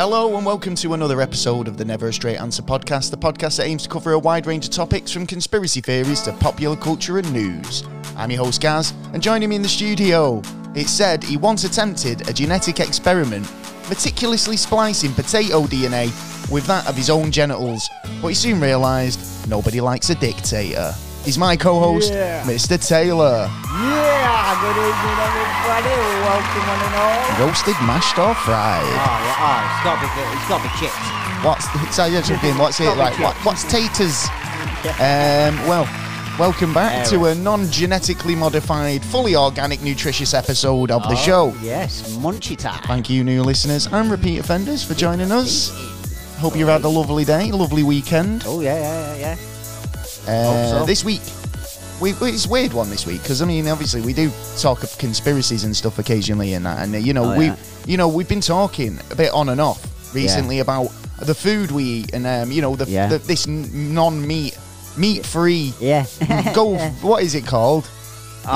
Hello and welcome to another episode of the Never a Straight Answer podcast, the podcast that aims to cover a wide range of topics from conspiracy theories to popular culture and news. I'm your host Gaz, and joining me in the studio, it said he once attempted a genetic experiment, meticulously splicing potato DNA with that of his own genitals, but he soon realised nobody likes a dictator. He's my co-host, Yeah. Mr. Taylor. Yeah, good evening, everybody. Welcome on and all. Roasted, mashed or fried? Oh, yeah, oh, it's got to be, it's got to be chips. What's so you're thinking, what's it like? What, what's taters? Um, well, welcome back to There a non-genetically modified, fully organic, nutritious episode of the Oh, show. Yes, munchy time. Thank you, new listeners and repeat offenders, for joining us. Hope you've had a lovely day, lovely weekend. Oh yeah, yeah, yeah, yeah. Uh, so. This week, we, it's a weird one this week because I mean, obviously, we do talk of conspiracies and stuff occasionally, and that, and uh, you know, Oh, we, yeah. you know, we've been talking a bit on and off recently about the food we eat, and um, you know, the, Yeah. the this non-meat, meat-free. Yeah. Go, what is it called?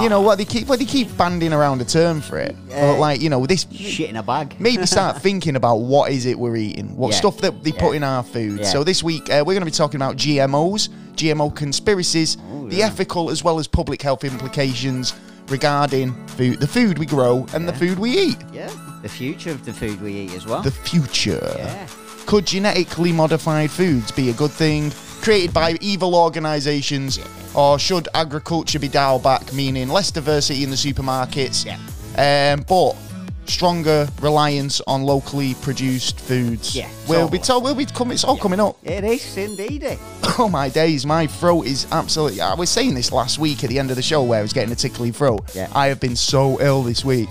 You know what they keep, what they keep banding around a term for it, but like you know, this Shit in a bag. maybe start thinking about what is it we're eating, what Yeah. stuff that they put in our food. Yeah. So this week uh, we're going to be talking about GMOs, GMO conspiracies, Oh, the ethical as well as public health implications regarding food, the food we grow and the food we eat. Yeah. The future of the food we eat as well. The future. yeah. Could genetically modified foods be a good thing? Created by evil organisations, or should agriculture be dialed back, meaning less diversity in the supermarkets, Yeah. um, but stronger reliance on locally produced foods? Yeah, we'll be told. We'll be coming. It's all coming up. It is indeed. it. Oh my days, my throat is absolutely. I was saying this last week at the end of the show where I was getting a tickly throat. Yeah. I have been so ill this week.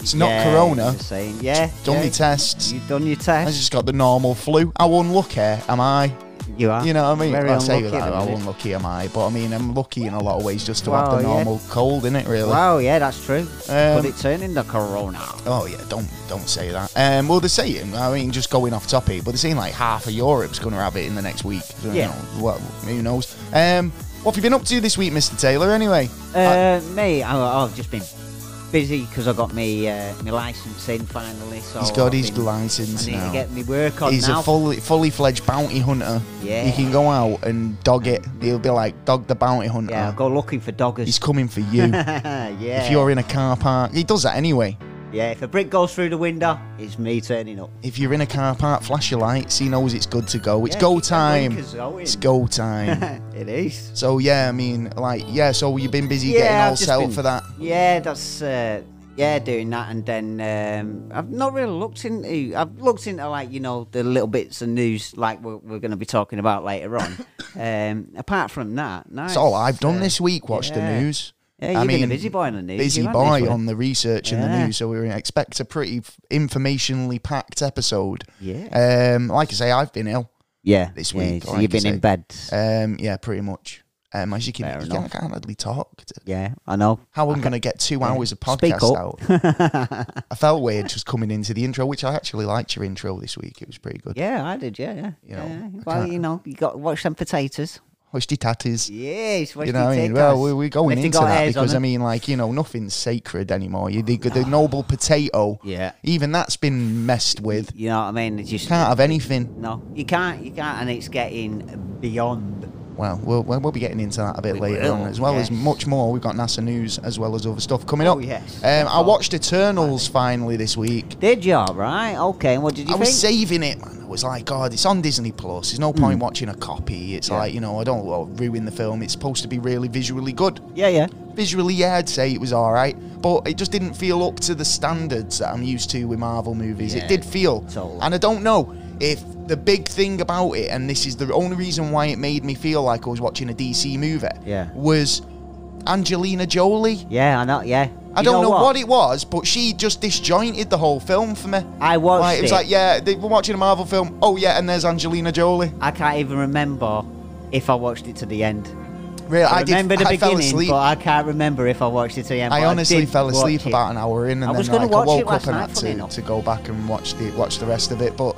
It's not Yeah, corona. just saying. Yeah. Done yeah. my tests. You've done your tests. I just got the normal flu. How unlucky am I? You are. You know what I mean? Very Well, I say that, how unlucky am I? But I mean, I'm lucky in a lot of ways just to have Well, the yeah. normal cold, innit, really? Wow, yeah, that's true. Um, Could it turn into corona? Oh yeah, don't don't say that. Um, well, they're saying, I mean, just going off topic, but they're saying like half of Europe's going to have it in the next week. So, you Yeah. know, what, who knows? Um, what have you been up to this week, Mr. Taylor? Anyway, Uh, me, I, I've just been busy because I got me uh, my license in finally. So he's got I've his been- license I need now. to get me work on He's now. a fully fully fledged bounty hunter. Yeah. he can go out and dog it. He'll be like, dog the bounty hunter. yeah, I'll go looking for doggers. He's coming for you. yeah. if you're in a car park, he does that anyway. Yeah, if a brick goes through the window, it's me turning up. If you're in a car park, flash your lights. He knows it's good to go. It's Yeah, go time. It's go time. it is. so yeah, I mean, like, yeah. So you've been busy Yeah, getting all set up for that. Yeah, that's uh, yeah, doing that, and then um, I've not really looked into. I've looked into like you know the little bits of news like we're, we're going to be talking about later on. um, apart from that, no, That's all I've done uh, this week. Watched the news. Yeah, you've I been a busy boy on the news. Busy you boy on the research and the Yeah. news. So we expect a pretty f- informationally packed episode. Yeah. Um, like I say, I've been ill. Yeah, this yeah, week, so like you've you been in bed. Um, yeah, pretty much. Um, as you can, Fair you can, I enough. can't hardly talk. To, yeah, I know. how am I'm going to get two hours of Speak podcast out. I felt weird just coming into the intro, which I actually liked your intro this week. It was pretty good. Yeah, I did. Yeah, yeah. You know, yeah. I Well, can't- you know, you got to watch them potatoes. Husty tatties. Yes, You know what I mean? Well, we- we're going into that because I mean, like you know, nothing's sacred anymore. You, the, the noble potato, Yeah. even that's been messed with. You know what I mean? It's just Can't have anything. No, you can't. You can't, and it's getting beyond. Well, we'll we'll we'll be getting into that a bit We later on, as well as much more. We've got NASA news as well as other stuff coming Oh, up. yes. Um, I watched Eternals finally this week. Did you? Right. Okay. And what did you I was saving it, man. I was like, God, it's on Disney Plus. There's no point watching a copy. It's Hmm. Yeah. like, you know, I don't want to ruin the film. It's supposed to be really visually good. yeah, yeah. Visually, yeah, I'd say it was all right, but it just didn't feel up to the standards that I'm used to with Marvel movies. Yeah, it did feel, totally. and I don't know if the big thing about it, and this is the only reason why it made me feel like I was watching a DC movie, Yeah. was Angelina Jolie. Yeah, I know. Yeah. I You don't know, what? it was, but she just disjointed the whole film for me. I watched Like, it was it. like, yeah, they were watching a Marvel film. Oh yeah, and there's Angelina Jolie. I can't even remember if I watched it to the end. Really, I, I, did. remember the I fell beginning, asleep. but I can't remember if I watched it to the end. I honestly did fell asleep about an hour in, and I then like, I woke up and had to, to go back and watch the watch the rest of it. But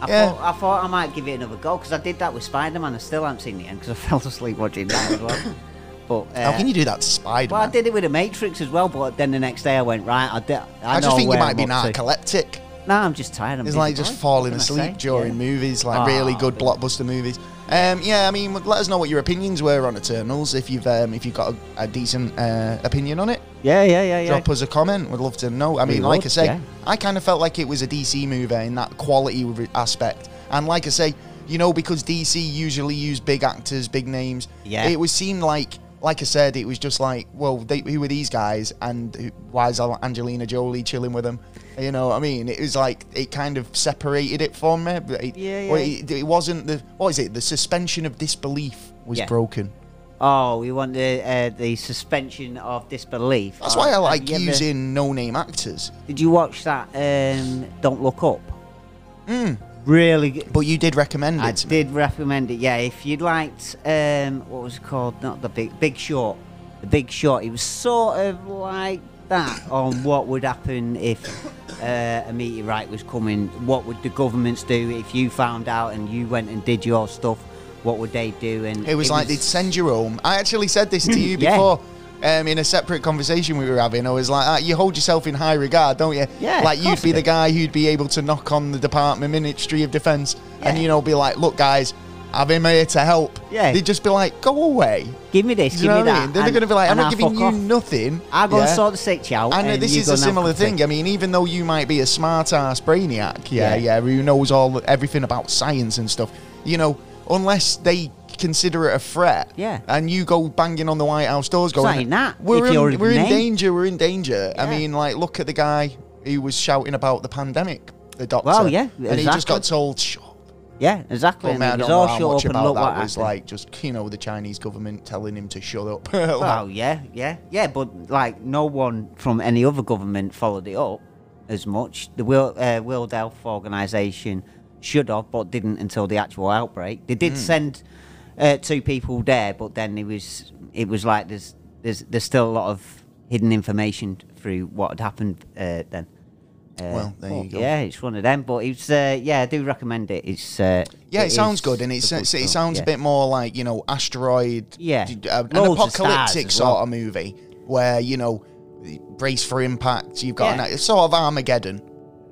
I, Yeah. thought, I thought I might give it another go because I did that with Spider Man. I still haven't seen the end because I fell asleep watching that as well. But uh, how can you do that Spider? Man? Well, I did it with the Matrix as well, but then the next day I went right. I, did, I, I, just think you might I'm be narcoleptic. No, I'm just tired. I'm It's like just falling What can I asleep during Yeah. movies, like Oh, really good brilliant. blockbuster movies. Um, yeah, I mean, let us know what your opinions were on Eternals. If you've um, if you've got a, a decent uh, opinion on it, Yeah, yeah, yeah, yeah. drop us a comment. We'd love to know. I We mean, like would, I say, yeah. I kind of felt like it was a DC movie in that quality aspect. And like I say, you know, because DC usually use big actors, big names. Yeah. It was seemed like, like I said, it was just like, well, they, who are these guys, and who, why is Angelina Jolie chilling with them? You know what I mean? It was like it kind of separated it from me. It, Yeah, yeah. it, it wasn't the what is it? The suspension of disbelief was Yeah. broken. Oh, we want the uh, the suspension of disbelief. That's why I like ever- using no-name actors. Did you watch that? Um, Don't look up. Mm. Really good. But you did recommend it. I to me. did recommend it. Yeah, if you'd liked, um, what was it called? Not the big Big Short. The Big Short. It was sort of like that on what would happen if uh, a meteorite was coming. What would the governments do if you found out and you went and did your stuff? What would they do? And It was like they'd send you home. I actually said this to you Yeah. before. Um, in a separate conversation we were having, I was like, ah, "You hold yourself in high regard, don't you? Yeah, Like you'd be the guy who'd be able to knock on the Department Ministry of Defence and you know be like, "Look, guys, I'm here to help." Yeah. They'd just be like, "Go away." give me this, give know me what I that. mean? Then they're and- going to be like, "I'm not giving you off. nothing." I'll go Yeah. and sort the sitch out. And, and this is a similar thing. I mean, even though you might be a smart ass brainiac, yeah, Yeah. yeah, who knows all everything about science and stuff, you know, unless they consider it a threat, Yeah. and you go banging on the White House doors, going, Saying that, we're in, we're in danger, we're in danger. I mean, like, look at the guy who was shouting about the pandemic, the doctor. Well, yeah, and he just exactly. got told, shut up. Yeah, exactly. And man, I don't know how much about that was happened. like just you know the Chinese government telling him to shut up. Well, yeah, yeah, yeah, but like no one from any other government followed it up as much. The World, uh, World Health Organization should have, but didn't until the actual outbreak. They did send uh, two people there, but then it was it was like there's there's there's still a lot of hidden information through what had happened uh, then. Uh, Well, there you go. Yeah, it's one of them, but it's uh, yeah, I do recommend it. It's uh, Yeah, it, sounds good, and it's, it's, it sounds yeah. a bit more like you know asteroid, Yeah. uh, an Loads of apocalyptic sort well. of movie where you know brace for impact. You've got Yeah. an, it's sort of Armageddon,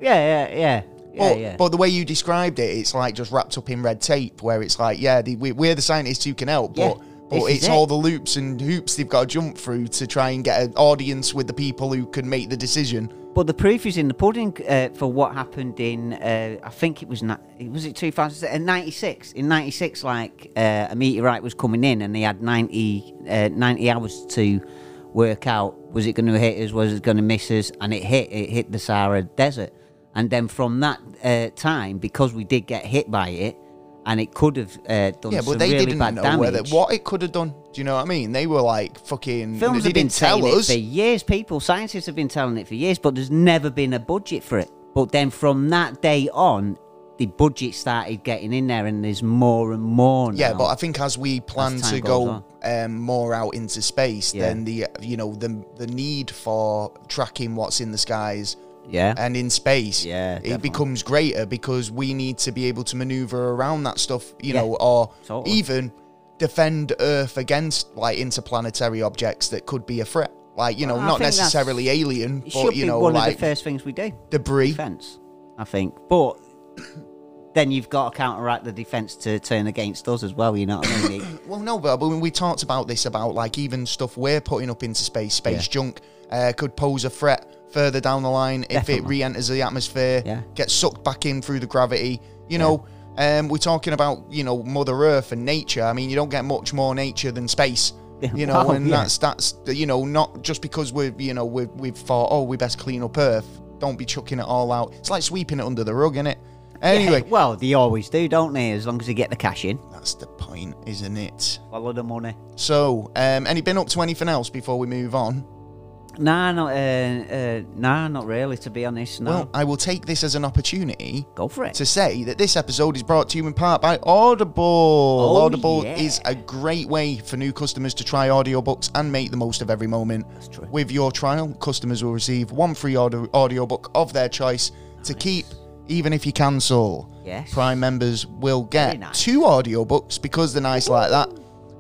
Yeah, yeah, yeah, yeah, but, yeah. but the way you described it, it's like just wrapped up in red tape, where it's like yeah, the, we, we're the scientists who can help, but. But this it's it. all the loops and hoops they've got to jump through to try and get an audience with the people who can make the decision. But the proof is in the pudding uh, for what happened in, uh, I think it was, na- was it 2096? In 96, like, uh, a meteorite was coming in and they had 90, uh, 90 hours to work out was it going to hit us, was it going to miss us? And it hit, it hit the Sahara Desert. And then from that uh, time, because we did get hit by it, and it could have uh, done Yeah, but they really didn't know damage. whether what it could have done. Do you know what I mean? They were like fucking. Films they have been didn't tell us. it for years. People, scientists have been telling it for years, but there's never been a budget for it. But then from that day on, the budget started getting in there, and there's more and more. Yeah, but I think as we plan time to go um, more out into space, Yeah. then the you know the the need for tracking what's in the skies yeah, and in space, Yeah, it definitely. becomes greater because we need to be able to maneuver around that stuff, you Yeah, know, or totally. even defend Earth against like interplanetary objects that could be a threat. Like you know, I not necessarily alien, it but should you be know, one like of the first things we do. debris. Defense, I think, but. Then you've got to counteract the defense to turn against us as well. You know what I mean? Well, no, but, but when we talked about this, about like even stuff we're putting up into space, space Yeah. junk uh, could pose a threat further down the line if it Definitely. re-enters the atmosphere, Yeah. gets sucked back in through the gravity. You know, um, we're talking about you know Mother Earth and nature. I mean, you don't get much more nature than space. You know, wow, and yeah. that's that's you know not just because we're you know we we've thought oh we best clean up Earth. Don't be chucking it all out. It's like sweeping it under the rug, isn't it? Anyway, Yeah, well, they always do, don't they? As long as they get the cash in, that's the point, isn't it? follow the money. So, um, any been up to anything else before we move on? Nah, not uh, uh, nah, not really. To be honest, no. Well, I will take this as an opportunity Go for it. to say that this episode is brought to you in part by Audible. Oh, Audible yeah. is a great way for new customers to try audiobooks and make the most of every moment. That's true. With your trial, customers will receive one free audio audiobook of their choice to keep even if you cancel. Yes. Prime members will get nice. two audiobooks because they're nice like that.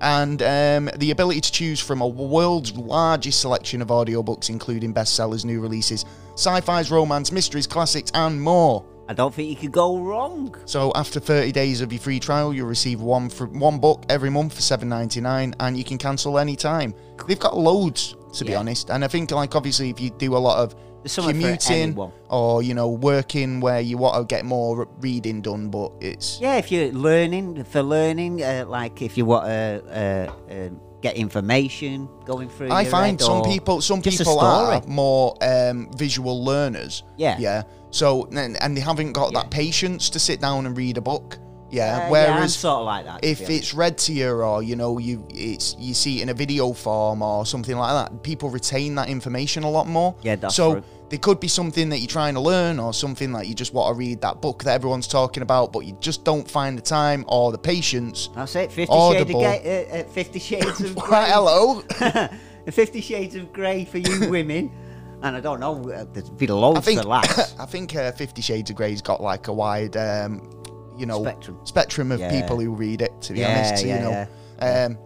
And um, the ability to choose from a world's largest selection of audiobooks, including bestsellers, new releases, sci-fi's, romance, mysteries, classics, and more. I don't think you could go wrong. So after 30 days of your free trial, you'll receive one for one book every month for 7.99, and you can cancel any time. They've got loads, to be honest, and I think like obviously if you do a lot of There's commuting or you know working where you want to get more reading done, but it's Yeah, if you're learning for learning, uh, like if you want to uh, uh, get information going through. I find some people some people are more um, visual learners. Yeah. Yeah. So and, and they haven't got Yeah. that patience to sit down and read a book. Yeah. Uh, yeah, Whereas sort of like that. if it's read to you or you know you it's you see it in a video form or something like that, people retain that information a lot more. Yeah, that's so true. There could be something that you're trying to learn or something that you just want to read that book that everyone's talking about, but you just don't find the time or the patience. That's it. Fifty Audible. Shades of Grey. Uh, uh, Fifty Shades of Grey. hello. Fifty Shades of Grey for you women. And I don't know. Uh, there's been loads I think for lads. I think uh, Fifty Shades of Grey's got like a wide, um, you know, Spectrum. spectrum of Yeah. people who read it. To be Yeah, honest, yeah, you know, um,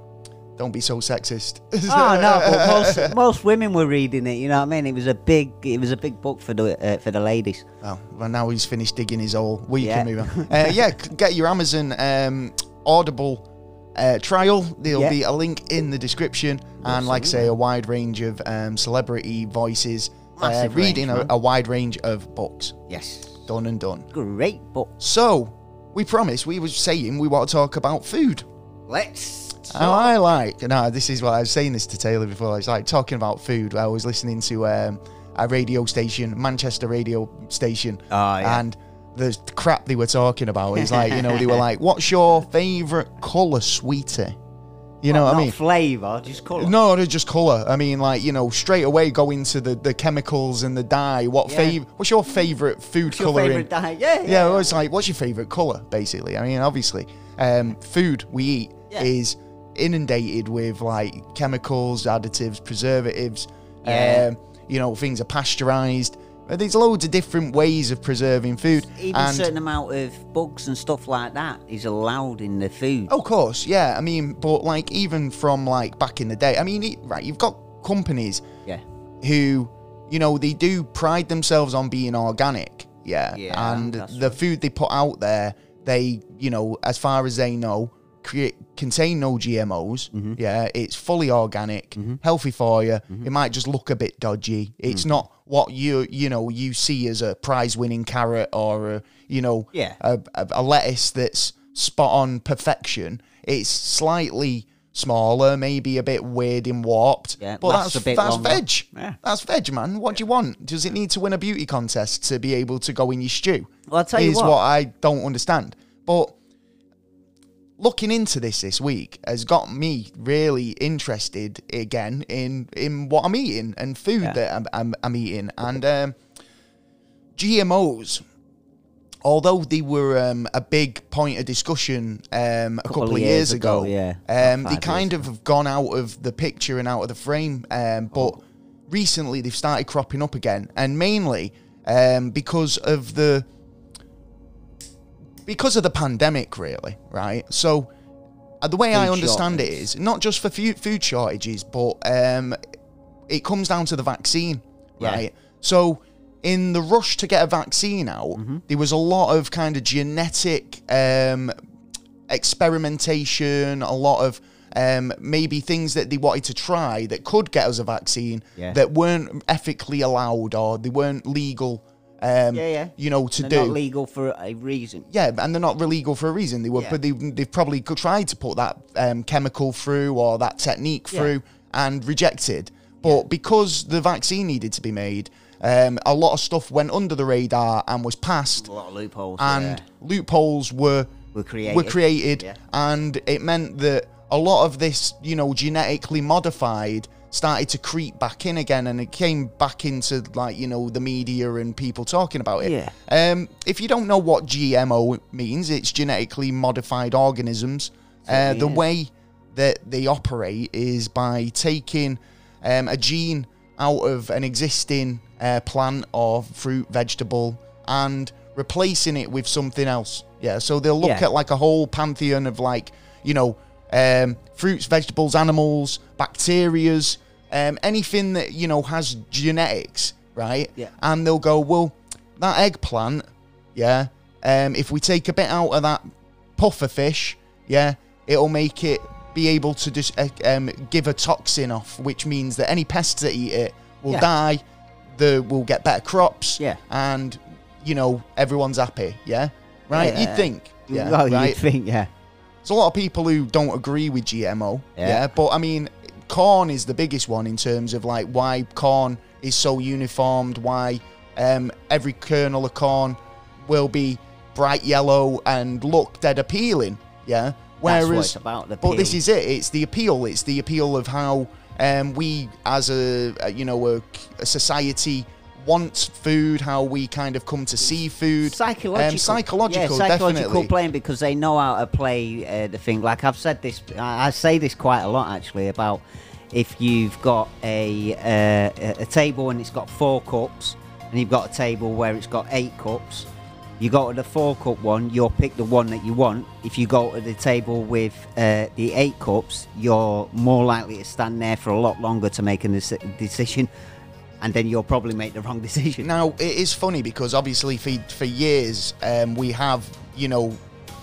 don't be so sexist. oh no, but most most women were reading it. You know what I mean? It was a big it was a big book for the uh, for the ladies. Oh, well, now he's finished digging his hole. We Yeah. can move on. Uh, yeah, get your Amazon um, Audible uh, trial. There'll Yeah. be a link in the description, and like I say, a wide range of um, celebrity voices uh, reading range, a, a wide range of books. Yes, Done and done. great book. So, we promised we were saying we want to talk about food. Let's. Oh, I like. No, this is what I was saying this to Taylor before. It's like talking about food. I was listening to um, a radio station, Manchester radio station, Oh, yeah. and the crap they were talking about is like, you know, they were like, "What's your favourite colour, sweetie?" You know what I mean? Flavour, just colour. No, they're just colour. I mean, like you know, straight away go into the, the chemicals and the dye. What Yeah. fav- What's your favourite food colouring? favourite dye? Yeah, yeah. Yeah, well, it's like, what's your favourite colour, basically? I mean, obviously, um, food we eat Yeah. is inundated with like chemicals, additives, preservatives. Yeah. Um, you know, things are pasteurised. Uh, There's loads of different ways of preserving food. Even and certain amount of bugs and stuff like that is allowed in the food. Of course, yeah. I mean, but like even from like back in the day, I mean, right, you've got companies Yeah. who, you know, they do pride themselves on being organic. Yeah. Yeah, and the food they put out there, they, you know, as far as they know, create contain no GMOs. Mm-hmm. Yeah. It's fully organic, healthy for you. It might just look a bit dodgy. It's Mm-hmm. not what you, you know, you see as a prize winning carrot or, a, you know, Yeah. a, a, a lettuce that's spot on perfection. It's slightly smaller, maybe a bit weird and warped. Yeah, but that's that's longer. veg. Yeah. That's veg, man. What do you want? Does it need to win a beauty contest to be able to go in your stew? Well, I'll tell you is what. I don't understand. But looking into this this week has got me really interested again in in what I'm eating and food Yeah. that I'm, I'm, I'm eating and um, GMOs. Although they were um, a big point of discussion um, a couple, of of years years ago, ago, yeah. um, they kind of have gone out of the picture and out of the frame. Um, but recently they've started cropping up again, and mainly um, because of the because of the pandemic, really, right? So uh, the way I understand it shortages. is not just for food, food shortages, but um, it comes down to the vaccine, Yeah. right? So in the rush to get a vaccine out, Mm-hmm. there was a lot of kind of genetic um, experimentation, a lot of um, maybe things that they wanted to try that could get us a vaccine Yeah. that weren't ethically allowed or they weren't legal. Um, Yeah, yeah. You know, to They're do. not legal for a reason. Yeah, and they're not illegal for a reason. They were, Yeah. but they, they've probably tried to put that um, chemical through or that technique Yeah. through and rejected. But because the vaccine needed to be made, um, a lot of stuff went under the radar and was passed, A lot of loopholes. and yeah. loopholes were Were created. were created, Yeah. and it meant that a lot of this, you know, genetically modified started to creep back in again, and it came back into like you know the media and people talking about it. Yeah. Um, if you don't know what GMO means, it's genetically modified organisms. Uh, the way that they operate is by taking um, a gene out of an existing uh, plant or fruit, vegetable, and replacing it with something else. Yeah, so they'll look Yeah. at like a whole pantheon of like, you know, um, fruits, vegetables, animals, bacterias, um, anything that you know has genetics, right? Yeah. And they'll go, well, that eggplant, yeah. Um, if we take a bit out of that puffer fish, yeah, it'll make it be able to just uh, um, give a toxin off, which means that any pests that eat it will Yeah. die. The will get better crops. Yeah. And you know everyone's happy. Yeah. Right. Yeah. You'd think. Yeah. well, right. you'd think, yeah. There's a lot of people who don't agree with GMO. Yeah. Yeah. But I mean, corn is the biggest one in terms of like why corn is so uniformed, why um, every kernel of corn will be bright yellow and look dead appealing. Yeah. Whereas, about. The but this is it. It's the appeal. It's the appeal of how um, we, as a, a you know a, a society, want food. How we kind of come to see food. psychological, Um, psychological, yeah, psychological definitely. playing because they know how to play uh, the thing. Like I've said this, I, say this quite a lot actually about if you've got a, uh, a table and it's got four cups, and you've got a table where it's got eight cups. You go to the four cup one, you'll pick the one that you want. If you go to the table with uh, the eight cups, you're more likely to stand there for a lot longer to make a deci- decision, and then you'll probably make the wrong decision. Now it is funny because obviously for for years um, we have you know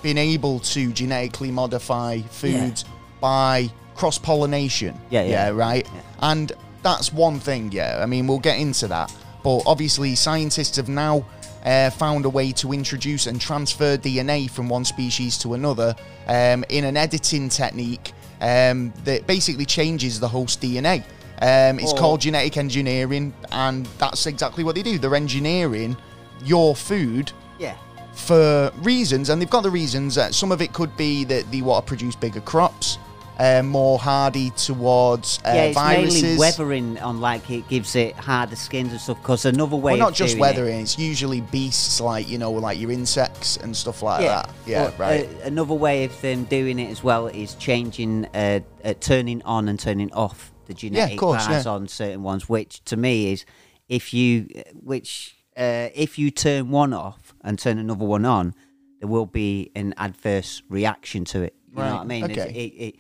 been able to genetically modify foods by cross pollination. Yeah, yeah. right. And that's one thing. Yeah, I mean we'll get into that, but obviously scientists have now. Uh, found a way to introduce and transfer DNA from one species to another um, in an editing technique um, that basically changes the host DNA. Um, it's Or- called genetic engineering, and that's exactly what they do. They're engineering your food Yeah. for reasons, and they've got the reasons. Uh, some of it could be that they want to produce bigger crops, uh, more hardy towards uh, yeah, it's viruses. mainly weathering on like it gives it harder skins and stuff. Because another way, well, not just weathering. It's usually beasts like you know, like your insects and stuff like yeah, that. Yeah, but, right. Uh, another way of them doing it as well is changing, uh, uh, turning on and turning off the genetic course, bars yeah. on certain ones. Which to me is, if you, which uh, if you turn one off and turn another one on, there will be an adverse reaction to it. You know what I mean? Okay. It,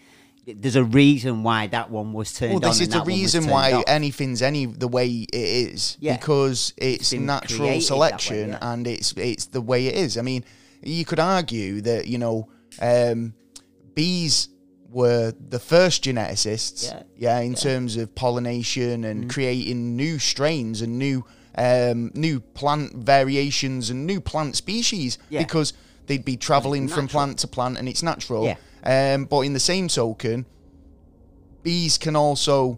it, there's a reason why that one was turned well, on. this and is the that one was reason why off. anything's any the way it is Yeah. because it's been natural that way, selection yeah. and it's it's the way it is. I mean, you could argue that you know um, bees were the first geneticists, Yeah. yeah, in terms of pollination and Mm-hmm. creating new strains and new um, new plant variations and new plant species Yeah. because they'd be traveling from plant to plant and it's natural. Yeah. Um, but in the same token, bees can also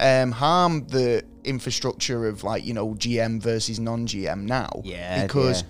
um, harm the infrastructure of like you know GM versus non-GM now. Yeah, because yeah.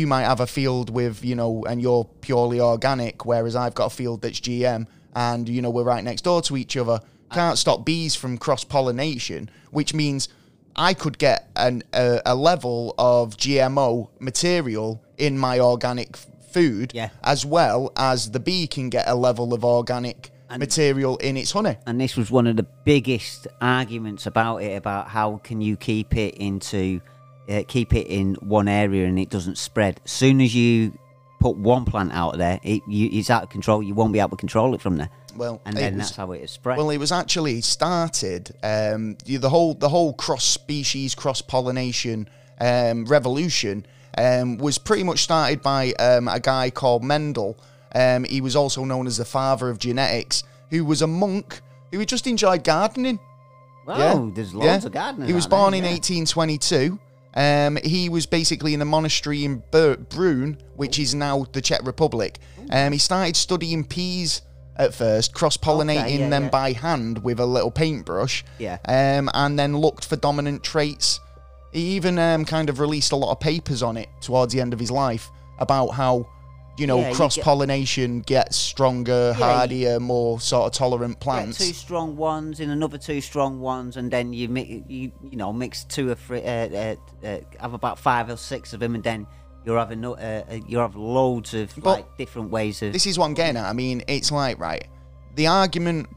you might have a field with you know, and you're purely organic, whereas I've got a field that's GM, and you know we're right next door to each other. Can't stop bees from cross pollination, which means I could get an, a, a level of GMO material in my organic food, Yeah. as well as the bee can get a level of organic material in its honey. and this was one of the biggest arguments about it about how can you keep it into uh, keep it in one area and it doesn't spread as soon as you put one plant out there it you, it's out of control you won't be able to control it from there Well, and then was- that's how it is spread Well, it was actually started um, the, the whole the whole cross species cross pollination um, revolution um, was pretty much started by um, a guy called Mendel. Um, he was also known as the father of genetics, who was a monk who just enjoyed gardening. wow there's loads of gardeners He was out there, born in yeah. 1822. Um, he was basically in a monastery in Brun, which is now the Czech Republic. Um, he started studying peas at first, cross pollinating Okay, yeah, them yeah. by hand with a little paintbrush. Yeah. Um, and then looked for dominant traits. He even um, kind of released a lot of papers on it towards the end of his life about how, you know, Yeah, cross pollination gets stronger, you- hardier, more sort of tolerant Get plants. two strong ones in another two strong ones, and then you mix, you you know mix two or three, uh, uh, uh, have about five or six of them, and then you're having uh, uh, you have loads of But like different ways of This is what I'm getting at. I mean, it's like, right, the argument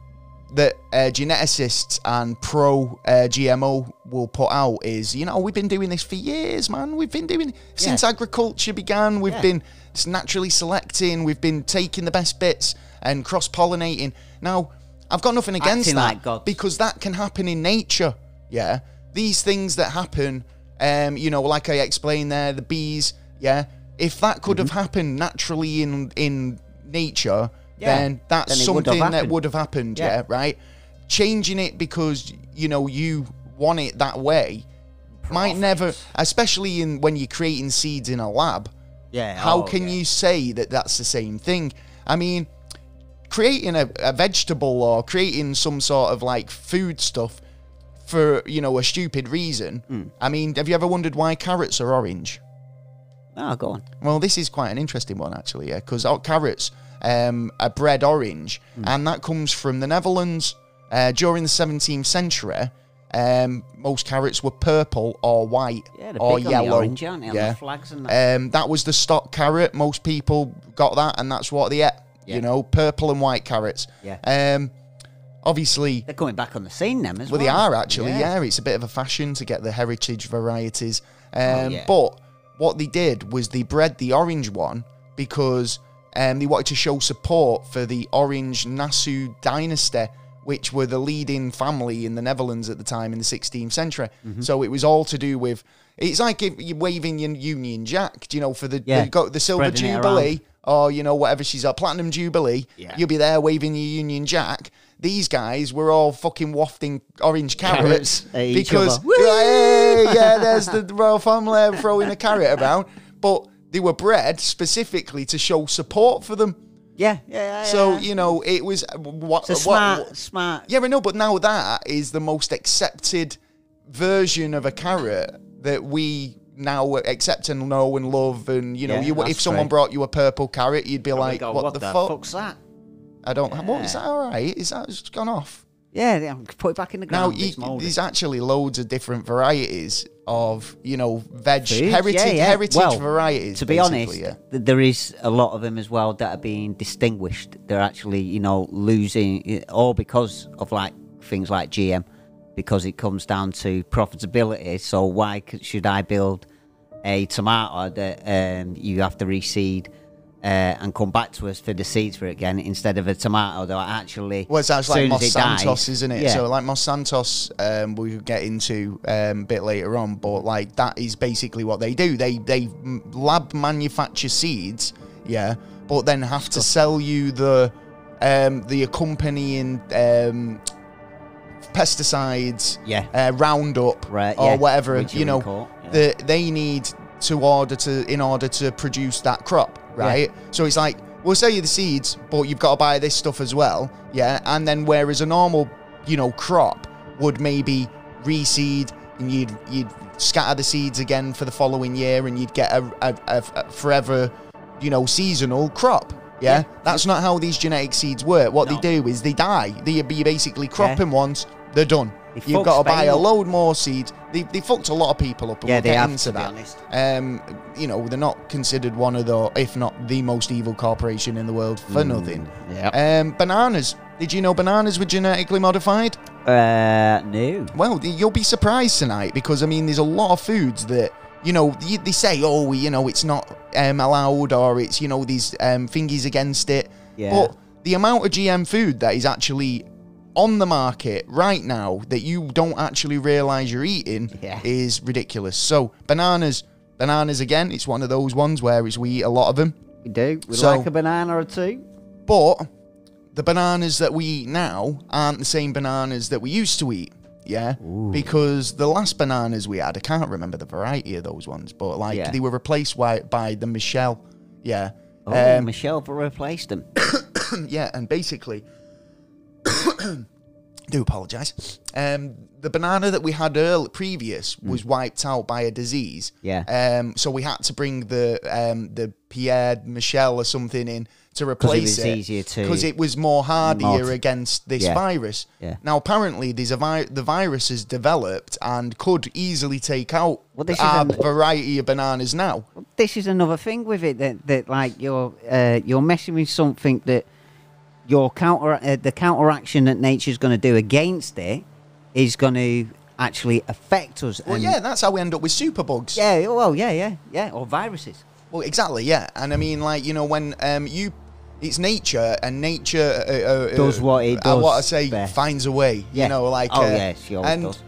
that uh, geneticists and pro uh, GMO will put out is, you know, we've been doing this for years, man. We've been doing since Yeah. agriculture began. We've Yeah. been s- naturally selecting. We've been taking the best bits and cross pollinating. Now, I've got nothing against Acting that like gods. because that can happen in nature. Yeah, these things that happen, um, you know, like I explained there, the bees. Yeah, if that could Mm-hmm. have happened naturally in in nature, Yeah, then that's then it would something that would have happened. Yeah. Yeah. right. Changing it because you know you want it that way might never, especially in when you're creating seeds in a lab. Yeah. How oh, can yeah. you say that that's the same thing? I mean, creating a, a vegetable or creating some sort of like food stuff for you know a stupid reason. Hmm. I mean, have you ever wondered why carrots are orange? Oh, go on. Well, this is quite an interesting one actually, yeah, because carrots um, are bred orange, Hmm. and that comes from the Netherlands. Uh, during the 17th century, um, most carrots were purple or white Yeah, or yellow. the orange, aren't they? On yeah. the flags and that. Um, that was the stock carrot. Most people got that, and that's what they ate. Yeah. You know, purple and white carrots. Yeah. Um, obviously, They're coming back on the scene, them as well, well. they are actually. Yeah. it's a bit of a fashion to get the heritage varieties. Um, Oh, yeah. But what they did was they bred the orange one because um, they wanted to show support for the Orange Nassau dynasty, which were the leading family in the Netherlands at the time in the 16th century. Mm-hmm. So it was all to do with. It's like if you're waving your Union Jack, do you know, for the Yeah, the, got the Silver spreading Jubilee or you know whatever she's at Platinum Jubilee. Yeah. You'll be there waving your Union Jack. These guys were all fucking wafting orange carrots, Carrots because other. hey, yeah, there's the royal family throwing a carrot around, but they were bred specifically to show support for them. Yeah, yeah, yeah. So yeah. you know, it was uh, what, it's a what- smart, smart. yeah, I know, but now that is the most accepted version of a carrot that we now accept and know and love. And you know, Yeah, you if someone true. brought you a purple carrot, you'd be We like, go, "What, the, fuck? fuck's that? I don't. What is that? All right? Is that it's gone off? Yeah, yeah, put it back in the Now, ground. you, it's mouldy. there's actually loads of different varieties of you know veg Food, heritage yeah, yeah. heritage Well, varieties. To be honest, yeah. th- there is a lot of them as well that are being distinguished. They're actually, you know, losing, all because of like things like GM, because it comes down to profitability. So why should I build a tomato that um, you have to reseed? Uh, and come back to us for the seeds for it again instead of a tomato that actually. Well, it sounds like soon Monsanto's, dies- isn't it? Yeah. So, like Monsanto's, um, we could get into um, a bit later on, but like that is basically what they do. They they lab manufacture seeds, yeah, but then have to sell you the um, the accompanying um, pesticides, Yeah. uh, Roundup, Right, or yeah, whatever which you know yeah. that they need to order to in order to produce that crop, right? So it's like we'll sell you the seeds, but you've got to buy this stuff as well, yeah. And then whereas a normal, you know, crop would maybe reseed and you'd you'd scatter the seeds again for the following year, and you'd get a, a, a, forever, you know, seasonal crop. Yeah? Yeah. that's not how these genetic seeds work. What No. they do is they die. They you basically crop them once, they're done. They You've got to buy Spain a load more seeds. They, they fucked a lot of people up. And Yeah, we'll they get have, into to be that. honest. Um, you know, they're not considered one of the, if not the most evil corporation in the world for Mm. nothing. yeah. Um, bananas. Did you know bananas were genetically modified? Uh, no. Well, you'll be surprised tonight because I mean, there's a lot of foods that you know they, they say, oh, you know, it's not um, allowed or it's you know these um, thingies against it. Yeah. But the amount of GM food that is actually on the market right now that you don't actually realize you're eating Yeah. is ridiculous. So bananas, bananas again, it's one of those ones where it's, we eat a lot of them. We do. We So- like a banana or two. But the bananas that we eat now aren't the same bananas that we used to eat. Yeah, because the last bananas we had, I can't remember the variety of those ones, but like Yeah. they were replaced by, by the Michelle. Yeah, Oh, Um, Michelle replaced them. yeah, and basically, do apologise. Um, the banana that we had early, previous was wiped out by a disease. Hmm. Yeah. Um, so we had to bring the um, the Pierre Michel or something in to replace was it easier to because it was more hardier mod. against this Yeah. virus. Yeah. Now apparently, there's a vi- the virus has developed and could easily take out Well, this is our an- variety of bananas now. this is another thing with it that, that like you're uh, you're messing with something that your counter uh, the counteraction that nature's going to do against it is going to actually affect us. Well, and- yeah, that's how we end up with superbugs. yeah, well, yeah, yeah, yeah, or viruses. Well, exactly, yeah. And I mean, like, you know, when um, you. It's nature, and nature uh, uh, Does what it does. uh, what I say best. finds a way. Yeah. You know, like. oh uh, yeah, she always and does.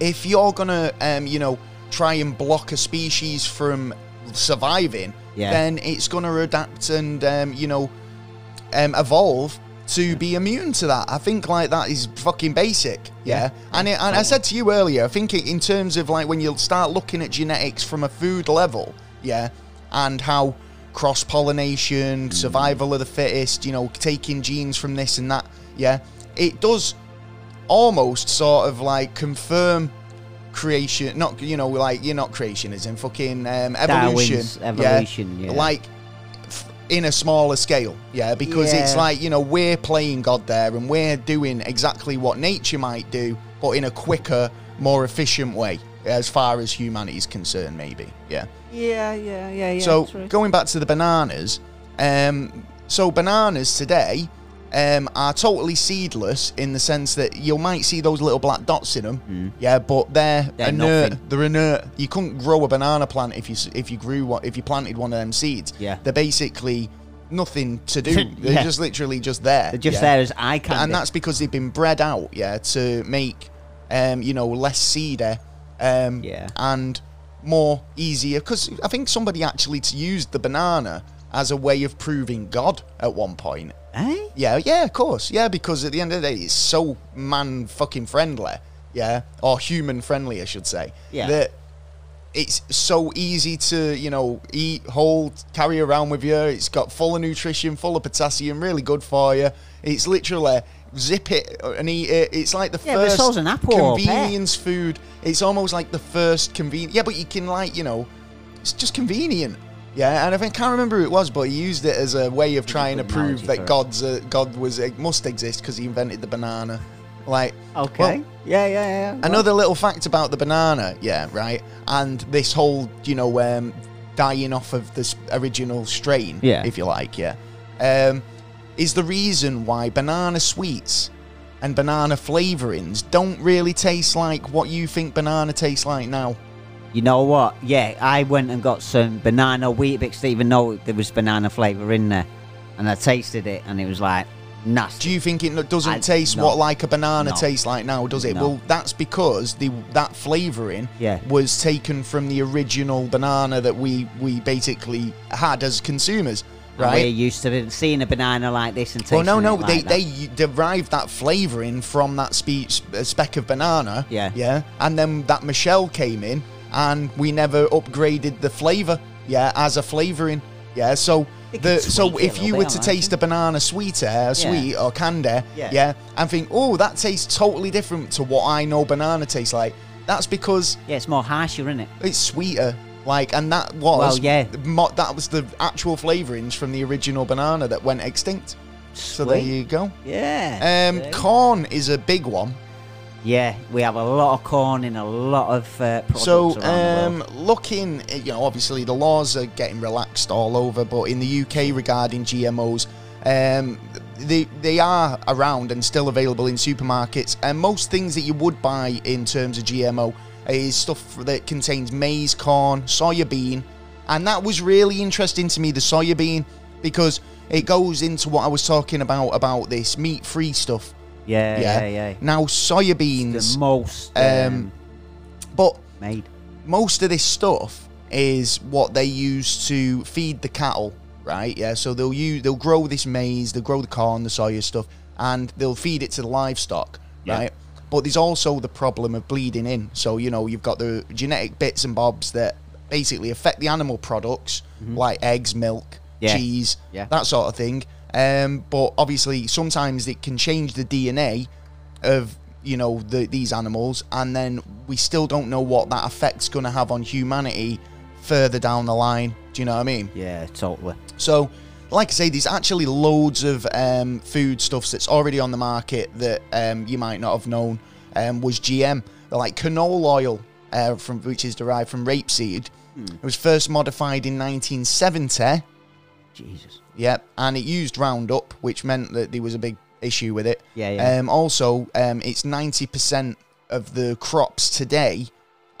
if you're gonna, um, you know, try and block a species from surviving, Yeah. then it's gonna adapt and, um, you know, um, evolve to be immune to that. I think like that is fucking basic. Yeah, Yeah. and it, and I said to you earlier, I think it, in terms of like when you start looking at genetics from a food level, yeah, and how cross pollination, survival of the fittest, you know, taking genes from this and that, yeah, it does almost sort of like confirm creation not you know like you're not creationism fucking um, evolution Darwin's evolution, yeah. like f- in a smaller scale yeah because it's like you know we're playing god there and we're doing exactly what nature might do but in a quicker more efficient way as far as humanity is concerned maybe yeah Yeah, yeah, yeah, yeah. so true. going back to the bananas, um, so bananas today um, are totally seedless in the sense that you might see those little black dots in them, yeah, but they're. They're inert. nothing. They're inert. You couldn't grow a banana plant if you if you grew what if you planted one of them seeds. Yeah. they're basically nothing to do. They're just literally just there. They're just yeah? there as eye candy. and that's because they've been bred out, yeah, to make, um, you know, less seeder, um, Yeah. and more easier. Because I think somebody actually used the banana as a way of proving God at one point. Eh? Yeah, yeah, of course, yeah, because at the end of the day, it's so man fucking friendly, yeah, or human friendly, I should say. Yeah. That it's so easy to you know eat, hold, carry around with you. It's got full of nutrition, full of potassium, really good for you. It's literally zip it and eat it. It's like the Yeah, first so's an apple convenience food. It's almost like the first convenient. Yeah, but you can like you know, it's just convenient. Yeah, and I think I can't remember who it was, but he used it as a way of trying to prove that. God's a, God was it must exist because he invented the banana. Like Okay. well, yeah, yeah, yeah. Another little fact about the banana, yeah, right, and this whole, you know, um, dying off of this original strain, Yeah. if you like, yeah, um, is the reason why banana sweets and banana flavorings don't really taste like what you think banana tastes like now. You know what? Yeah, I went and got some banana Weetabix. Didn't even know there was banana flavour in there, and I tasted it, and it was like nasty. Do you think it doesn't I- taste no. what like a banana No. tastes like now, does it? No. Well, that's because the that flavoring Yeah. was taken from the original banana that we we basically had as consumers, And right? We're used to seeing a banana like this and Well, no, no, it like they they derived that flavouring from that spe- speck of banana. Yeah. yeah, and then that Michelle came in, and we never upgraded the flavour. Yeah, as a flavouring. Yeah, so the so tweak it a if you were to taste a banana sweeter, uh, sweet or candy, Yeah. yeah, and think, oh, that tastes totally different to what I know banana tastes like. That's because Yeah, it's more harsher, isn't it? it's sweeter. Like, and that was Well, yeah. mo- that was the actual flavourings from the original banana that went extinct. So there you go. Yeah. Um, corn is a big one. Yeah, we have a lot of corn in a lot of uh, products So, around the world. um, looking, uh, you know, obviously the laws are getting relaxed all over, but in the UK regarding GMOs, um, they they are around and still available in supermarkets. And most things that you would buy in terms of GMO is stuff that contains maize, corn, soya bean, and that was really interesting to me. The soya bean because it goes into what I was talking about about this meat-free stuff. Yeah, Yeah. yeah, yeah. Now soya beans, The most um, um, but made. most of this stuff is what they use to feed the cattle, right? Yeah, so they'll use they'll grow this maize, they'll grow the corn, the soya stuff, and they'll feed it to the livestock, Yeah. right? But there's also the problem of bleeding in. So you know you've got the genetic bits and bobs that basically affect the animal products like eggs, milk, Mm-hmm. Yeah. cheese, Yeah. that sort of thing. Um, but obviously sometimes it can change the DNA of you know the, these animals, and then we still don't know what that effect's going to have on humanity further down the line. Do you know what I mean? Yeah, totally. So, like I say, there's actually loads of um, food stuffs that's already on the market that um, you might not have known um, was GM. They're like canola oil, uh, from which is derived from rapeseed. It was first modified in 1970 Jesus. Yep, and it used Roundup, which meant that there was a big issue with it. Yeah, yeah. Um, also, um, it's ninety percent of the crops today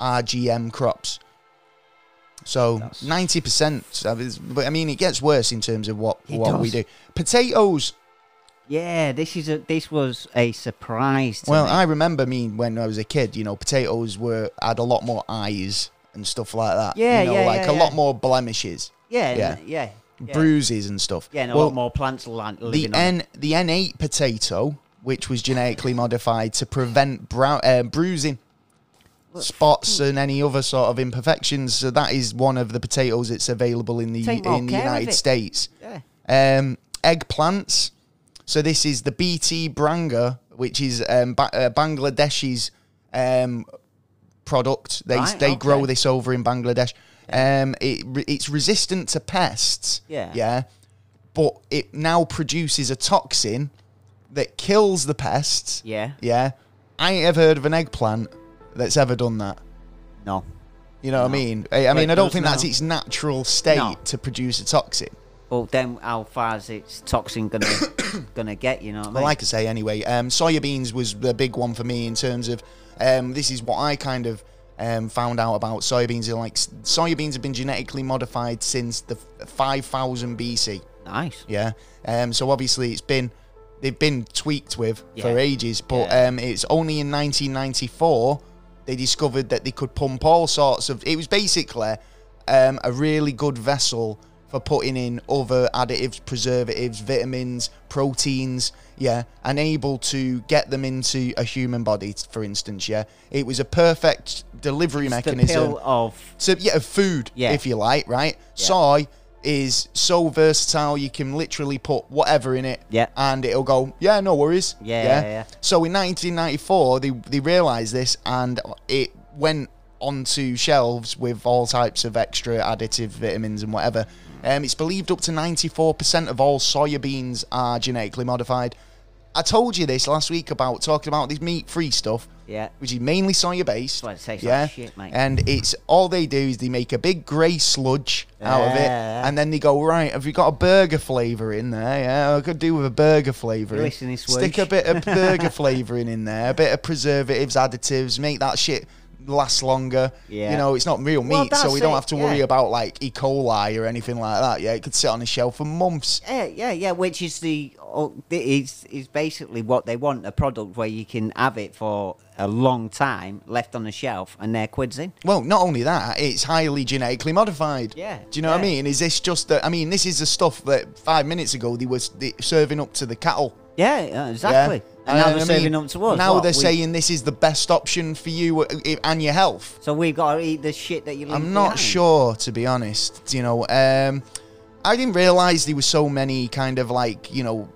are GM crops. So That's- ninety percent. But I mean, it gets worse in terms of what It what we does. do. Potatoes. Yeah, this is a this was a surprise. To Well, me. I remember me when I was a kid. You know, potatoes were had a lot more eyes and stuff like that. Yeah, you know, yeah, like yeah, a yeah. lot more blemishes, yeah, yeah. yeah, yeah, bruises and stuff. yeah, and a Well, lot more plants land, the on. N the Innate potato, which was genetically modified to prevent brow, uh, bruising, spots, and any other sort of imperfections. So that is one of the potatoes that's available in the in the United. States. Yeah. Um, eggplants. So this is the BT Brinjal, which is um, ba- uh, Bangladeshi's um, product. They Right, they grow this over in Bangladesh. Um, it it's resistant to pests. Yeah. Yeah. But it now produces a toxin that kills the pests. Yeah. Yeah. I ain't ever heard of an eggplant that's ever done that. No. You know what I mean? I, I mean, I don't think that's its natural state No. to produce a toxin. But then, how far is its toxin gonna gonna get? You know what I mean? Well, like I say, anyway, um, soya beans was the big one for me in terms of um, this is what I kind of um, found out about soya beans. Are like soybeans have been genetically modified since the 5000 BC. nice. Yeah, um, so obviously it's been they've been tweaked with for ages, but Yeah. um, it's only in 1994 they discovered that they could pump all sorts of. It was basically um, a really good vessel for putting in other additives, preservatives, vitamins, proteins, yeah, and able to get them into a human body, for instance, yeah. It was a perfect delivery It's mechanism. of So yeah, of food, Yeah. if you like, right? Yeah. Soy is so versatile you can literally put whatever in it Yeah. and it'll go, yeah, no worries. Yeah, yeah, yeah. So in 1994 they they realized this and it went onto shelves with all types of extra additive vitamins and whatever. Um, it's believed up to 94% of all soya beans are genetically modified. I told you this last week about talking about this meat-free stuff yeah. which is mainly soya based. That's it tastes yeah, like shit, mate. and it's all they do is they make a big grey sludge out of it, and then they go right. Have you got a burger flavour in there? Yeah, I could do with a burger flavour. Stick a bit of burger flavouring in there, a bit of preservatives, additives, make that shit last longer. Yeah. You know, it's not real Well, meat, so we don't it, have to worry yeah. about like E. coli or anything like that. Yeah, it could sit on a shelf for months. Yeah, yeah, yeah. Which is the oh, is is basically what they want a product where you can have it for a long time left on the shelf and they're quids in. Well, not only that, it's highly genetically modified. Yeah, Do you know what I mean? Is this just that? I mean, this is the stuff that five minutes ago they was serving up to the cattle. Yeah, yeah, exactly. Yeah? And now they're I serving mean, up to us. Now What, they're we- saying this is the best option for you uh, and your health. So we've got to eat the shit that you I'm not behind. sure, to be honest. You know, um, I didn't realize there were so many kind of like you know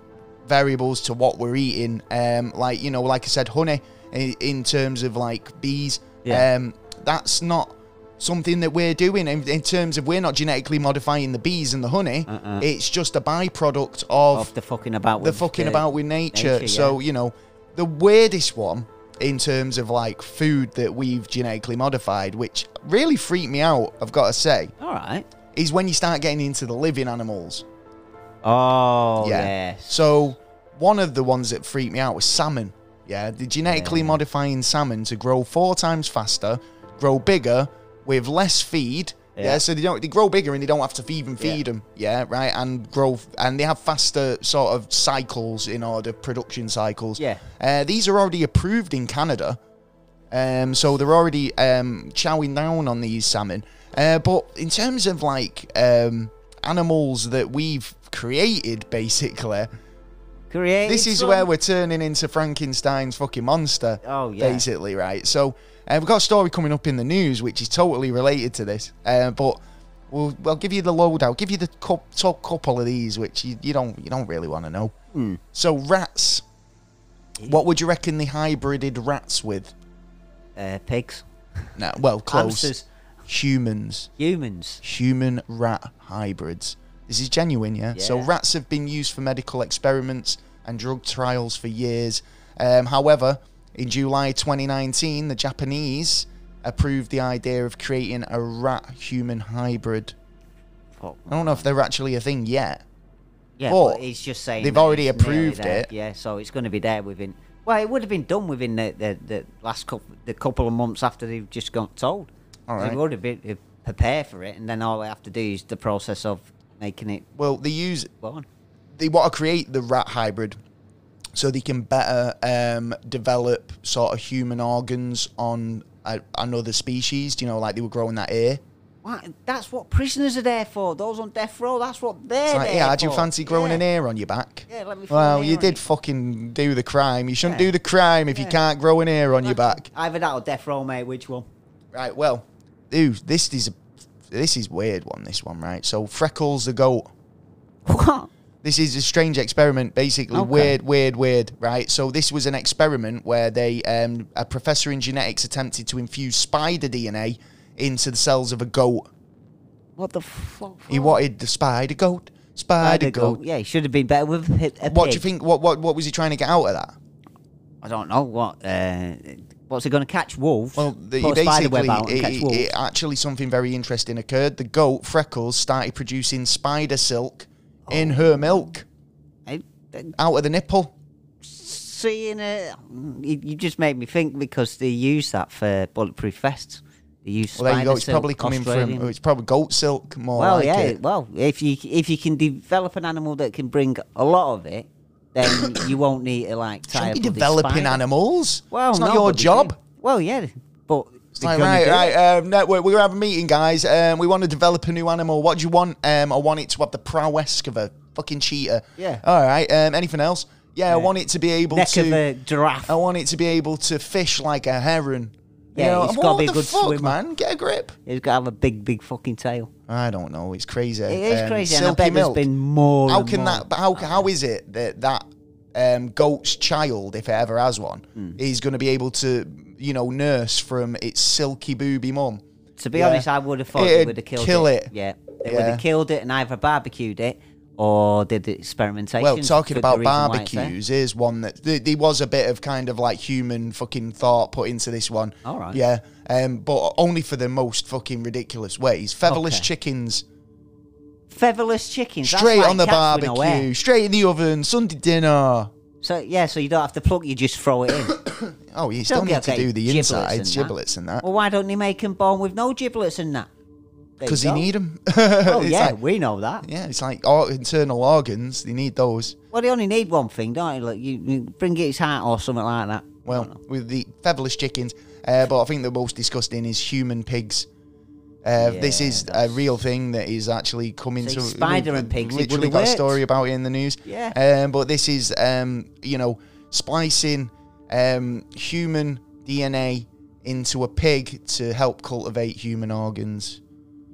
variables to what we're eating. Um, like you know, like I said, honey in, in terms of like bees. Yeah. Um, that's not something that we're doing in, in terms of we're not genetically modifying the bees and the honey. Uh-uh. It's just a byproduct of Of the fucking about the with fucking the- about with nature. nature, So yeah. you know, the weirdest one in terms of like food that we've genetically modified, which really freaked me out. I've got to say, All right. is when you start getting into the living animals. Oh yeah. yes. So one of the ones that freaked me out was salmon. Yeah, the genetically Yeah. modifying salmon to grow four times faster, grow bigger with less feed. Yeah. Yeah. so they don't they grow bigger and they don't have to even Yeah. feed them. Yeah, right, and grow and they have faster sort of cycles in order production cycles. Yeah. uh, these are already approved in Canada. Um, so they're already um, chowing down on these salmon. Uh, but in terms of like um, animals that we've created, basically, Created this is where we're turning into Frankenstein's fucking monster. Oh, yeah. Basically, right? So uh, we've got a story coming up in the news which is totally related to this. Uh, but we'll, we'll give you the lowdown. Give you the cup, top couple of these which you, you don't you don't really want to know. Hmm. So rats. What would you reckon they hybrided rats with? uh, pigs, No, well, close. hamsters, Humans. humans. Human rat hybrids. This is genuine, yeah? So rats have been used for medical experiments and drug trials for years. Um, however, in July 2019, the Japanese approved the idea of creating a rat human hybrid. Fuck. I don't know if they're actually a thing yet. Yeah, But but it's just saying they've already approved it. Yeah, so it's going to be there within. Well, it would have been done within the, the, the last couple the couple of months after they've just got told. All right. They would have been prepare for it, and then all they have to do is the process of making it Well, they use born. they want to create the rat hybrid so they can better um, develop sort of human organs on a, another species. Do you know, like they were growing that ear. What? That's what prisoners are there for. Those on death row. That's what they're like, there yeah, do you for. fancy growing yeah. an ear on your back? Yeah, let me. Well, you did fucking do the crime. You shouldn't Yeah. do the crime if you Yeah. can't grow an ear on your back. Either that or death row, mate. Which one? Right. Well, ooh, this is a this is weird one. This one, right? So Freckles the goat. What? This is a strange experiment, basically. Okay. Weird, weird, weird, right? So this was an experiment where they, um, a professor in genetics attempted to infuse spider DNA into the cells of a goat. What the fuck? He wanted the spider goat, spider, Spider goat. goat. Yeah, he should have been better with a, a What do you think? What, what, what was he trying to get out of that? I don't know what. Uh, what's he going to catch wolves? Well, the, Put a spider basically, web out and it, catch it- wolves. it- actually something very interesting occurred. The goat Freckles started producing spider silk in her milk I- I- out of the nipple. seeing it, you, you just made me think because they use that for bulletproof vests. They use. Well, there you go. It's silk, probably coming Australian. from. It's probably goat silk more Well, like yeah. it. Well, if you if you can develop an animal that can bring a lot of it, then you won't need to like tie Shouldn't a be developing animals. Well, it's not no, your job. Well, yeah, like, right, right, um, no, we're, we're have a meeting, guys. Um, we want to develop a new animal. What do you want? Um, I want it to have the prowess of a fucking cheetah. Yeah. All right. Um, anything else? Yeah, I want it to be able neck to. of a giraffe. I want it to be able to fish like a heron. You Yeah, know, it's gotta be a the good fuck, swimmer. man. Get a grip. He's got to have a big, big fucking tail. I don't know. It's crazy. It is Um, crazy, and I silky bet milk. there's been more. How and can more. that? How how is it that that um, goat's child, if it ever has one, Hmm. is going to be able to, you know, nurse from its silky booby mum? To be Yeah. honest, I would have thought they It'd would have killed kill it. it. Yeah, they Yeah. would have killed it and either barbecued it or did the experimentation. Well, talking about reason why it's there. barbecues, is one that th- there was a bit of kind of like human fucking thought put into this one. All right. Yeah, um, but only for the most fucking ridiculous ways. Featherless Okay. chickens, Featherless chickens. straight like on the cats with no hair. barbecue, straight in the oven, Sunday dinner. So yeah, so you don't have to plug. You just throw it in. Oh, you still Don't need get to do the giblets insides, and that. giblets and that, well, why don't they make them born with no giblets and that? There because you go. need them. Oh yeah, we know that. yeah, it's like or internal organs. They need those. Well, they only need one thing, don't they? Like you, you bring it its heart or something like that. Well, with the featherless chickens, uh, but I think the most disgusting is human pigs. Uh, this is a real thing that is actually coming to spider and pigs, Literally got a story about it in the news. Yeah. Um, but this is, um, you know, splicing um, human DNA into a pig to help cultivate human organs.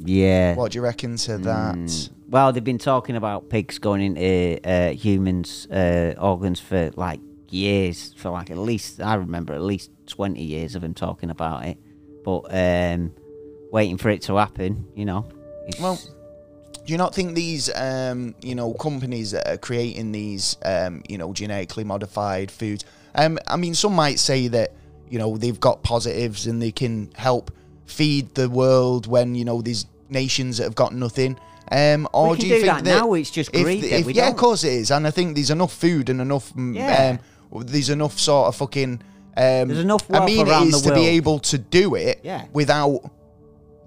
yeah. What do you reckon to that? Mm. Well, they've been talking about pigs going into uh, humans' uh, organs for like years, for like at least I remember at least twenty years of them talking about it, but um, waiting for it to happen, you know. Well, do you not think these, um, you know, companies that are creating these, um, you know, genetically modified foods? Um, I mean, some might say that, you know, they've got positives and they can help feed the world when you know these nations that have got nothing. Um, or We can do you do think that now, it's just greed that if- yeah, of don't. course it is, and I think there's enough food and enough. mm, Yeah. Um, there's enough sort of fucking. Um, There's enough I mean, it is to be able to do it Yeah. without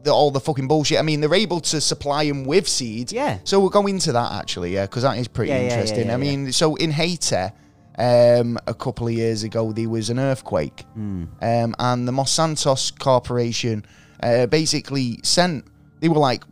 the, all the fucking bullshit. I mean, they're able to supply them with seeds. Yeah. So we'll go into that actually, yeah, because that is pretty Yeah, yeah, yeah, interesting. yeah, I mean, so in Haiti, um, a couple of years ago, there was an earthquake, Hmm. um, and the Monsanto's Corporation uh, basically sent. They were like.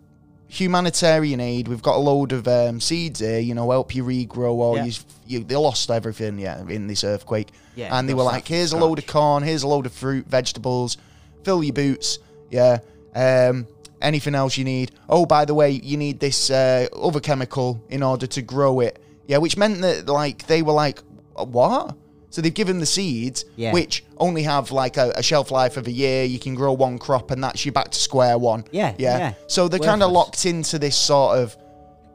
Humanitarian aid. We've got a load of um, seeds here. You know, help you regrow, or Yeah. you, you they lost everything. Yeah, in this earthquake. Yeah, and they were like, "Here's a load of corn. Here's a load of fruit, vegetables. Fill your boots. Yeah. Um, anything else you need? Oh, by the way, you need this uh, other chemical in order to grow it. Yeah, which meant that like they were like, what? So they've given the seeds, Yeah. which only have like a, a shelf life of a year. You can grow one crop, and that's you back to square one. Yeah, yeah. yeah. So they're kind of locked into this sort of,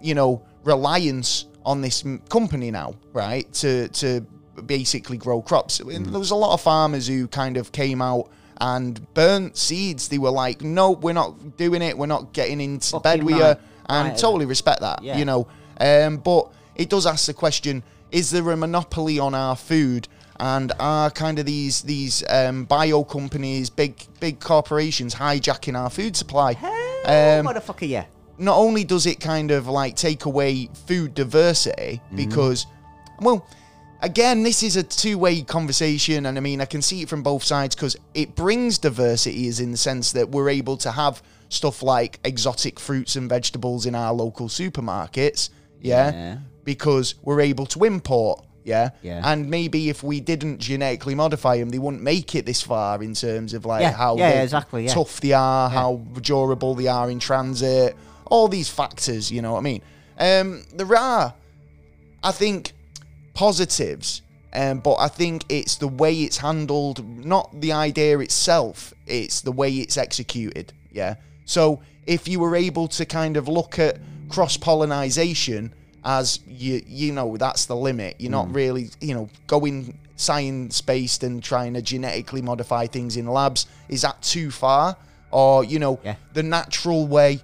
you know, reliance on this m- company now, right? To to basically grow crops. And Mm. There was a lot of farmers who kind of came out and burnt seeds. They were like, "No, we're not doing it. We're not getting into bed Fucking with right. you." and Right. totally respect that. Yeah. You know, um, but it does ask the question: Is there a monopoly on our food? And are kind of these these um, bio companies, big big corporations hijacking our food supply? Oh, Um, motherfucker, yeah. not only does it kind of like take away food diversity Mm-hmm. because well again this is a two-way conversation and i mean i can see it from both sides because it brings diversity is in the sense that we're able to have stuff like exotic fruits and vegetables in our local supermarkets yeah, Yeah. because we're able to import yeah? Yeah. and maybe if we didn't genetically modify them, they wouldn't make it this far in terms of like Yeah, how yeah, exactly, yeah. tough they are, how durable they are in transit, all these factors, you know what I mean? Um, there are, I think, positives, um, but I think it's the way it's handled, not the idea itself, it's the way it's executed, yeah? So if you were able to kind of look at cross pollination as you, you know, that's the limit. You're not really, you know, going science based and trying to genetically modify things in labs. Is that too far? Or, you know, Yeah. the natural way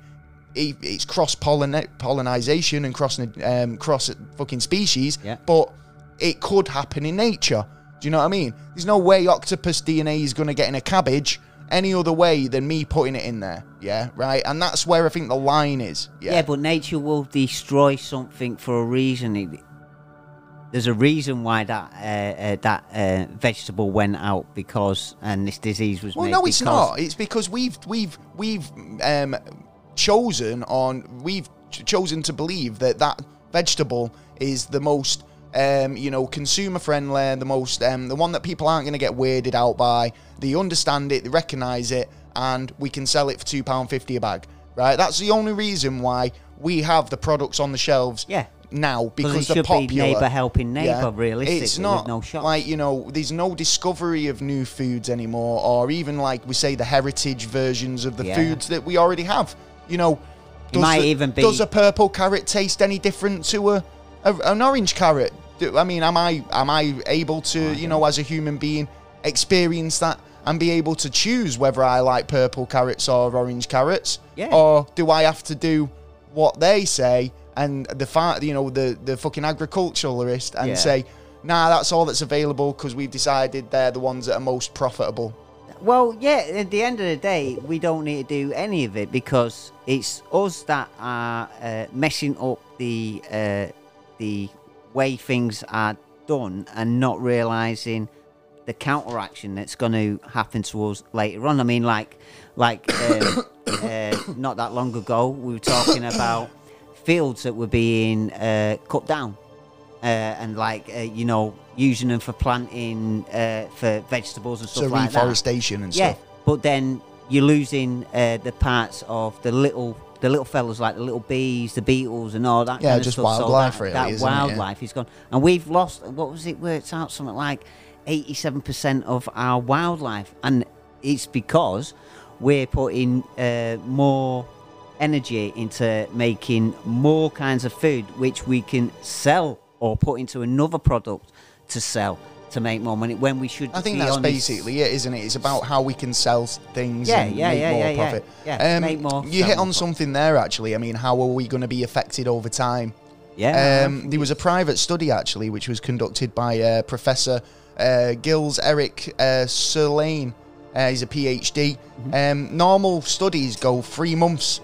it's cross pollination and cross um, cross fucking species, Yeah. but it could happen in nature. Do you know what I mean? There's no way octopus DNA is going to get in a cabbage any other way than me putting it in there. Yeah, right. And that's where I think the line is. Yeah, Yeah. but nature will destroy something for a reason. It, there's a reason why that uh, uh, that uh, vegetable went out because and this disease was Well, no, it's not. It's because we've we've we've um, chosen on we've ch- chosen to believe that that vegetable is the most um, you know consumer friendly, the most um, the one that people aren't going to get weirded out by. They understand it, they recognise it, and we can sell it for two pound fifty a bag. Right? That's the only reason why we have the products on the shelves. Yeah. Now because they're should be neighbour helping neighbour, realistically, It's not no like you know, there's no discovery of new foods anymore, or even like we say the heritage versions of the Yeah. foods that we already have. You know, does, might the- even be- does a purple carrot taste any different to a, a an orange carrot? Do, I mean, am I am I able to you know as a human being experience that and be able to choose whether I like purple carrots or orange carrots? Yeah. Or do I have to do what they say and the fa- you know the the fucking agriculturalist and Yeah. say, nah, that's all that's available because we've decided they're the ones that are most profitable. Well, yeah, at the end of the day, we don't need to do any of it because it's us that are uh, messing up the uh, the way things are done and not realizing the counteraction that's going to happen to us later on. I mean, like, like um, uh, not that long ago, we were talking about fields that were being uh, cut down uh, and like uh, you know using them for planting uh, for vegetables and stuff So like that. reforestation and Yeah, stuff. but then you're losing uh, the parts of the little the little fellas like the little bees, the beetles, and all that. Yeah, kind of just stuff. So wildlife, that, really, That isn't it? Yeah. wildlife is gone, and we've lost. What was it? Worked out something like eighty-seven percent of our wildlife, and it's because we're putting uh, more energy into making more kinds of food, which we can sell or put into another product to sell to make more money. When we should, I think that's basically it, isn't it? It's about how we can sell things Yeah, and yeah, make yeah, more yeah, yeah. profit. Yeah, Um, make more, You hit on something there, actually. I mean, how are we going to be affected over time? Yeah, Um, there was a private study actually, which was conducted by uh, Professor uh, Gilles Eric uh, Seralini. Uh, he's a PhD. Mm-hmm. Um, normal studies go three months.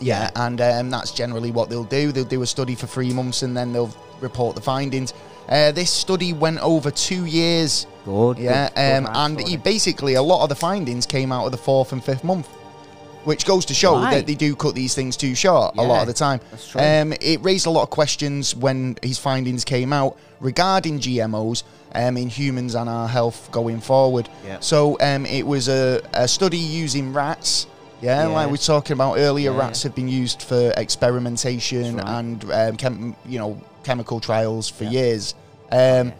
Yeah, and um, that's generally what they'll do. They'll do a study for three months and then they'll report the findings. Uh, this study went over two years. Good. Yeah, good, good, um, nice and he, basically a lot of the findings came out of the fourth and fifth month, which goes to show Right. that they do cut these things too short a lot of the time. that's true. Um, it raised a lot of questions when his findings came out regarding GMOs um, in humans and our health going forward. Yeah. So um, it was a, a study using rats. Yeah, Yeah. like we were talking about earlier, Yeah, rats have been used for experimentation right. and um, you know chemical trials for Yeah. years. Um.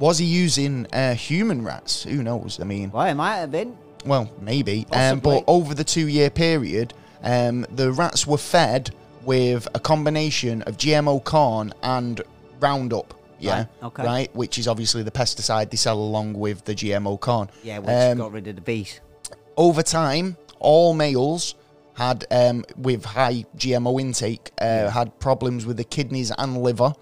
Was he using uh, human rats? Who knows? I mean, Well, it might have been. well, maybe. Um, but over the two-year period, um, the rats were fed with a combination of GMO corn and Roundup. Yeah, Right, okay. right, which is obviously the pesticide they sell along with the GMO corn. Yeah, which Um, got rid of the bees. over time, all males had um, with high GMO intake uh, had problems with the kidneys and liver.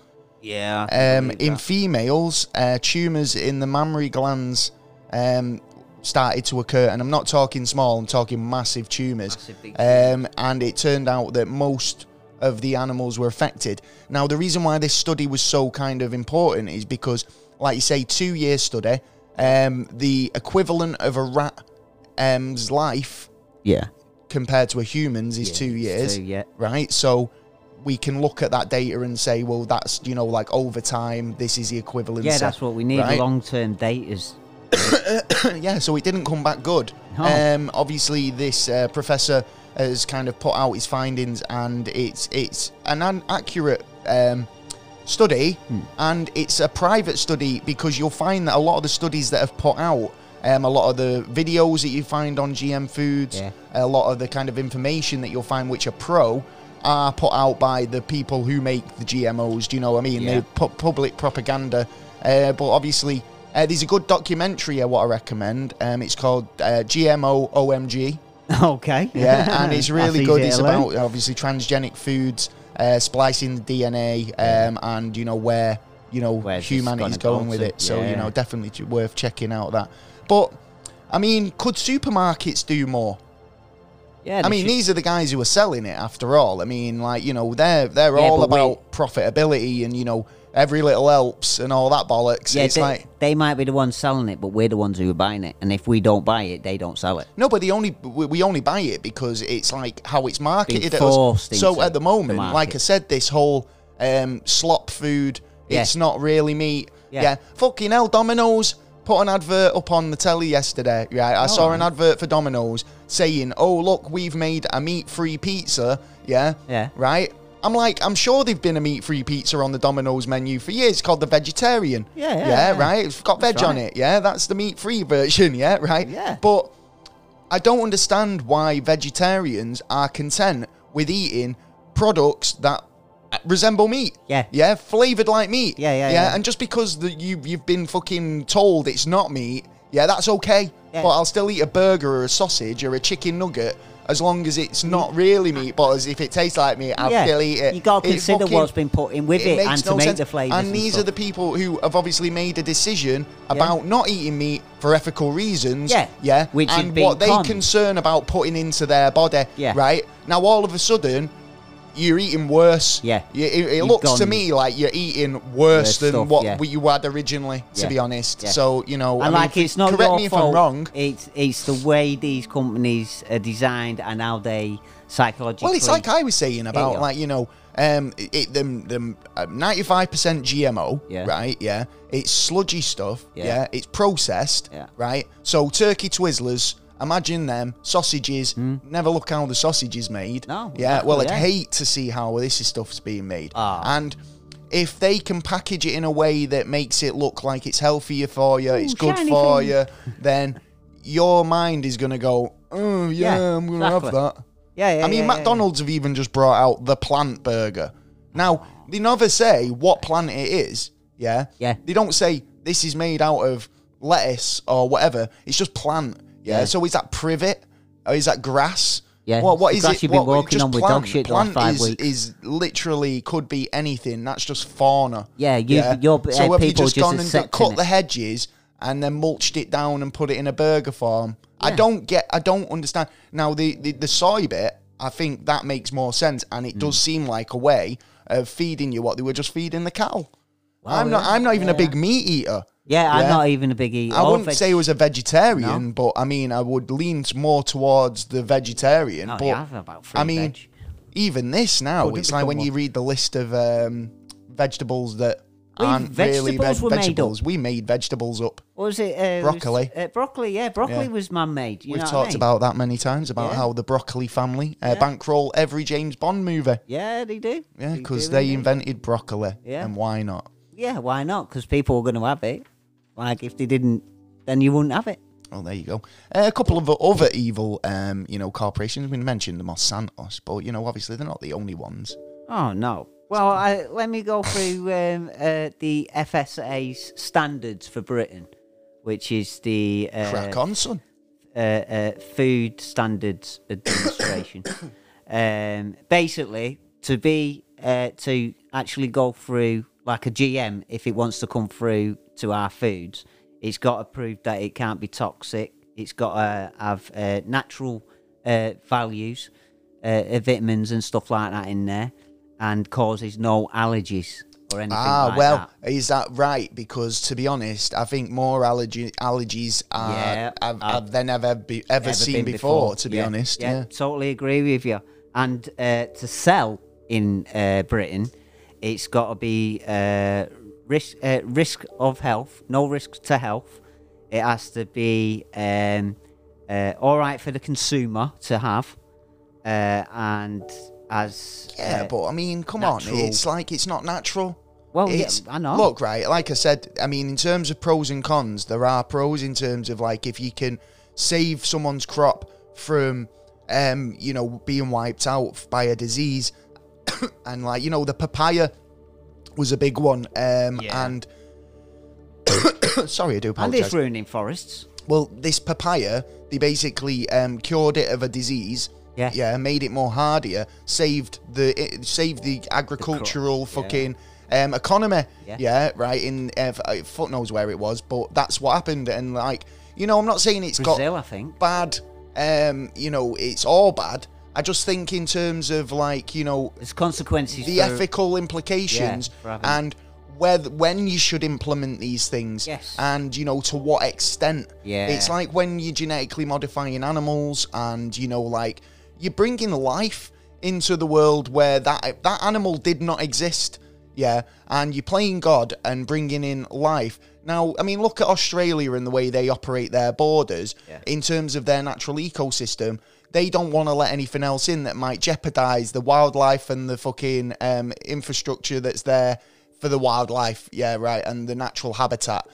Yeah. Um, in that. females, uh, tumors in the mammary glands um, started to occur, and I'm not talking small; I'm talking massive tumors. Massive Um, and it turned out that most of the animals were affected. Now, the reason why this study was so kind of important is because, like you say, two-year study, um, the equivalent of a rat's life yeah. Compared to a human's is Yeah, two years two, yeah. right? So we can look at that data and say, well, that's you know like over time, this is the equivalent. Yeah, that's what we need. right? Long term data's. yeah, so it didn't come back good. No. Um, obviously, this uh, professor has kind of put out his findings, and it's it's an inaccurate um, study, Hmm. and it's a private study because you'll find that a lot of the studies that have put out. Um, a lot of the videos that you find on GM Foods, Yeah. a lot of the kind of information that you'll find which are pro, are put out by the people who make the GMOs. Do you know what I mean? Yeah. They're pu- public propaganda. Uh, but obviously, uh, there's a good documentary uh, what I recommend. Um, it's called uh, GMO OMG. Okay. Yeah, and it's really good. It's to learn. about obviously transgenic foods, uh, splicing the DNA, um, and you know where you know Where's this humanity's gonna go going with to? it. So you know, definitely worth checking out that. But I mean, could supermarkets do more? Yeah. I mean, should- these are the guys who are selling it after all. I mean, like, you know, they're they're Yeah, all about profitability and, you know, every little helps and all that bollocks. yeah, it's they, like they might be the ones selling it, but we're the ones who are buying it. And if we don't buy it, they don't sell it. no, but the only we we only buy it because it's like how it's marketed at us. So at the the moment, market. like I said, this whole um, slop food, Yeah. it's not really meat. Yeah. Yeah. fucking hell, Domino's put an advert up on the telly yesterday. Right, I oh, saw Oh. an advert for Domino's saying, "Oh look, we've made a meat-free pizza." Yeah, Yeah. right. I'm like, I'm sure they've been a meat-free pizza on the Domino's menu for years. It's called the vegetarian. Yeah, yeah, yeah, yeah. right. It's got veg That's on it. Yeah, that's the meat-free version. Yeah, right. Yeah. But I don't understand why vegetarians are content with eating products that resemble meat. Yeah. Yeah, flavored like meat. Yeah, yeah, yeah. And just because the, you you've been fucking told it's not meat, yeah, that's okay. Yeah. But I'll still eat a burger or a sausage or a chicken nugget as long as it's not really meat. But as if it tastes like meat, I'll yeah. still eat it. You got to It consider fucking- what's been put in with it, makes and to no make sense. the flavours. And these are the people who have obviously made a decision about not eating meat for ethical reasons. Yeah. Yeah. Which and what they conned. concern about putting into their body. Yeah. Right. Now all of a sudden. You're eating worse. Yeah. You- It, it looks to me like you're eating worse than stuff, what yeah. you had originally. To Yeah. be honest. Yeah. So you know, I And mean, like, it's not correct me if fault. I'm wrong. It's it's the way these companies are designed and how they psychologically. Well, it's like I was saying about like you know, um, it, them them ninety five percent GMO, Yeah. right? Yeah, it's sludgy stuff. Yeah, Yeah. it's processed. Yeah. right. So turkey twizzlers, imagine them sausages. Never look how the sausage is made. No, yeah. Well, I'd yeah. hate to see how this is stuff's being made. Ah. And if they can package it in a way that makes it look like it's healthier for you, it's good for thing. you, then your mind is gonna go, oh yeah, Yeah, I'm gonna exactly. have that. yeah, yeah. I mean, yeah, McDonald's have even just brought out the plant burger. Now, they never say what plant it is. Yeah. Yeah. They don't say this is made out of lettuce or whatever. It's just plant. Yeah. Yeah. So is that privet or is that grass? Yeah, What? What it's is grass it? you've been what, walking on with plant. dog shit last Plant five is, weeks. is literally could be anything. That's just fauna. Yeah, you- your, uh, so have you just just gone and accepting cut it. the hedges and then mulched it down and put it in a burger form? I don't get. I don't understand. Now the, the the soy bit, I think that makes more sense, and it Mm. does seem like a way of feeding you what they were just feeding the cow. Well, I'm not. I'm not even a big meat eater. Yeah, I'm not even a big eater. I wouldn't veg- say I was a vegetarian, but I mean, I would lean more towards the vegetarian. Oh, but yeah, three I mean, veg. even this now, it's like when become you read the list of um, vegetables that Well, aren't really vegetables veg- were made up. We made vegetables up. What was it? Uh, broccoli. Was, uh, broccoli, yeah, broccoli Yeah. was man-made. We've know what I talked mean? about that many times about Yeah. how the broccoli family uh, Yeah. bankroll every James Bond movie. Yeah, they do. Yeah, because do they invented broccoli. Yeah. And why not? Yeah, why not? Because people were going to have it. Like if they didn't, then you wouldn't have it. Oh, there you go. Uh, a couple of other evil, um, you know, corporations. We mentioned the Monsanto's, but you know, obviously they're not the only ones. Oh no. Well, I, let me go through um, uh, the FSA's standards for Britain, which is the uh, Crack on, son. uh, uh, Food Standards Administration. um, basically, to be uh, to actually go through like a GM, if it wants to come through to our foods, it's got to prove that it can't be toxic. It's got to have uh, natural uh, values, uh, vitamins and stuff like that in there, and causes no allergies or anything Ah, like well, that. is that right? Because to be honest, I think more allergy allergies are Yeah, I've, I've- I've than I've ever, be, ever, ever seen been before, To be Yeah, honest, yeah, yeah. totally agree with you. And uh, to sell in uh, Britain, it's got to be uh, risk uh, risk of health, no risk to health. It has to be um, uh, all right for the consumer to have, uh, and as Yeah, uh, but I mean, come natural- on, it's like it's not natural. Well, yeah, it's, I know. Look, right, like I said, I mean, in terms of pros and cons, there are pros in terms of like if you can save someone's crop from, um, you know, being wiped out by a disease, and like you know, the papaya was a big one, um, Yeah. and sorry, I do apologize. and it's ruining forests. Well, this papaya, they basically um, cured it of a disease. Yeah. Yeah, made it more hardier, saved the it saved the agricultural yeah. fucking um, economy. Yeah. right. In uh, f- uh, fuck knows where it was, but that's what happened. And like, you know, I'm not saying it's Brazil, got I think. bad. Um, you know, it's all bad. I just think in terms of like, you know, There's consequences. the for, ethical implications having- and whether when you should implement these things Yes. and you know to what extent Yeah. it's like when you're genetically modifying animals and you know like you're bringing life into the world where that that animal did not exist yeah and you're playing god and bringing in life now i mean look at australia and the way they operate their borders Yeah. in terms of their natural ecosystem they don't want to let anything else in that might jeopardize the wildlife and the fucking um, infrastructure that's there for the wildlife yeah right and the natural habitat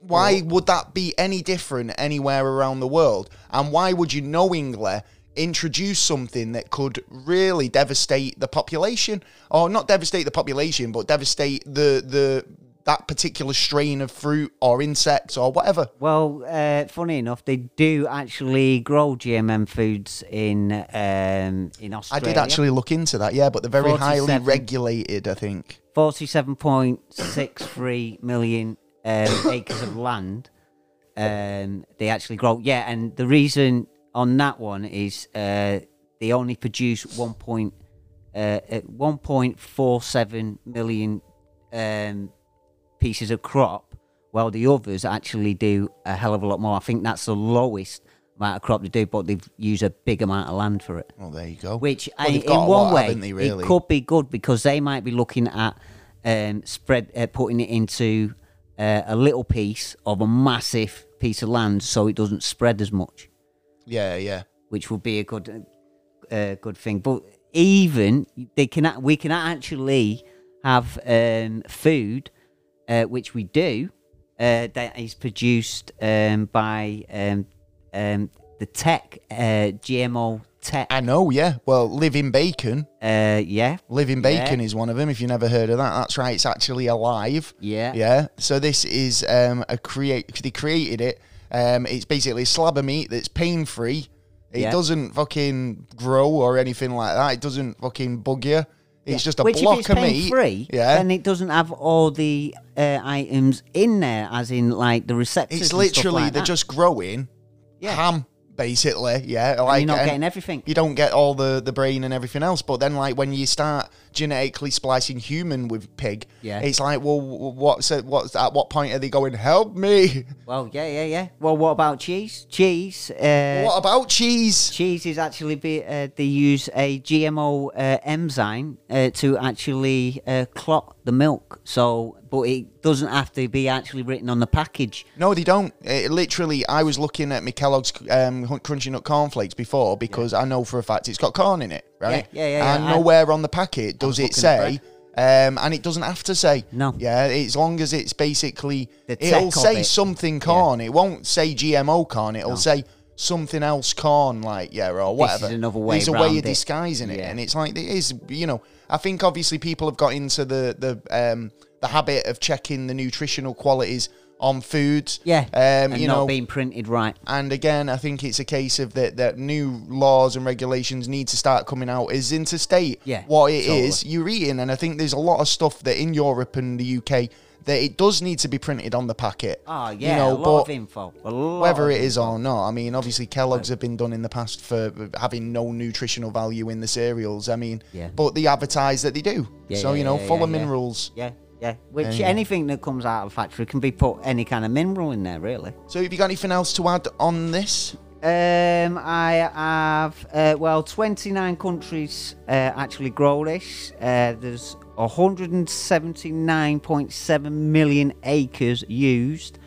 why would that be any different anywhere around the world? And why would you knowingly introduce something that could really devastate the population, or not devastate the population, but devastate the the that particular strain of fruit or insects or whatever? Well, uh, funny enough, they do actually grow GMM foods in um, in Australia. I did actually look into that, yeah, but they're very highly regulated. I think. Forty-seven point six three million um, acres of land. Um, they actually grow. Yeah, and the reason on that one is uh, they only produce one point uh, one point four seven million um, pieces of crop, while the others actually do a hell of a lot more. I think that's the lowest amount of crop they do, but they use a big amount of land for it. Well, there you go. Which, Well, I- they've in one lot, way, they, really? it could be good because they might be looking at um, spread, uh, putting it into uh, a little piece of a massive piece of land, so it doesn't spread as much, yeah, yeah. which would be a good, uh, good thing. But even they can, we can actually have um, food, uh, which we do, uh, that is produced um, by um, um, the tech uh, GMO tech. I know, yeah. Well, living bacon. Uh, yeah, Living bacon is one of them. If you've never heard of that, that's right. It's actually alive. yeah, Yeah. So this is um, a create. They created it. Um, it's basically a slab of meat that's pain free. It Yeah. doesn't fucking grow or anything like that. It doesn't fucking bug you. It's just a Which block if it's of meat. free, Yeah. then it doesn't have all the uh, items in there, as in like the receptors. it's literally like they're that. just growing Yeah. ham, basically. Yeah. And you're not and getting everything. you don't get all the the brain and everything else. But then, like when you start genetically splicing human with pig, Yeah. it's like, well, what's it, what's at what point are they going? Help me! Well, yeah, yeah, yeah. Well, what about cheese? Cheese. Uh, what about cheese? Cheese is actually be, uh, they use a GMO uh, enzyme uh, to actually uh, clot the milk. So, but it doesn't have to be actually written on the package. No, they don't. It, literally, I was looking at my Kellogg's um, Crunchy Nut cornflakes before because I know for a fact it's got corn in it, right? Yeah, yeah, yeah, And yeah. Nowhere on the packet does it say. Um, and it doesn't have to say. No. Yeah, as long as it's basically, it'll say it. something corn. It won't say GMO corn. It'll say something else corn, like yeah, or whatever. is another way There's a way of it. disguising it, Yeah. and it's like it is. You know, I think obviously people have got into the the um, the habit of checking the nutritional qualities on food. Yeah, Um, and you not know, being printed right. and again, I think it's a case of that that new laws and regulations need to start coming out is interstate. Yeah, what it totally. is you're eating, and I think there's a lot of stuff that in Europe and the UK that it does need to be printed on the packet. Oh You yeah, know, a lot of info. A lot whether it is or not, I mean, obviously Kellogg's have been done in the past for having no nutritional value in the cereals. I mean, Yeah. but they advertise that they do. Yeah, so yeah, you know, yeah, full of minerals. Yeah, yeah. Which anything that comes out of a factory can be put any kind of mineral in there, really. So, have you got anything else to add on this? Um, I have uh, well, 29 countries uh, actually grow this. Uh, there's 179.7 million acres used,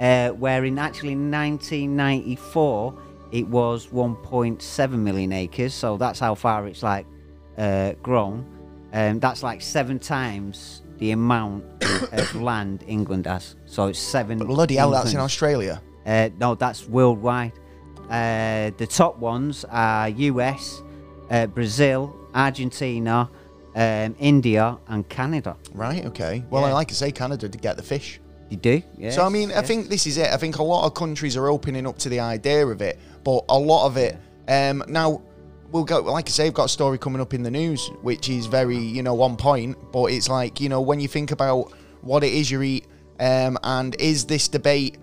uh, where in actually 1994 it was 1.7 million acres. So that's how far it's like uh, grown. Um, that's like seven times the amount of land England has. So it's seven. Bloody hell, that's in Englands. Australia. Uh, no, that's worldwide. Uh, the top ones are US, uh, Brazil, Argentina, um, India, and Canada. Right. Okay. Well, I like to say Canada to get the fish. You do? Yeah. So I mean, I think this is it. I think a lot of countries are opening up to the idea of it, but a lot of it um, now we'll go. Like I say, I've got a story coming up in the news, which is very you know on point. But it's like you know when you think about what it is you eat, um, and is this debate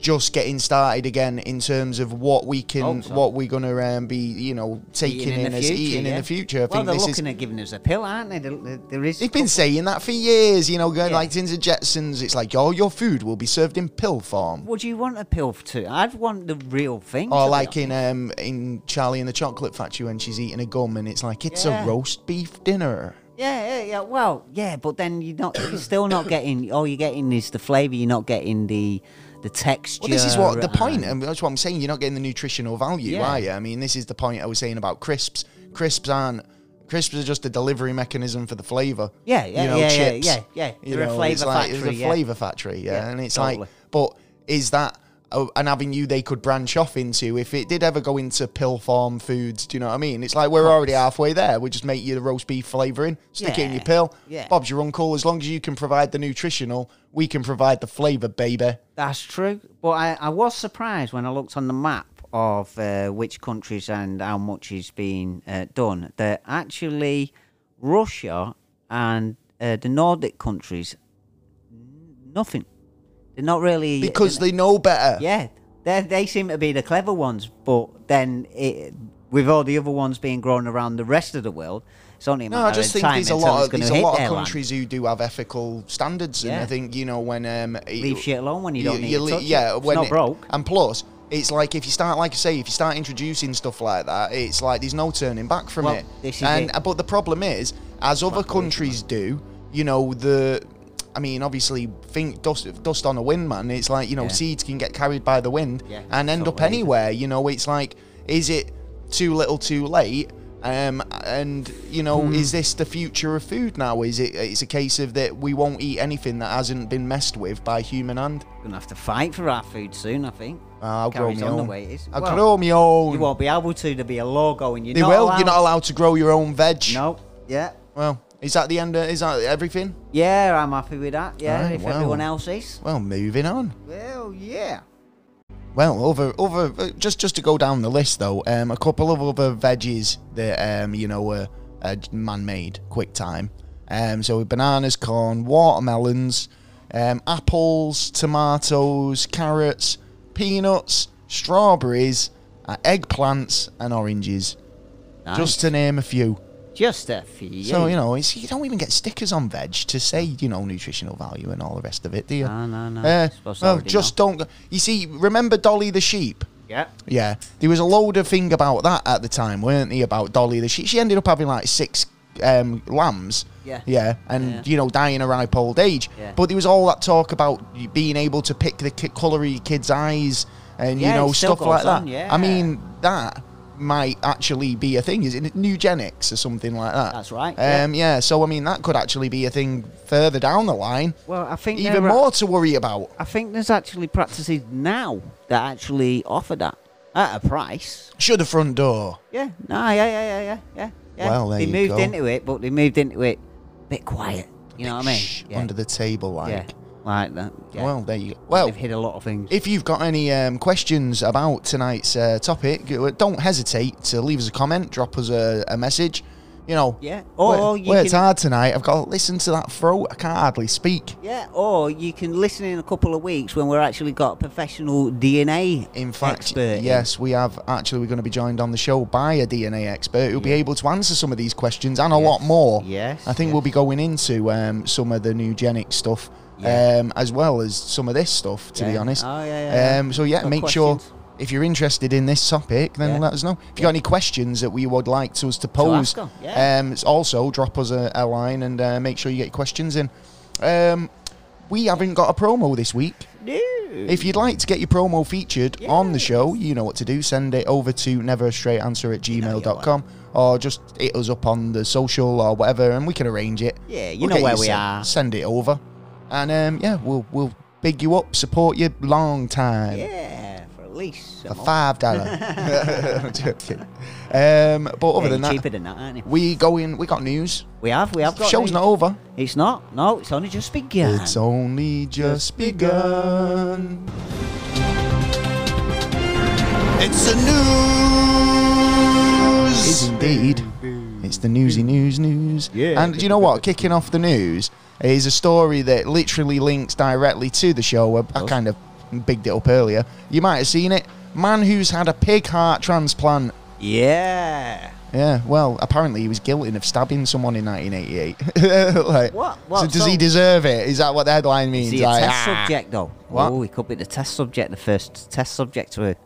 just getting started again in terms of what we can, so. what we're gonna um, be, you know, taking Eating in, the as future, eating in the future. I well, think they're this is looking at giving us a pill, aren't they? There, is. They've been saying that for years, you know, going Yeah. like into Jetsons. It's like, oh, your food will be served in pill form. Would you want a pill for two? I'd want the real thing. Or like in um in Charlie and the Chocolate Factory when she's eating a gum and it's like it's Yeah. a roast beef dinner. Yeah, yeah, yeah. Well, yeah, but then you're not. You're still not getting. All you're getting is the flavour. You're not getting the the texture. Well, this is what the point, and- that's what I'm saying. You're not getting the nutritional value, Yeah. are you? I mean, this is the point I was saying about crisps. Crisps aren't. Crisps are just a delivery mechanism for the flavour. Yeah, yeah, you know, yeah, yeah, chips. yeah, yeah. You They're a know, flavour it's like, factory, It's a yeah. flavour factory, yeah. Yeah, and it's totally. like, but is that an avenue they could branch off into if it did ever go into pill form foods? Do you know what I mean? It's like we're already halfway there. We just make you the roast beef flavouring, stick it in your pill. yeah. Bob's your uncle. As long as you can provide the nutritional, we can provide the flavour, baby. That's true. But I, I was surprised when I looked on the map of uh, which countries and how much is being uh, done that actually Russia and uh, the Nordic countries, nothing. They're not really. Because they know better. Yeah, they they seem to be the clever ones, but then it, with all the other ones being grown around the rest of the world, it's only a No, I just of think there's a lot of there's a lot of land. countries who do have ethical standards, and I think you know when um Leave shit alone when you don't need to le- touch it. yeah It's when not it- broke. and plus it's like if you start like I say if you start introducing stuff like that it's like there's no turning back from Well, it this is and it. uh, but the problem is as other countries do you know the I mean, obviously, think dust, dust on a wind, man. It's like you know, Yeah. seeds can get carried by the wind Yeah, and end up anywhere. You know, it's like, is it too little, too late? Um, and you know, Hmm. is this the future of food now? Is it? It's a case of that we won't eat anything that hasn't been messed with by human hand. We're Gonna have to fight for our food soon, I think. I'll grow my on the own. way it is. I'll Well, grow my own. You won't be able to. There'll be a law going. You're They will. Allowed. You're not allowed to grow your own veg. No. Yeah. Well, is that the end? Of, is that everything? Yeah, I'm happy with that. Yeah, Right, if well. everyone else is. Well, moving on. Well, yeah. Well, over over uh, just just to go down the list though, um, a couple of other veggies that um, you know were uh, man-made, quick time. Um, so bananas, corn, watermelons, um, apples, tomatoes, carrots, peanuts, strawberries, uh, eggplants, and oranges, Nice. just to name a few. Just a few. So you know, it's, you don't even get stickers on veg to say you know nutritional value and all the rest of it, do you? No, no, no. Uh, well, just don't. You see, remember Dolly the sheep? Yeah. Yeah, there was a load of thing about that at the time, weren't there? About Dolly the sheep. She ended up having like six um, lambs. Yeah. Yeah, and Yeah. you know, dying a ripe old age. Yeah. But there was all that talk about being able to pick the colour of your kids' eyes and Yeah, you know stuff like on, that. yeah. I mean, that might actually be a thing. Is it eugenics or something like that? That's right, Um, yeah. So I mean, that could actually be a thing further down the line. Well, I think Even there are- more to worry about. I think there's actually practices now that actually offer that at a price. Shut the front door. Yeah. No. Yeah. Yeah. Yeah. Yeah. Yeah. yeah. Well, they moved go. into it, but they moved into it a bit quiet. You know what I mean? Yeah. Under the table, like. Yeah. Like that. Yeah. Well, there you go. Well, they've hit a lot of things. If you've got any um, questions about tonight's uh, topic, uh, don't hesitate to leave us a comment, drop us a, a message. You know, Yeah. Or wor- you worked can- hard tonight. I've got to listen to that throat. I can't hardly speak. yeah, or you can listen in a couple of weeks when we're actually got a professional DNA In fact, expert. in. yes, we have actually. We're going to be joined on the show by a DNA expert who'll be able to answer some of these questions and a lot more. yes, I think yes. we'll be going into um, some of the new genic stuff. Yeah. Um, as well as some of this stuff, to be honest. Oh, yeah, yeah, yeah. Um, so yeah, make sure if you're interested in this topic, then Yeah. let us know. If you've got any questions that we would like to us to pose, 'em, yeah. um, also drop us a, a line and uh, make sure you get your questions in. Um, we haven't got a promo this week. No. If you'd like to get your promo featured on the show, you know what to do. Send it over to neverstraightanswer at gmail.com or just hit us up on the social or whatever and we can arrange it. Yeah, you We'll know where we sent- are. Send it over. And um, yeah, we'll we'll big you up, support you long time. Yeah, for at least For some more. five dollar. I'm joking. Um, but other Yeah, than that, cheaper than that, aren't you? we going. We got news. We have, we have got. Show's these. not over. It's not. No, it's only just begun. It's only just begun. It's the news. Is indeed. It's the newsy news news. Yeah. And do you know what? Kicking off the news is a story that literally links directly to the show. I, I kind of bigged it up earlier. You might have seen it. Man who's had a pig heart transplant. Yeah. Yeah, well, apparently he was guilty of stabbing someone in 1988. like, What? So does So- he deserve it? Is that what the headline means? Is he a Like, test ah. subject though? What? Oh, he could be the test subject, the first test subject to it.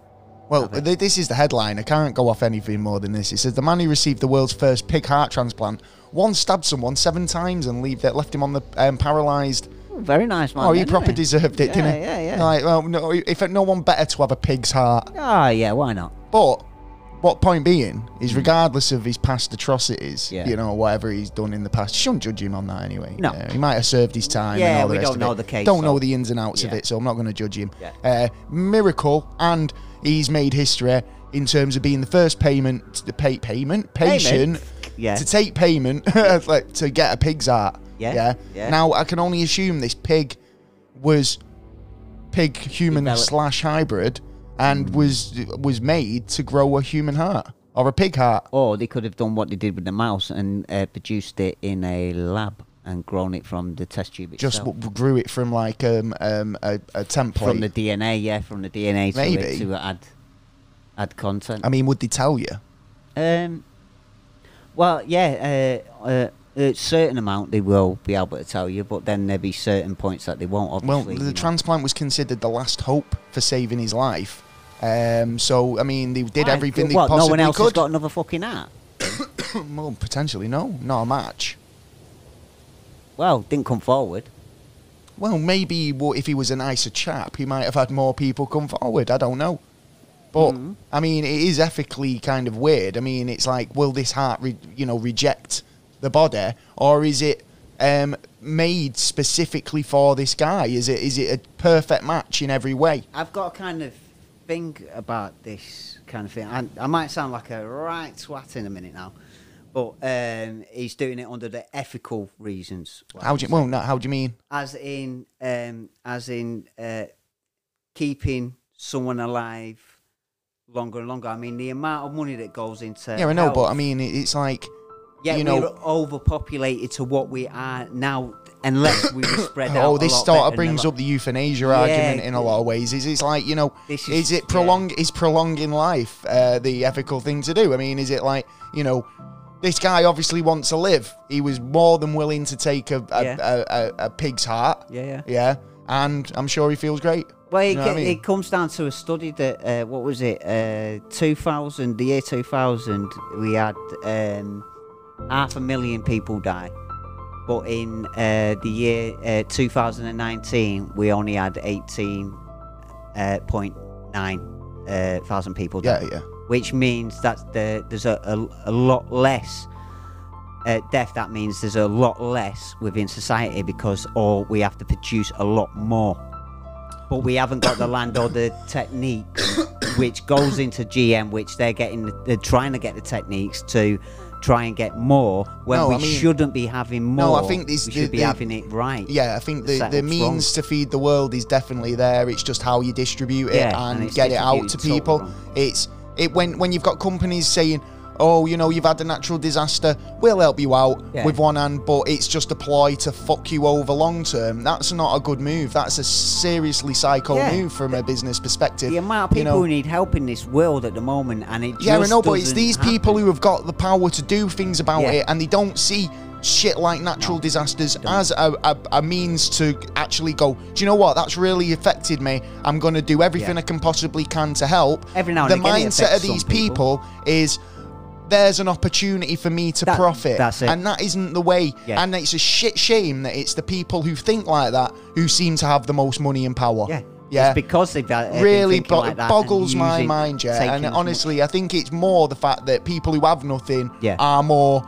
Well, th- this is the headline. I can't go off anything more than this. It says the man who received the world's first pig heart transplant once stabbed someone seven times and leave that left him on the um, paralysed. Oh, very nice man. Oh, he then, proper isn't deserved it, yeah, didn't he? Yeah, yeah. Like, well, no, if no one better to have a pig's heart. Ah, yeah. Why not? But what point being is, regardless of his past atrocities. Yeah. you know, whatever he's done in the past, you shouldn't judge him on that anyway. No. Uh, he might have served his time. Yeah, and all the we rest don't of know it. the case, Don't know the ins and outs of Yeah. it, so I'm not going to judge him. Yeah. Uh, miracle, and he's made history in terms of being the first payment, the pay payment patient. Yeah. To take payment, like to get a pig's heart. Yeah, Yeah. yeah. Now I can only assume this pig was pig human Develop- slash hybrid and was was made to grow a human heart or a pig heart. Or they could have done what they did with the mouse and uh, produced it in a lab and grown it from the test tube Just itself. w- grew it from like um, um, a, a template. from the DNA, yeah, from the DNA to, Maybe. it, to add add content. I mean, would they tell you? Um, well, yeah, uh, uh, a certain amount they will be able to tell you, but then there'll be certain points that they won't. Obviously, Well, the you know. transplant was considered the last hope for saving his life. Um, so I mean, they did Why? everything they What, possibly no one else has got another fucking heart. well, potentially no, not a match. Well, didn't come forward. Well, maybe if he was a nicer chap, he might have had more people come forward. I don't know. But Mm-hmm. I mean, it is ethically kind of weird. I mean, it's like, will this heart, re- you know, reject the body, or is it um, made specifically for this guy? Is it is it a perfect match in every way? I've got a kind of thing about this kind of thing. I, I might sound like a right twat in a minute now, but um, he's doing it under the ethical reasons. How do you, well, no, how do you mean? as in um, as in uh, keeping someone alive longer and longer. I mean, the amount of money that goes into Yeah, I know, but I mean, it's like, yeah, you we're know, overpopulated to what we are now, unless we were spread out. oh, this sort of brings up the euthanasia Yeah, argument in a lot of ways. Is it's like you know, is, is- it prolong? Is prolonging life uh, the ethical thing to do? I mean, is it like you know, this guy obviously wants to live. He was more than willing to take a a, Yeah. a, a, a pig's heart. Yeah, yeah. yeah, and I'm sure he feels great. Well, it, You know I mean? it comes down to a study that uh, what was it? Uh, two thousand, the year two thousand, we had um, half a million people die, but in uh, the year uh, two thousand and nineteen, we only had eighteen uh, point nine uh, thousand people Yeah, yeah. which means that the, there's a, a, a lot less. Uh, death that means there's a lot less within society because or we have to produce a lot more but we haven't got the land or the techniques which goes into GM, which they're getting, they're trying to get the techniques to try and get more when No, we I mean- shouldn't be having more. No, I think this- we the- should be the- having it right. Yeah, I think the, the means to feed the world is definitely there. It's just how you distribute it Yeah, and, and get it out to people. wrong. It's it when when you've got companies saying, "Oh, you know, you've had a natural disaster, we'll help you out Yeah. with one hand," but it's just a ploy to fuck you over long term. That's not a good move. That's a seriously psycho Yeah. move from a business perspective. The amount of You people know, who need help in this world at the moment, and it yeah, I know, but it's these people who have got the power to do things about Yeah. it, and they don't see shit like natural No, disasters as a, a, a means to actually go. Do you know what? That's really affected me. I'm going to do everything Yeah. I can possibly can to help. Every now and the it mindset of these people. people is. There's an opportunity for me to That- profit, that's it. and that isn't the way. Yeah. And it's a shit shame that it's the people who think like that who seem to have the most money and power. Yeah. yeah It's because they've got they've been really bo- like that boggles my mind, yeah. And much- honestly, I think it's more the fact that people who have nothing Yeah. are more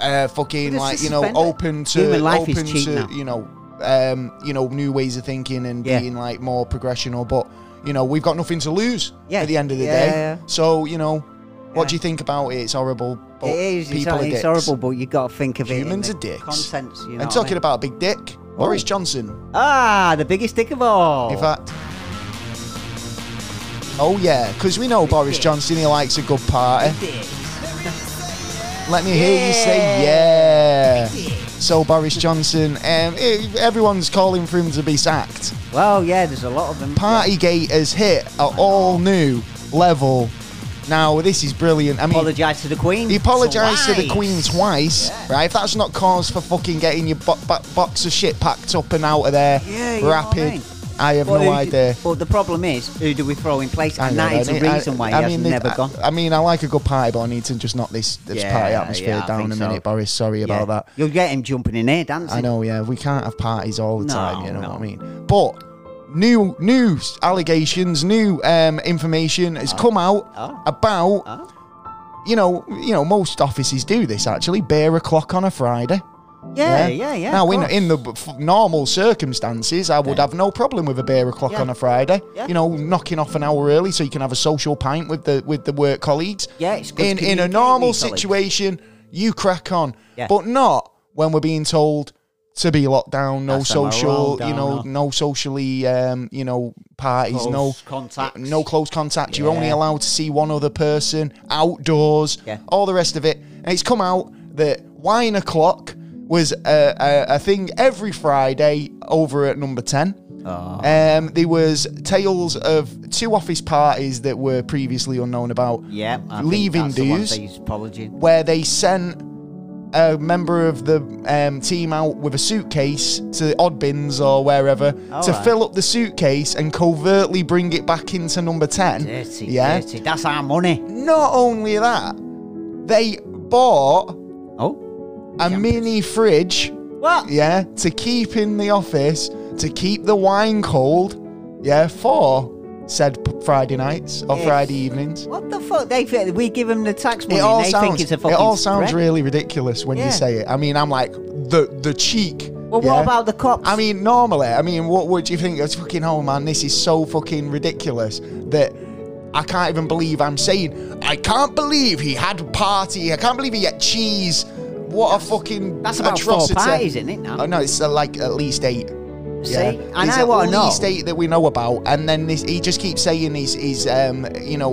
uh, fucking like you know open to Human life is open to now. you know um, you know new ways of thinking and Yeah. being like more progressional. But you know we've got nothing to lose Yeah. at the end of the day. So you know. What do you think about it? It's horrible. But It is. It's, people are it's dicks. horrible, but you got to think of Humans it. Humans are dicks. Contents, you know. and what I talking mean? about a big dick, Boris Oh. Johnson. ah, the biggest dick of all. In fact, oh yeah, because we know Boris dick. Johnson. He likes a good party. Let me hear you say yeah. So Boris Johnson, um, everyone's calling for him to be sacked. Well, yeah, there's a lot of them. Partygate has hit an all new level. Now this is brilliant. I mean, Apologise to the Queen. he apologised to the Queen twice, Yeah. right? If that's not cause for fucking getting your bo- bo- box of shit packed up and out of there Yeah, I rapid, mean? I have But no idea. But the problem is, who do we throw in place? And know, that is the mean, I- reason why he I mean, never I, gone. I mean, I like a good party, but I need to just knock this, this Yeah, party atmosphere down a so. minute, Boris. Sorry about that. You'll get him jumping in here dancing. I know, yeah, we can't have parties all the No, time, you know no. what I mean? But new new allegations, new um, information has come out Oh. about, Oh. you know, you know, most offices do this actually, bear o'clock on a Friday. Yeah, yeah, yeah. now, in in the f- normal circumstances, I would have no problem with a beer o'clock Yeah. on a Friday. Yeah. You know, knocking off an hour early so you can have a social pint with the with the work colleagues. Yeah, it's good in in a normal with colleagues. situation, you crack on, Yeah. but not when we're being told to be locked down, no That's social, roll you know, no. no socially, um, you know, parties, no contact, no close contact. You're only allowed to see one other person outdoors, Yeah. all the rest of it. And it's come out that wine o'clock was a, a, a thing every Friday over at number 10. Oh. Um, there was tales of two office parties that were previously unknown about Yeah, I leaving the dues. he's where they sent a member of the um, team out with a suitcase to Oddbins or wherever All to right. fill up the suitcase and covertly bring it back into number 10. Dirty, yeah. dirty. That's our money. Not only that, they bought Oh, a mini fridge, what? yeah, to keep in the office to keep the wine cold, yeah, for said Friday nights or Yes. Friday evenings. What the fuck? They we give them the tax money. It all sounds think it's a it all sounds really ridiculous when Yeah. you say it. I mean, I'm like the the cheek. Well, yeah? what about the cops? I mean, normally, I mean, what would you think? It's fucking hell, man. This is so fucking ridiculous that I can't even believe I'm saying. I can't believe he had a party. I can't believe he ate cheese. What a fucking that's about four atrocity. parties, isn't it? Now, Oh no, it's uh, like at least eight. See, Yeah. I at want to know. eight that we know about, and then this, he just keeps saying his, his um, you know,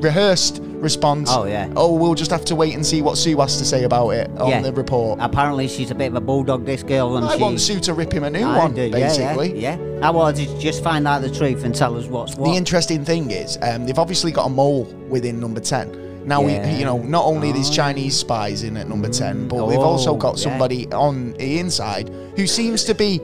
rehearsed response. Oh, yeah. Oh, we'll just have to wait and see what Sue has to say about it on Yeah. the report. Apparently, she's a bit of a bulldog. This girl, and I she. want Sue to rip him a new I one, do, basically. Yeah, yeah. I want to just find out the truth and tell us what's what. The interesting thing is, um, they've obviously got a mole within number ten. Now Yeah. we, you know, not only these Oh. Chinese spies in at number ten, but we've also Oh, got yeah. somebody on the inside who seems to be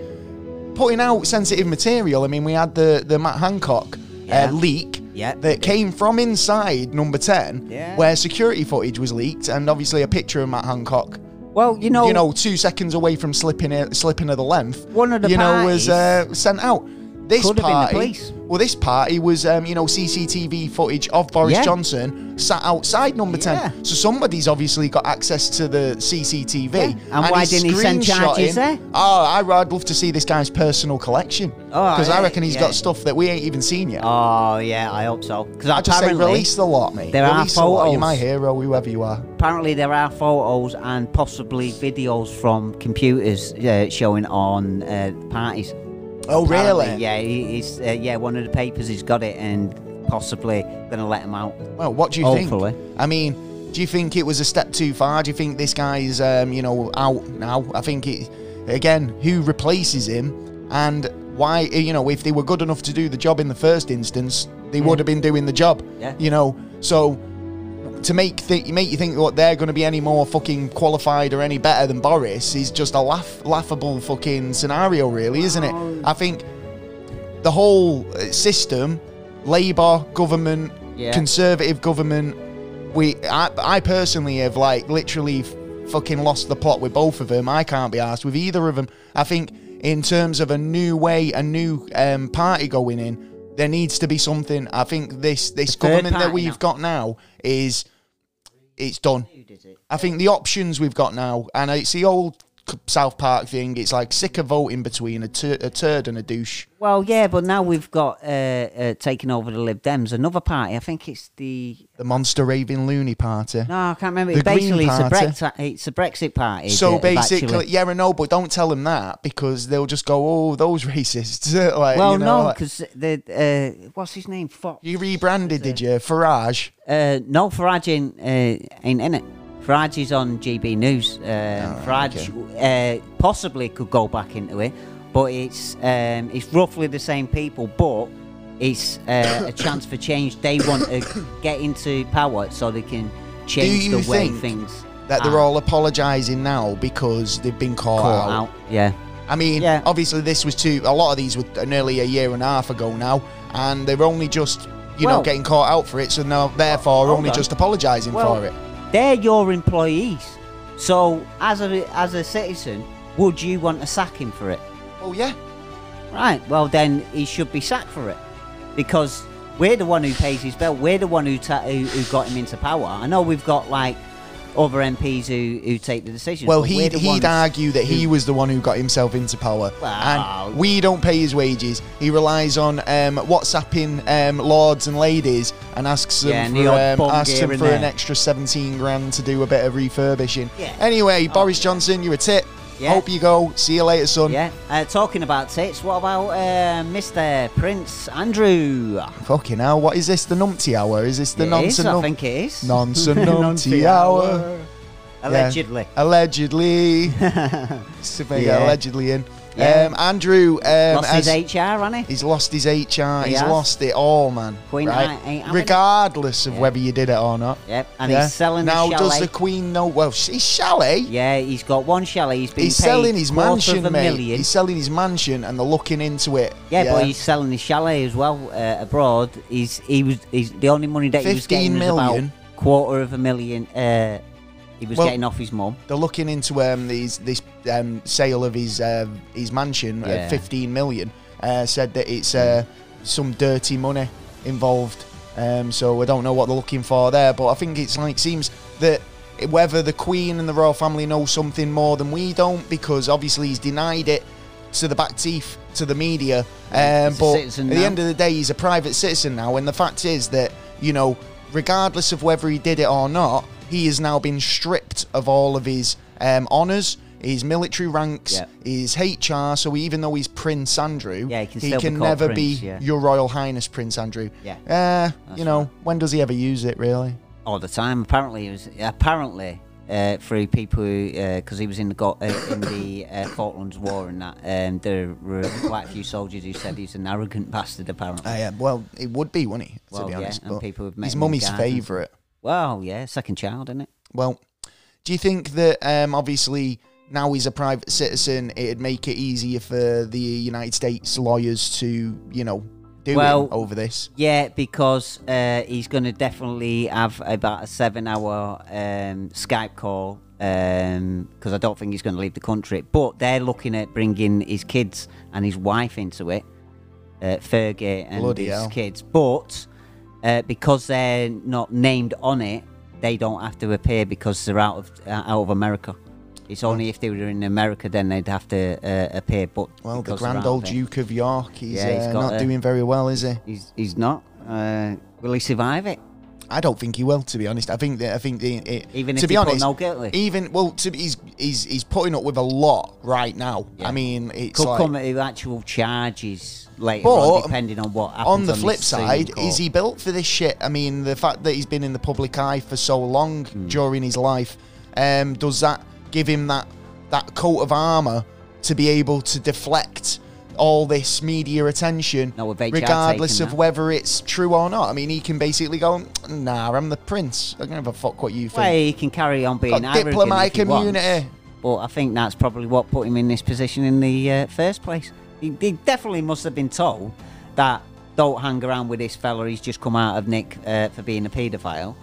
putting out sensitive material. I mean, we had the the Matt Hancock Yeah. uh, leak Yeah. that came from inside number ten, Yeah. where security footage was leaked, and obviously a picture of Matt Hancock. well, you know, You know, two seconds away from slipping slipping of the length. One of the you know was uh, sent out. This Could have been the party, well, this party was, um, you know, CCTV footage of Boris Yeah. Johnson sat outside number Yeah. 10. So somebody's obviously got access to the CCTV. Yeah. And why didn't he send charges there? Oh, I- I'd love to see this guy's personal collection. Oh, Because I reckon he's got stuff that we ain't even seen yet. Oh yeah, I hope so. Because I just say release the lot, mate. there are release the lot. You're photos. my hero, whoever you are. apparently there are photos and possibly videos from computers uh, showing on uh, parties. Oh, Apparently, really? Yeah, he- he's uh, yeah one of the papers he's got it and possibly going to let him out. Well, what do you Hopefully. think? I mean, do you think it was a step too far? Do you think this guy's, um, you know, out now? I think it, again, who replaces him and why, you know, if they were good enough to do the job in the first instance, they would have been doing the job. Yeah. You know, so to make th- make you think what they're going to be any more fucking qualified or any better than Boris is just a laugh laughable fucking scenario, really, isn't it? I think the whole uh, system, Labour government, Yeah. conservative government, we I, I personally have like literally f- fucking lost the plot with both of them. I can't be asked with either of them. I think in terms of a new way, a new um, party going in, there needs to be something. I think this this third government that we've now. got now is it's done. Who did it? I think the options we've got now, and it's the old C- South Park thing. It's like sick of voting between a, tur- a turd and a douche. Well, yeah, but now we've got uh, uh, taken over the Lib Dems, another party. I think it's the The monster raving loony party. no, I can't remember. The It's basically, it's a, Brexit, it's a Brexit party. So have basically, actually- yeah, I know, but don't tell them that because they'll just go, "Oh, those racists." like, well, you know, no, like- because the uh, what's his name? Fox. you rebranded, did you, Farage? Uh, no, Farage ain't, uh, ain't in it. Farage is on GB News. Um, Farage uh, possibly could go back into it, but it's um, it's roughly the same people, but it's uh, a chance for change. They want to get into power so they can change the way things That they're all apologising now because they've been caught, caught out. out. Yeah, I mean, Yeah. obviously, this was too. A lot of these were nearly a year and a half ago now, and they're only just, you know, getting caught out for it. So now, therefore, Hold only on. just apologising Well- for it. They're your employees. So as a as a citizen, would you want to sack him for it? Oh yeah, Right. Well, then he should be sacked for it because we're the one who pays his bill. We're the one who ta- who, who got him into power. I know we've got like other MPs who, who take the decisions. Well, but he'd, he'd argue that he was the one who got himself into power. And we don't pay his wages. He relies on um, WhatsApping um, lords and ladies and asks them Yeah, and the for, um, bum asks them for an there. extra 17 grand to do a bit of refurbishing. Yeah. Anyway, Boris Johnson, you're a tit. Yeah. Hope you go. See you later, son. Yeah. Uh, talking about tits, what about uh, Mr. Prince Andrew? Fucking hell, what is this? The numpty hour? Is this the It is, nonsense? I num- think it is. Nonsense numpty hour. Allegedly. Yeah. Allegedly. Yeah. allegedly in. Yeah. Um, Andrew um, Lost has- his HR, hasn't he? He's lost his HR. He he's has. lost it all, man. Queen right? ain't- it. Regardless of Yeah. whether you did it or not. Yep. And Yeah. he's selling now, does the Queen know? Well, his chalet. Yeah, he's got one chalet. He's been He's selling his mansion, of a mate. million. He's selling his mansion, and they're looking into it. Yeah, but he's selling his chalet as well uh, abroad. He's he was he's the only money that he was 15 getting was about quarter of a million. Uh, he was Well- getting off his mum. They're looking into um, these this um, sale of his uh, his mansion Yeah. at 15 million. Uh, said that it's uh, some dirty money involved. Um, so I don't know what they're looking for there, but I think it's like seems that whether the Queen and the royal family know something more than we don't, because obviously he's denied it to the back teeth to the media. Um, but at the now. end of the day, he's a private citizen now, and the fact is that you know, regardless of whether he did it or not, he has now been stripped of all of his um, honours, his military ranks, Yeah. his HR. So even though he's Prince Andrew, Yeah, he can still be never Prince, be yeah. Your Royal Highness Prince Andrew. Yeah. Uh, you know, right. when does he ever use it, really? all the time. Apparently, it was apparently uh, through people because he was in the uh, in the uh, Falklands War and that. Um, there were quite a few soldiers who said he's an arrogant bastard. Apparently. Uh, yeah, well, it would be, wouldn't he, to Well, be yeah, honest? and people have met his mummy's favourite. well, yeah, second child, isn't it? Well, do you think that um, obviously now he's a private citizen, it'd make it easier for the United States lawyers to, you know, do Well- over this? Yeah, because uh, he's going to definitely have about a seven-hour um, Skype call because I don't think he's going to leave the country. But they're looking at bringing his kids and his wife into it. uh, Fergie and Bloody his hell. kids, but uh, because they're not named on it, they don't have to appear because they're out of out of America. It's only if they were in America then they'd have to uh, appear. But Well, the grand old it- Duke of York, he's, Yeah, he's uh, not a- doing very well, is he? He's he's not. Uh, will he survive it? I don't think he will, to be honest. I think that I think the, it, Even to if be honest, no even well, to he's he's he's putting up with a lot right now. Yeah. I mean, it's Could like come to actual charges later on, depending on what happens. on the this flip side, Court. is he built for this shit? I mean, the fact that he's been in the public eye for so long Hmm. during his life, um, does that give him that that coat of armor to be able to deflect all this media attention, HR regardless of that. whether it's true or not? I mean, he can basically go, "Nah, I'm the prince. I don't give a fuck what you think." Well, he can carry on being Got diplomatic if he wants, immunity. but I think that's probably what put him in this position in the uh, first place. He, he definitely must have been told that don't hang around with this fella. He's just come out of Nick uh, for being a paedophile.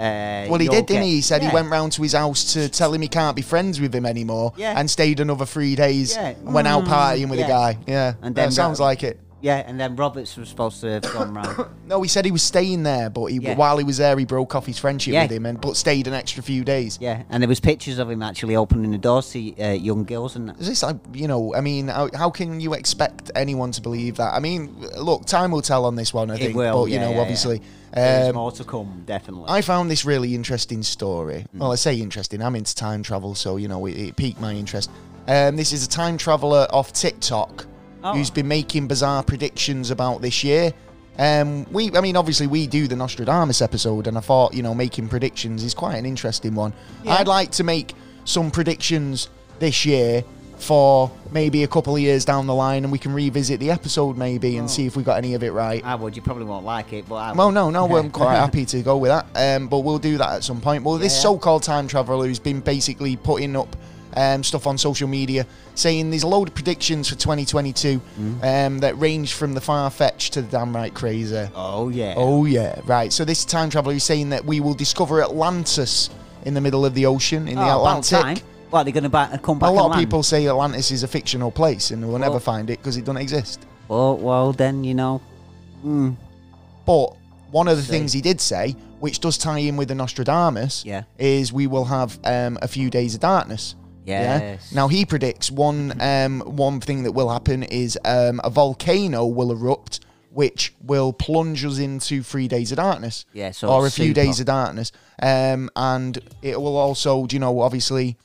Uh, Well, he did, didn't he? He said Yeah. he went round to his house to tell him he can't be friends with him anymore Yeah. and stayed another three days Yeah. and went out Mm, partying with yeah. a guy. Yeah, And that sounds like it. Yeah, and then Roberts was supposed to have gone round. No, he said he was staying there, but he, Yeah. while he was there, he broke off his friendship Yeah. with him, and but stayed an extra few days. yeah, and there was pictures of him actually opening the doors to uh, young girls and that. Is this like you know? I mean, how, how can you expect anyone to believe that? I mean, look, time will tell on this one. I It think, will, but you yeah, know, yeah, yeah. obviously, There's um, more to come, definitely. I found this really interesting story. Mm. Well, I say interesting. I'm into time travel, so you know it, it piqued my interest. Um, this is a time traveler off TikTok Oh. who's been making bizarre predictions about this year. Um, we, I mean, obviously we do the Nostradamus episode, and I thought you know making predictions is quite an interesting one. Yeah. I'd like to make some predictions this year for maybe a couple of years down the line, and we can revisit the episode maybe and Oh. see if we got any of it right. I would. You probably won't like it, but I Well, would. no, no, I'm quite happy to go with that. Um, but we'll do that at some point. Well, this Yeah. so-called time traveler who's been basically putting up um, stuff on social media saying there's a load of predictions for 2022 Mm. um, that range from the far-fetched to the damn right crazy. Oh yeah. Oh yeah, right. So this time traveler is saying that we will discover Atlantis in the middle of the ocean in the Oh, about Atlantic. What, they're going to ba- come back A lot of land? people say Atlantis is a fictional place and we'll never find it because it doesn't exist. Well, well, then, you know. Mm, But one of the See. things he did say, which does tie in with the Nostradamus, Yeah. is we will have um, a few days of darkness. Yes. Now he predicts one um, one thing that will happen is um, a volcano will erupt, which will plunge us into three days of darkness. Yeah, so or a few super. days of darkness, um, and it will also, you know, obviously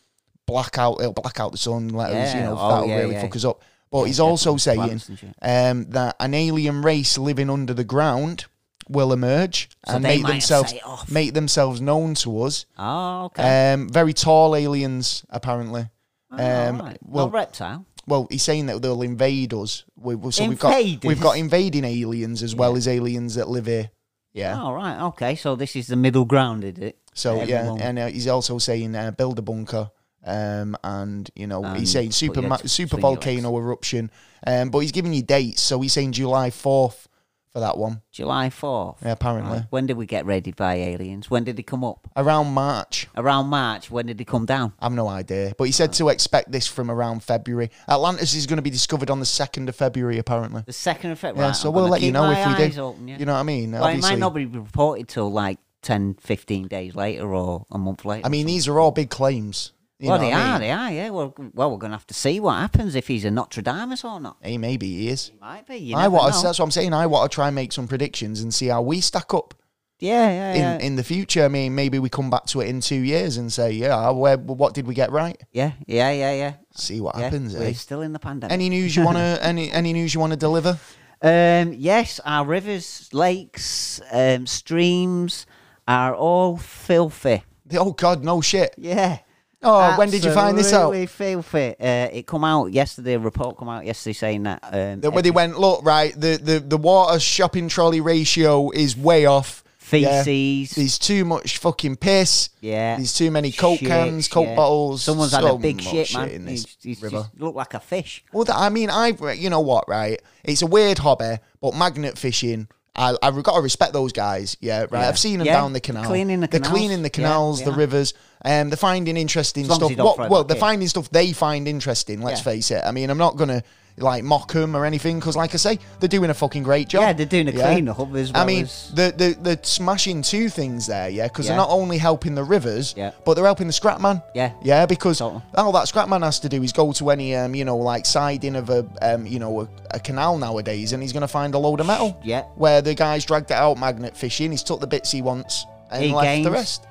black out. It'll black out the sun. Let us, you know, oh, that'll yeah, really yeah. fuck us up. But Yeah, he's also saying Plants and shit. um, that an alien race living under the ground will emerge So and make themselves set it off. make themselves known to us. Oh, okay. Um, very tall aliens, apparently. Oh, um, right. well- Well, reptile. Well, he's saying that they'll invade us. We, we- so we've got we've got invading aliens as well Yeah. as aliens that live here. Yeah. Oh, right. Okay. So this is the middle ground, is it? So For yeah, and uh, he's also saying uh, build a bunker. Um, and you know And he's saying super ma- super volcano eruption, um, but he's giving you dates. So he's saying July fourth for that one. July 4th. Yeah, apparently Right. When did we get raided by aliens? When did they come up? around March. Around March. When did they come down? I've no idea, but he said to expect this from around February. Atlantis is going to be discovered on the second of February, apparently. The second of February. Yeah, Right, so I'm we'll let you know if we do. Open, yeah. You know what I mean? Well, it might not be reported till like 10, 15 days later or a month later. I mean, these are all big claims. You well, they are, mean? they are, yeah. Well, well, we're going to have to see what happens if he's a Nostradamus or not. Hey, maybe he is. Might be. You I want. To, that's what I'm saying. I want to try and make some predictions and see how we stack up Yeah, yeah, in, yeah. in the future. I mean, maybe we come back to it in two years and say, yeah, where, what did we get right? yeah, yeah, yeah, yeah. See what yeah. happens. We're Eh? still in the pandemic. Any news you want to? any any news you want to deliver? Um, yes, our rivers, lakes, um, streams are all filthy. Oh God, no shit. Yeah. Oh, when did you find this out? Absolutely filthy. Uh, it come out yesterday. A report come out yesterday saying that. Um, That where they went, look, right, the, the, the water shopping trolley ratio is way off. Yeah. feces. There's too much fucking piss. Yeah. There's too many Coke Shit, cans, Coke yeah. bottles. Someone's had so a big much shit, man. in this He's, he's river. just looked like a fish. Well, that, I mean, I you know what, right? It's a weird hobby, but magnet fishing. I, I've got to respect those guys, yeah, right. I've seen them Yeah, down the canal. cleaning the They're canals. cleaning the Yeah, canals, the yeah. rivers, and they're finding interesting As long as stuff. What- well, they're in. finding stuff they find interesting. Let's Yeah. face it. I mean, I'm not gonna, like mock them or anything because, like I say, they're doing a fucking great job. Yeah, they're doing a Yeah. clean up as well I mean, as- they're, they're, they're smashing two things there, yeah, because Yeah. they're not only helping the rivers, Yeah. but they're helping the scrap man. Yeah. Yeah, because Totally. all that scrap man has to do is go to any, um, you know, like siding of a, um, you know, a, a canal nowadays, and he's going to find a load of metal. Yeah. Where the guy's dragged it out magnet fishing, he's took the bits he wants and He left gains. the rest.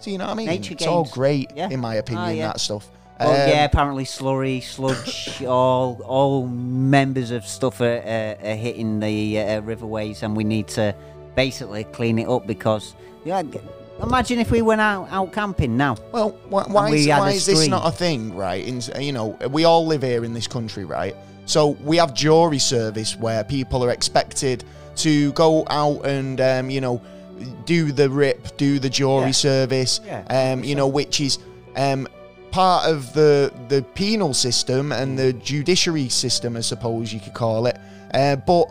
So you know what I mean? Nature it's all great, Yeah. in my opinion, Ah, yeah. that stuff. Well, Um, yeah, apparently slurry, sludge, all all members of stuff are, uh, are hitting the uh, riverways, and we need to basically clean it up because yeah, g- imagine if we went out out camping now. Well, why, why, we is, had why is this stream. not a thing, right? In, you know, we all live here in this country, right? So we have jury service where people are expected to go out and, um, you know, do the rip, do the jury Yeah. service, Yeah, um, you know, which is um, part of the the penal system and the judiciary system, I suppose you could call it. Uh, but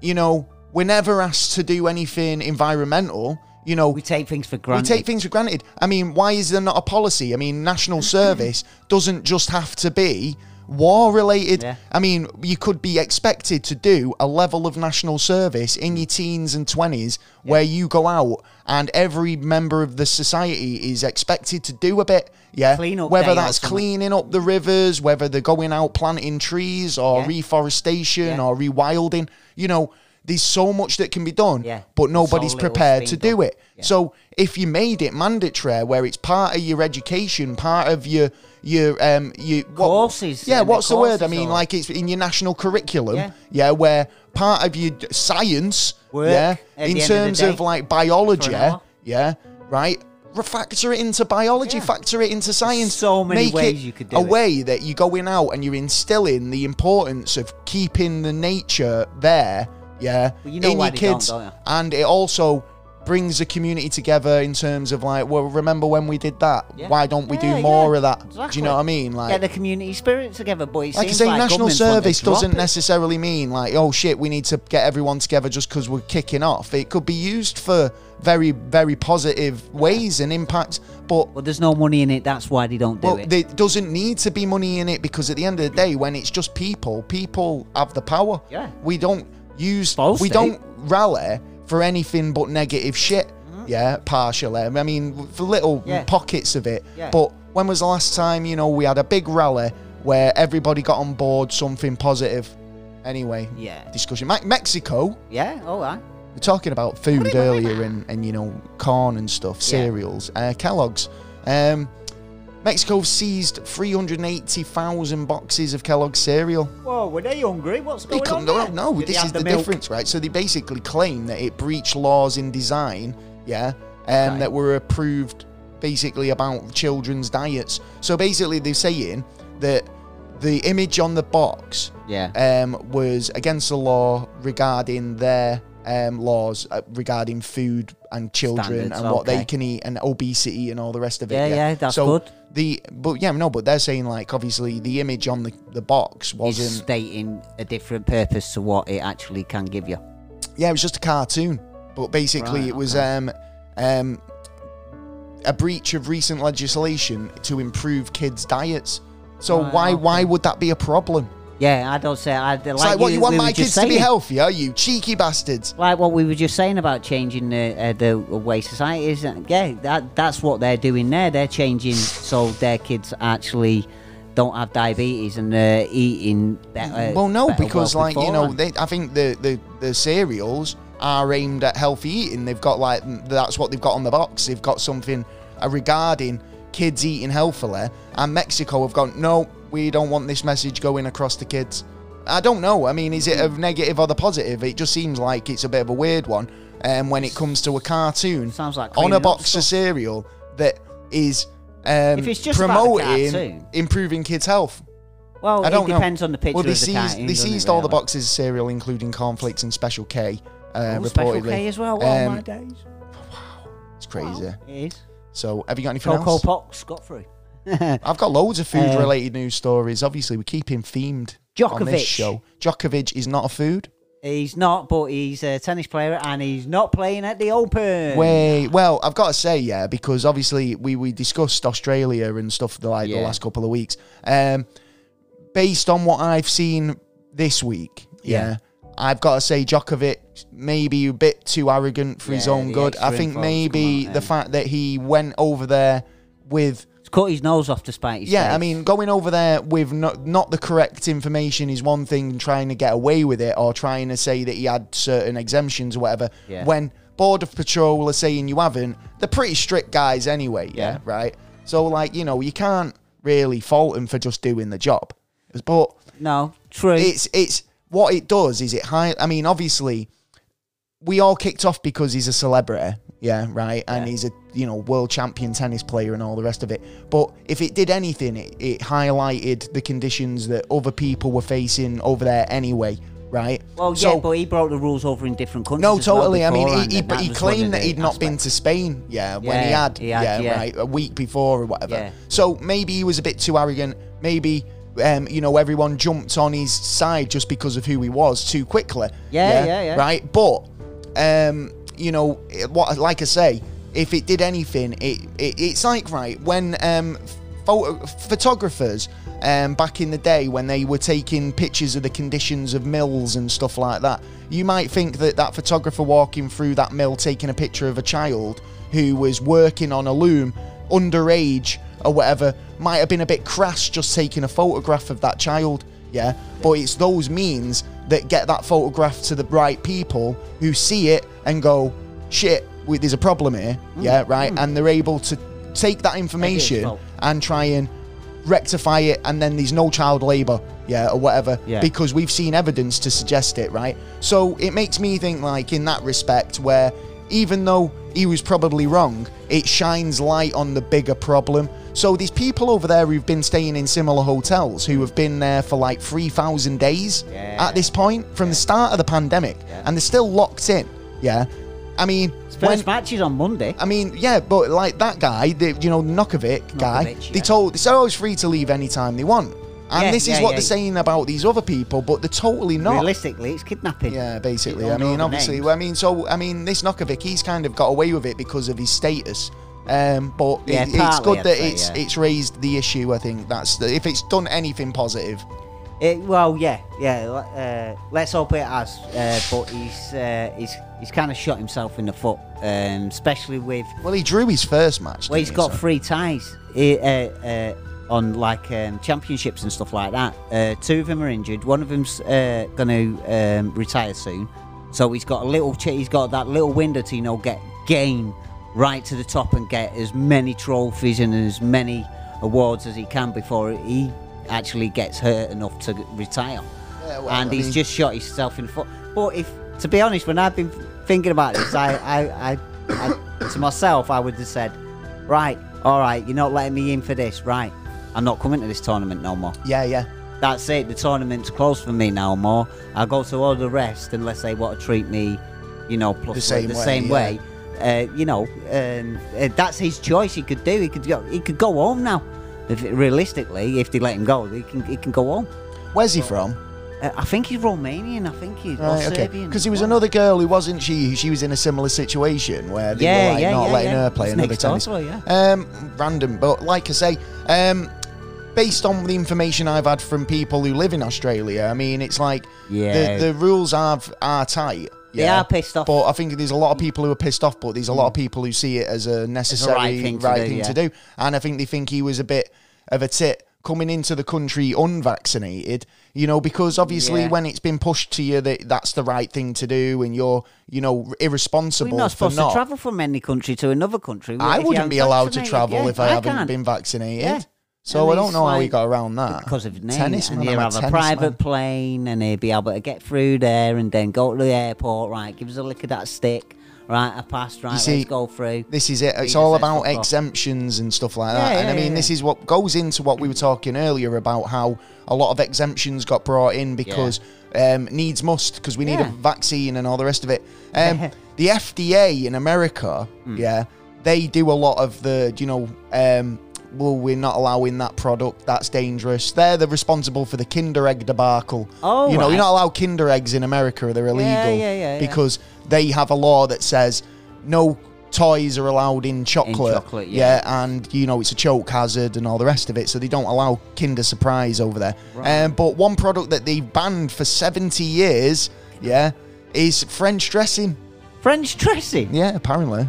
you know, we're never asked to do anything environmental. You know, We take things for granted. we take things for granted. I mean, why is there not a policy? I mean, national service doesn't just have to be war related. Yeah. I mean, you could be expected to do a level of national service in your teens and 20s where you go out and every member of the society is expected to do a bit. Yeah. Clean up whether that's cleaning up the rivers, whether they're going out planting trees or Yeah. reforestation Yeah. or rewilding. You know, there's so much that can be done, Yeah. but nobody's So prepared to do done. it. Yeah. So if you made it mandatory, where it's part of your education, part of your your um your what- Courses, yeah, the what's the word? I mean, or- like it's in your national curriculum. Yeah. Yeah, where part of your d- science, Work yeah, at in the end of the terms day of like biology, for an hour. yeah, right. Re- Factor it into biology, Yeah. factor it into science. so many Make ways it you could do a it. way that you're going out and you're instilling the importance of keeping the nature there, yeah, Well, you know in why your they don't, kids, don't you? and it also brings the community together in terms of like, well, remember when we did that? Yeah. Why don't we Yeah, do more yeah, of that? Do you know what I mean? Like, Get the community spirit together, boys. like I say, like national governments want to service doesn't necessarily mean like, oh shit, we need to get everyone together just because we're kicking off. It could be used for very, very positive ways and impact, but Well, there's no money in it. That's why they don't do well, it. there doesn't need to be money in it because at the end of the day, when it's just people, people have the power. Yeah. We don't use, we to. don't rally for anything but negative shit. Mm-hmm. Yeah, partially. I mean, for little Yeah. pockets of it. Yeah. But when was the last time, you know, we had a big rally where everybody got on board something positive? Anyway, Yeah. discussion. Me- Mexico, yeah, all right. we're talking about food earlier and, and you know corn and stuff, Yeah. cereals. Uh, Kellogg's. Um, Mexico seized 380,000 boxes of Kellogg's cereal. Whoa, were they hungry? What's going on no, there? no, Did this is the, milk? difference, right? So they basically claim that it breached laws in design, yeah, um, Okay. that were approved basically about children's diets. So basically, they're saying that the image on the box Yeah. um, was against the law regarding their um, laws uh, regarding food and children Standards, and what they can eat and obesity and all the rest of it. Yeah, yeah, that's so good. The but yeah, no, but they're saying like obviously the image on the, the box It's wasn't. stating a different purpose to what it actually can give you. Yeah, it was just a cartoon, but basically Right, it was um um a breach of recent legislation to improve kids' diets. So why okay. why would that be a problem? Yeah, I don't say. I, like, It's like, what you want we my kids to be saying. healthier, you cheeky bastards. Like what we were just saying about changing the uh, the way society is. uh, Yeah, that that's what they're doing there. They're changing so their kids actually don't have diabetes and they're eating better. well, no, better because well like you know, they, I think the, the the cereals are aimed at healthy eating. They've got like that's what they've got on the box. They've got something uh, regarding kids eating healthily, and Mexico have gone no. We don't want this message going across to kids. I don't know. I mean, is it a negative or the positive? It just seems like it's a bit of a weird one. Um, when it comes to a cartoon Sounds like on a box of cereal that is um, If it's just promoting cartoon. improving kids' health. well, I don't it know. depends on the picture Well, they of the seized, cartoon, they seized all the boxes of cereal, including cornflakes and Special K. Uh, Oh, Special K as well. Oh Um, my days. it's crazy. It is. So, have you got anything Cocoa else? Pops got through. I've got loads of Uh, food-related news stories. Obviously, we keep him themed on this Djokovic. show. Djokovic is not a food. He's not, but he's a tennis player and he's not playing at the Open. Way well, I've got to say, yeah, because obviously we we discussed Australia and stuff like the Yeah. last couple of weeks. Um, based on what I've seen this week, yeah, I've got to say Djokovic maybe a bit too arrogant for his Yeah, own the good. I think info's maybe out the then. fact that he went over there with cut his nose off to spite his yeah, face. I mean, going over there with not, not the correct information is one thing, and trying to get away with it or trying to say that he had certain exemptions or whatever. Yeah. When Border Patrol are saying you haven't, they're pretty strict guys anyway, yeah, Yeah. right? So, like, you know, you can't really fault him for just doing the job. But no, true. it's it's what it does is it high. I mean, obviously, we all kicked off because he's a celebrity, yeah, right, and Yeah. he's a you know world champion tennis player and all the rest of it. But if it did anything, it, it highlighted the conditions that other people were facing over there anyway, right? well, yeah, but he broke the rules over in different countries. no, as well totally. I mean, he, he, that he claimed that he'd not been to Spain, yeah, when he had, he had, yeah, yeah. right, a week before or whatever. Yeah. So maybe he was a bit too arrogant. Maybe. Um, you know, everyone jumped on his side just because of who he was too quickly. Yeah, yeah, yeah. Right, but um, you know, what like I say, if it did anything, it, it it's like right when um, photo, photographers um, back in the day when they were taking pictures of the conditions of mills and stuff like that, you might think that that photographer walking through that mill taking a picture of a child who was working on a loom underage or whatever might have been a bit crass just taking a photograph of that child yeah? But it's those means that get that photograph to the right people who see it and go shit we- there's a problem here yeah right? And they're able to take that information and try and rectify it and then there's no child labor yeah or whatever Yeah. because we've seen evidence to suggest it right? So it makes me think like in that respect where even though he was probably wrong it shines light on the bigger problem so these people over there who've been staying in similar hotels who have been there for like 3000 days Yeah. at this point from the start of the pandemic Yeah. and they're still locked in yeah i mean First match is on Monday. I mean, yeah, but like that guy, the, you know, Nokovic guy, Nokovic, they told they said I was free to leave anytime they want. And Yeah, this is yeah, what yeah. they're saying about these other people, but they're totally not. Realistically, it's kidnapping. Yeah, basically. I mean, obviously, names. I mean, so I mean, this Nokovic, he's kind of got away with it because of his status. Um, but Yeah, it, it's good I'd that say, it's it's raised the issue. I think that's the, if it's done anything positive. It, well, yeah, yeah. Uh, let's hope it has. Uh, but he's uh, he's he's kind of shot himself in the foot, um, especially with Well, he drew his first match. well, he's he, got so- three ties eh, uh, uh, on like um, championships and stuff like that. Uh, two of them are injured. One of them's uh, going to um, retire soon, so he's got a little. Ch- he's got that little window to you know get gain right to the top and get as many trophies and as many awards as he can before he actually gets hurt enough to retire. Yeah, well, and I he's mean- just shot himself in the foot. But if, to be honest, when I've been thinking about this, I, I, I, I to myself, I would have said, right, all right, you're not letting me in for this, right? I'm not coming to this tournament no more. Yeah, yeah. That's it. The tournament's closed for me no more. I'll go to all the rest unless they want to treat me, you know, plus The same the way, same yeah. way. Uh, you know, um, uh, that's his choice. He could do. He could go. He could go home now. If realistically, if they let him go, he can. He can go home. Where's he from? Uh, I think he's Romanian. I think he's Right, okay. Serbian. Because he was another girl who wasn't she? She was in a similar situation where they Yeah, were like yeah, not yeah, letting her play another next door tennis. to yeah. Um, random, but like I say, um, based on the information I've had from people who live in Australia, I mean, it's like Yeah. the the rules are are tight. They are pissed off. But I think there's a lot of people who are pissed off, but there's a lot of mm. people who see it as a necessary right thing thing, to to, do, do, yeah. And I think they think he was a bit of a tit coming into the country unvaccinated, you know, because obviously Yeah. when it's been pushed to you that that's the right thing to do and you're, you know, irresponsible We're not supposed not. to travel from any country to another country. I wouldn't be allowed to travel Yeah, if I, haven't can't. been vaccinated. Yeah. So And I don't know how he got around that. because of name. Tennis, and he'll have a tennis private man. plane, and he'll be able to get through there, and then go to the airport. Right, give us a lick of that stick. Right, I passed. Right, see, let's go through. This is it. It's all about fuck off. exemptions and stuff like Yeah, that. and I mean, yeah, this is what goes into what we were talking earlier about how a lot of exemptions got brought in because um, needs must because we need Yeah. a vaccine and all the rest of it. Um, the FDA in America, Hmm. yeah, they do a lot of the, you know, um, well, we're not allowing that product. That's dangerous. They're the responsible for the Kinder Egg debacle. Oh, you know, right. you're not allowed Kinder Eggs in America. They're illegal yeah, yeah, yeah. because they have a law that says no toys are allowed in chocolate. chocolate, yeah. and you know it's a choke hazard and all the rest of it, so they don't allow Kinder Surprise over there. Right. Um, but one product that they've banned for 70 years, yeah, is French dressing. French dressing. Yeah, apparently.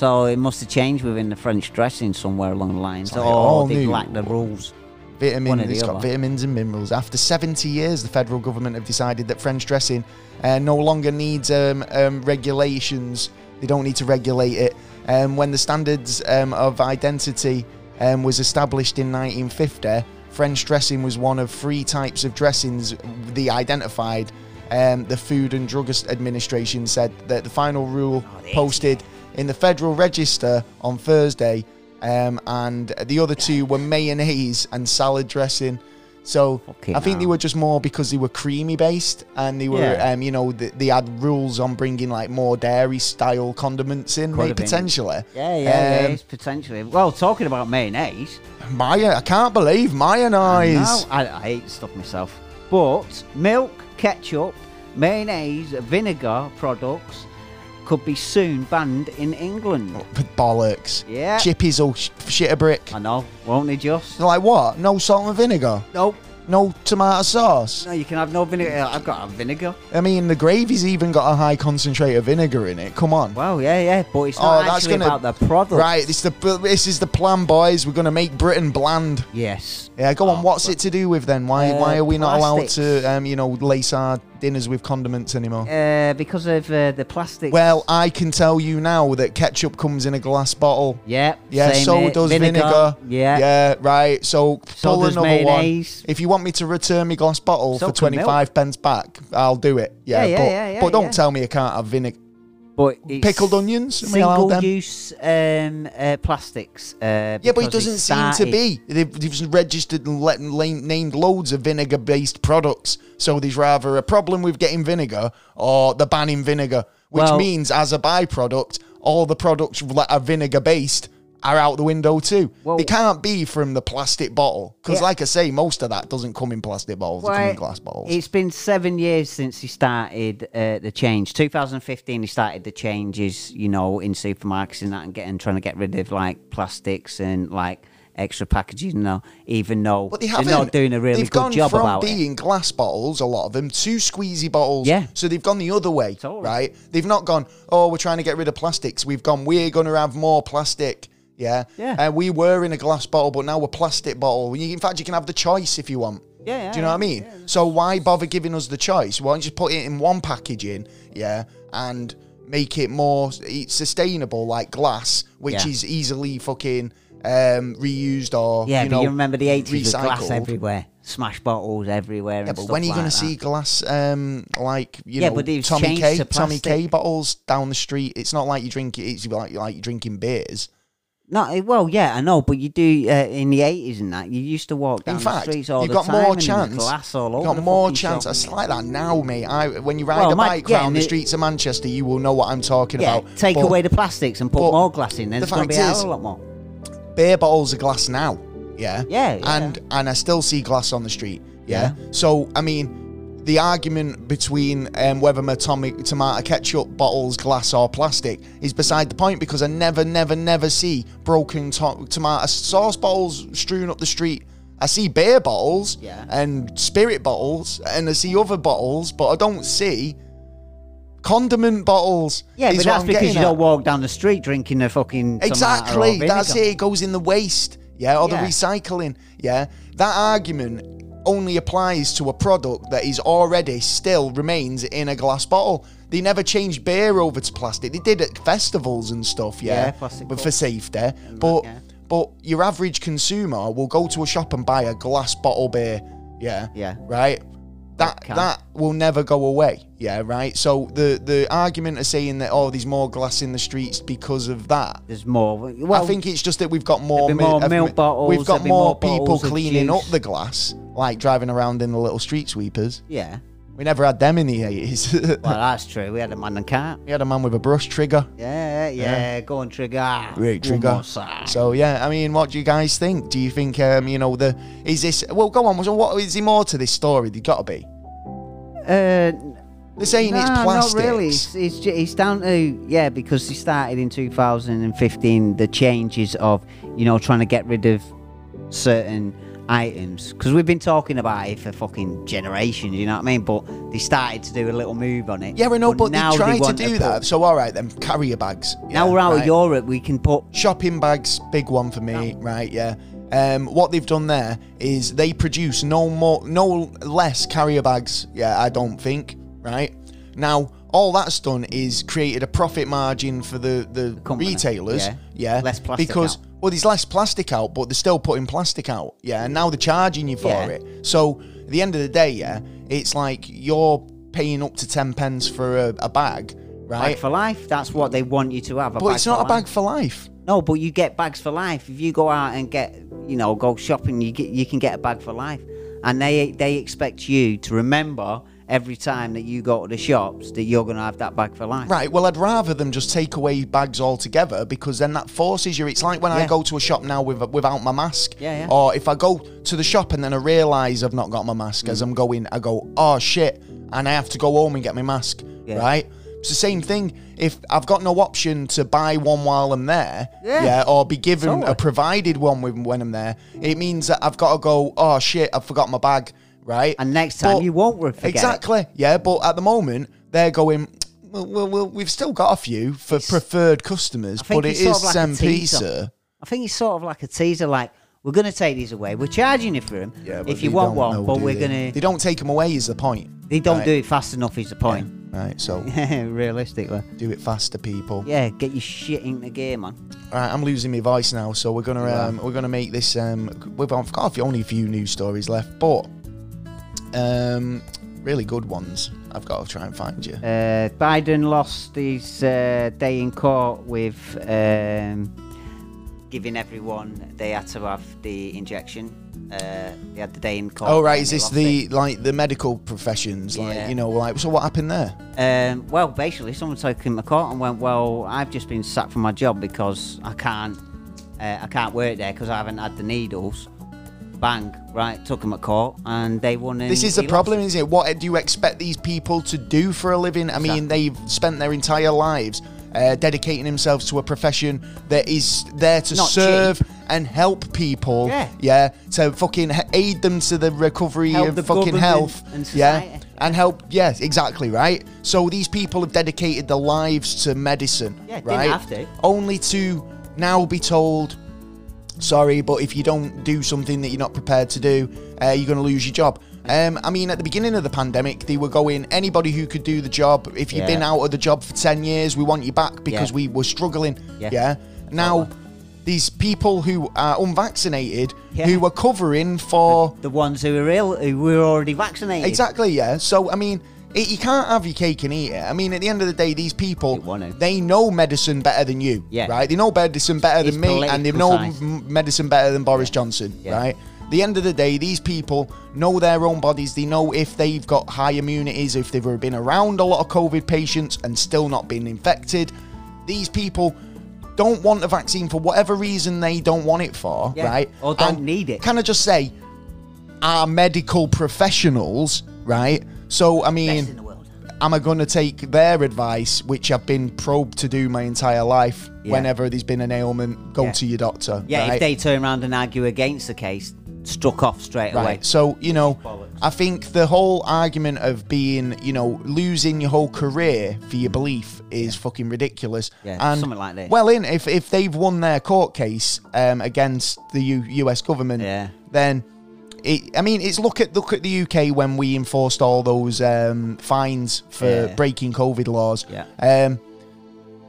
So it must have changed within the French dressing somewhere along the lines. like all or they new. lack the rules. Vitamin, it's got other. vitamins and minerals. After 70 years, the federal government have decided that French dressing uh, no longer needs um, um, regulations. They don't need to regulate it. Um, when the standards um, of identity um, was established in 1950, French dressing was one of three types of dressings they identified. Um, the Food and Drug Administration said that the final rule Oh, posted in the Federal Register on Thursday, um, and the other two were mayonnaise and salad dressing. So Fucking I think they were just more because they were creamy based, and they were, Yeah. um, you know, they, they had rules on bringing like more dairy style condiments in, Could mate, have been. potentially. Yeah, yeah, yeah. Um, It's potentially. Well, talking about mayonnaise. Maya, I can't believe mayonnaise. No, I, I hate stuff myself. But milk, ketchup, mayonnaise, vinegar products could be soon banned in England. Bollocks. Yeah. Chippies all sh- shit a brick. I know, won't they just? Like what? No salt and vinegar. Nope. No tomato sauce. No, you can have no vinegar. I've got to have vinegar. I mean, the gravy's even got a high concentrate of vinegar in it. Come on. Well, yeah, yeah, but it's Oh, not that's actually gonna- about the product. Right, this is the this is the plan, boys. We're gonna make Britain bland. Yes. Yeah, go on. Oh, What's but- it to do with then? Why Uh, why are we not allowed to um, you know lace our dinners with condiments anymore? Uh, because of uh, the plastic. Well, I can tell you now that ketchup comes in a glass bottle. yeah. Yeah, same so here. does vinegar. Yeah. Yeah, right. So, So pull another mayonnaise. one. If you want me to return my glass bottle So for milk. 25 pence back, I'll do it. Yeah, Yeah, yeah, but, yeah, yeah, but don't tell me I can't have vinegar. But Pickled onions? Am I allowed them? Single-use um, uh, plastics. Uh, Yeah, but it doesn't seem to be. They've, they've registered and let, named loads of vinegar based products. So there's rather a problem with getting vinegar or the banning vinegar, which Well- means as a byproduct, all the products that are vinegar based are out the window too. Well- they can't be from the plastic bottle. Because, Yeah. like I say, most of that doesn't come in plastic bottles, they come in glass bottles. It's been seven years since he started uh, the change. 2015, he started the changes, you know, in supermarkets and that, and getting trying to get rid of like plastics and like extra packaging. Know, even though But they they're haven't. doing a really they've good gone job from about it. being glass bottles, a lot of them, to squeezy bottles. Yeah. So they've gone the other way, Totally. right? They've not gone, oh, we're trying to get rid of plastics. We've gone, we're going to have more plastic. Yeah. Yeah. And we were in a glass bottle, but now we're plastic bottle. You- In fact, you can have the choice if you want. Yeah, yeah, Do you know what I yeah, mean? So why bother giving us the choice? Why don't you just put it in one packaging, yeah, and make it more sustainable, like glass, which Yeah. is easily fucking um, reused or Yeah, you but know, you remember the 80s with glass everywhere, smash bottles everywhere. Yeah, and but when are you like going to see glass, um, like you Yeah, know, Tommy K, to Tommy K bottles down the street? It's not like you drink it. It's like like you're drinking beers. No, eh, well, yeah, I know, but you do uh, in the 80s and that. You used to walk down In fact, the streets all you've the got time more chance. glass all You've got more chance. shop. It's like that now, mate. I, when you ride Well, a bike yeah, around the streets of Manchester, you will know what I'm talking Yeah, about. take But away the plastics and put more glass in. Then the there's going to be a is- a lot more. beer bottles are glass now. Yeah. Yeah, yeah. And and I still see glass on the street. Yeah. So I mean, the argument between um, whether my tomi- tomato ketchup bottles glass or plastic is beside the point because I never, never, never see broken to- tomato sauce bottles strewn up the street. I see beer bottles Yeah. and spirit bottles, and I see other bottles, but I don't see condiment bottles. Yeah, but that's I'm because you at. don't walk down the street drinking a fucking Exactly. That's it. It goes in the waste. Yeah, or Yeah. the recycling. Yeah. That argument only applies to a product that is already still remains in a glass bottle. They never changed beer over to plastic. They did at festivals and stuff, yeah, Yeah, plastic but for safety. Mm, but yeah. but your average consumer will go to a shop and buy a glass bottle beer. Yeah. Yeah. Right. That can. that will never go away. Yeah. Right. So the the argument of saying that oh there's more glass in the streets because of that. There's more. Well, I think it's just that we've got more, mi- more milk bottles, We've got more more people cleaning up the glass, like driving around in the little street sweepers. yeah. We never had them in the eighties. Well, that's true. We had a man and cat. we had a man with a brush trigger. Yeah, yeah. Go on, trigger. Great trigger. So yeah, I mean, what do you guys think? Do you think um, you know the is this? Well, go on. So what is there more to this story? There got to be. Uh, They're saying it's plastics. not really. It's, it's, it's down to yeah, because they started in 2015 the changes of you know trying to get rid of certain items because we've been talking about it for fucking generations. You know what I mean? But they started to do a little move on it. Yeah, I know, but, now they try to do put- that. So all right, then carrier bags. Now Yeah, we're out right. of Europe, we can put shopping bags big one for me right yeah um, what they've done there is they produce no more no less carrier bags yeah i don't think right now all that's done is created a profit margin for the the, company, retailers yeah. yeah, Less plastic because. Well there's less plastic out but they're still putting plastic out yeah and now they're charging you for Yeah. it so at the end of the day yeah it's like you're paying up to 10 pence for a, a bag right bag for life. That's what they want you to have. A but it's not a life. bag for life No, but you get bags for life. If you go out and get, you know, go shopping, you get you can get a bag for life, and they they expect you to remember every time that you go to the shops that you're gonna have that bag for life. Right, well, I'd rather them just take away bags altogether because then that forces you. It's like when I go to a shop now with, without my mask. Yeah, yeah. Or if I go to the shop and then I realise I've not got my mask Mm. as I'm going, I go, oh shit, and I have to go home and get my mask. Yeah. Right? It's the same thing. If I've got no option to buy one while I'm there, Yeah. or be given Totally. a provided one when I'm there, it means that I've got to go, oh shit, I've forgot my bag, right? And next time But- you won't forget it. Exactly. Yeah, but at the moment they're going. Well, well, well we've still got a few for preferred customers, but it's sort is like teaser. Pizza. I think it's sort of like a teaser, like we're gonna take these away. We're charging you for them Yeah, if you want one, know, but we're gonna. They don't take them away. Is the point? They don't Right. do it fast enough. Is the point? Right. So Realistically, do it faster, people. yeah. Get your shit in the game, man. All right, I'm losing my voice now, so we're gonna um, we're gonna make this. Um, we've got only a few news stories left, but um, really good ones. I've got to try and find you. Uh, Biden lost his uh, day in court with um, giving everyone they had to have the injection. Uh, they had the day in court. Oh right, is this the it. like the medical professions? Like Yeah. you know, like so what happened there? Um, well, basically, someone took him to court and went, "Well, I've just been sacked from my job because I can't, uh, I can't work there because I haven't had the needles." Bang! Right, took them at court and they won. This is the he lost problem, isn't it? What do you expect these people to do for a living? I mean, they've spent their entire lives uh, dedicating themselves to a profession that is there to Not serve cheap. and help people. Yeah. yeah, to fucking aid them to the recovery Help of the fucking health. and yeah, and help. Yes, exactly right. So these people have dedicated their lives to medicine. Yeah, right? have to. Only to now be told sorry, but if you don't do something that you're not prepared to do, uh, you're going to lose your job. Um, I mean, at the beginning of the pandemic, they were going, anybody who could do the job, if you've Yeah. been out of the job for 10 years, we want you back because Yeah. we were struggling. Yeah. Yeah. Now, these people who are unvaccinated, who were covering for. The ones who were ill, who were already vaccinated. Exactly, yeah. So, I mean, it, you can't have your cake and eat it. I mean, at the end of the day, these people they know medicine better than you, Yeah. right? They know medicine better It's than me, and they know science. medicine better than Boris Johnson, Yeah. right? The end of the day, these people know their own bodies. They know if they've got high immunities, if they've been around a lot of COVID patients and still not been infected. These people don't want a vaccine for whatever reason they don't want it for, Yeah. right? Or don't And need it. Can I just say, our medical professionals, right? So, I mean, Best in the world. am I going to take their advice, which I've been probed to do my entire life? Yeah. Whenever there's been an ailment, go Yeah. to your doctor. Yeah, right? if they turn around and argue against the case, struck off straight away. So, you know, I think the whole argument of being, you know, losing your whole career for your belief is fucking ridiculous. Yeah, and something like this. Well, in if if they've won their court case um, against the U- U.S. government, Yeah. then. It, I mean, it's look at look at the UK when we enforced all those um, fines for Yeah. breaking COVID laws. Yeah. Um,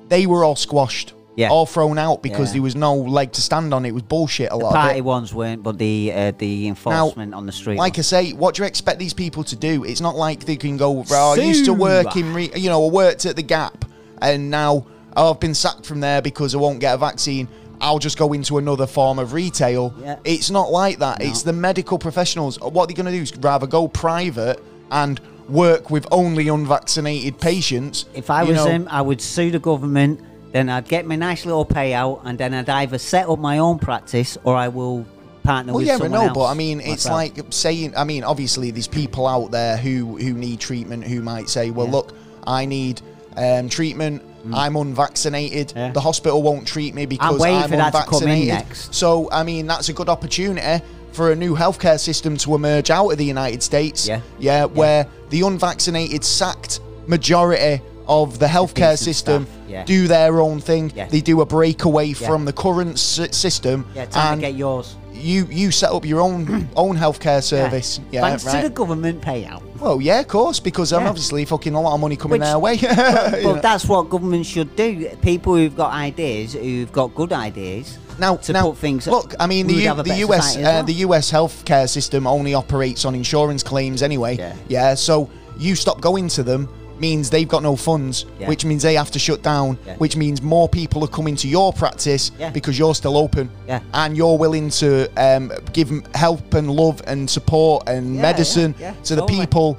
they were all squashed. Yeah. All thrown out because Yeah. there was no leg to stand on. It was bullshit. A The lot of party ones weren't, but the uh, the enforcement on the street. Like I say, what do you expect these people to do? It's not like they can go, "Bro, I used to work in, re- you know, I worked at the Gap, and now oh, I've been sacked from there because I won't get a vaccine. I'll just go into another form of retail." Yeah. It's not like that. No. It's the medical professionals. What are they're going to do is rather go private and work with only unvaccinated patients. if I was know. him, I would sue the government. Then I'd get my nice little payout, and then I'd either set up my own practice or I will partner Well, yeah, but no, but I mean, it's myself. like saying. I mean, obviously, there's people out there who who need treatment who might say, "Well, Yeah. look, I need um, treatment. Mm. I'm unvaccinated. Yeah. The hospital won't treat me because waiting I'm for that to come in unvaccinated." next. So, I mean, that's a good opportunity for a new healthcare system to emerge out of the United States. Yeah. yeah, where the unvaccinated sacked majority of the healthcare decent system yeah. do their own thing. They do a breakaway from the current s- system. yeah, time and to get yours. You you set up your own own healthcare service. Yeah, Thanks right. to the government payout. well, yeah, of course, because um, Yeah. obviously fucking a lot of money coming Which- their way. But, know. that's what government should do. People who've got ideas, who've got good ideas, now, to now, put things. Look, I mean, the, U- the US uh, well. the US healthcare system only operates on insurance claims anyway. Yeah. Yeah. So you stop going to them means they've got no funds, Yeah. which means they have to shut down, Yeah. which means more people are coming to your practice Yeah. because you're still open. Yeah. And you're willing to um, give help and love and support and medicine to the totally. people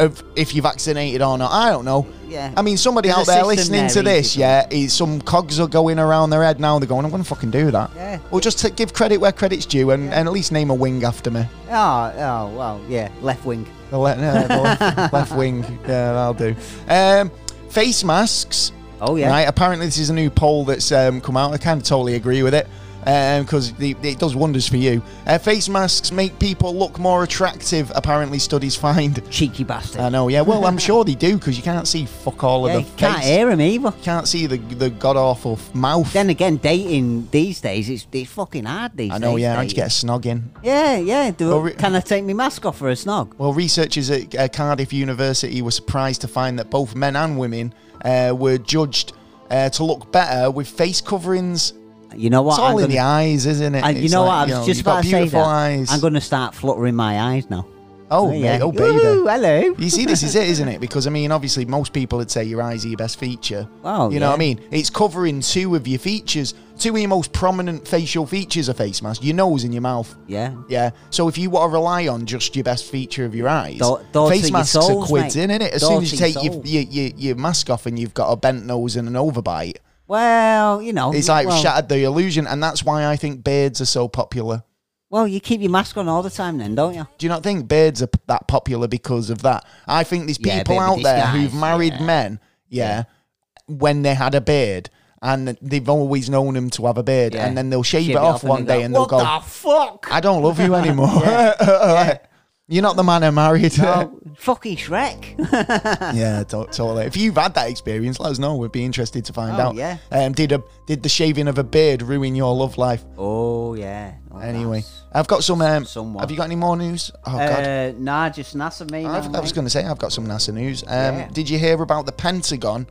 of if you're vaccinated or not. I don't know. Yeah. I mean, somebody There's out there listening there, to this, yeah, is some cogs are going around their head now. They're going, I'm going to fucking do that. Yeah. Well, just to give credit where credit's due and, and at least name a wing after me. Oh, oh, well, yeah, left wing. The le- no, the left, left wing. Yeah, that'll do. Um, face masks. Oh yeah. Right. Apparently, this is a new poll that's um, come out. I kind of totally agree with it because it does wonders for you. Uh, face masks make people look more attractive. Apparently, studies find. Cheeky bastard. I know. Yeah. Well, I'm sure they do because you can't see fuck all yeah, of you the can't face. hear him either. You can't see the the god awful mouth. Then again, dating these days, it's, it's fucking hard these days. I know. days. Yeah. How'd you dating. get a snog in? Yeah, yeah. Do, Well, re- can I take my mask off for a snog? Well, researchers at uh, Cardiff University were surprised to find that both men and women uh, were judged uh, to look better with face coverings. You know what? It's all I'm in gonna- the eyes, isn't it? I- you It's know like, what? I was know, just got about to say beautiful that. eyes. I'm going to start fluttering my eyes now. oh, yeah. mate, oh, Ooh, baby. hello. You see, this is it, isn't it? Because I mean, obviously, most people would say your eyes are your best feature. Oh, you know what I mean? It's covering two of your features, two of your most prominent facial features. A face mask, your nose and your mouth. Yeah. Yeah. So if you want to rely on just your best feature of your eyes, door face masks are souls, quids mate. in it. As Door soon as you take your, your, your your mask off and you've got a bent nose and an overbite, Well, you know. it's like well, shattered the illusion, and that's why I think beards are so popular. Well, you keep your mask on all the time then, don't you? Do you not think beards are p- that popular because of that? I think there's Yeah, people bit of a out there who've married yeah. men, yeah, when they had a beard. And they've always known them to have a beard, Yeah. and then they'll shave, Shave it off and one they day, and they'll what go, the fuck? "I don't love you anymore." Like, You're not the man I married. Oh, fucking Shrek. Yeah, to- totally. If you've had that experience, let us know. We'd be interested to find Oh, out. yeah. Um, did a did the shaving of a beard ruin your love life? oh, yeah. Oh, Anyway, that's- I've got some. Um, Somewhat. have you got any more news? Oh God. Uh, nah, just NASA me. I've, now, I was going to say I've got some NASA news. Um, Yeah. Did you hear about the Pentagon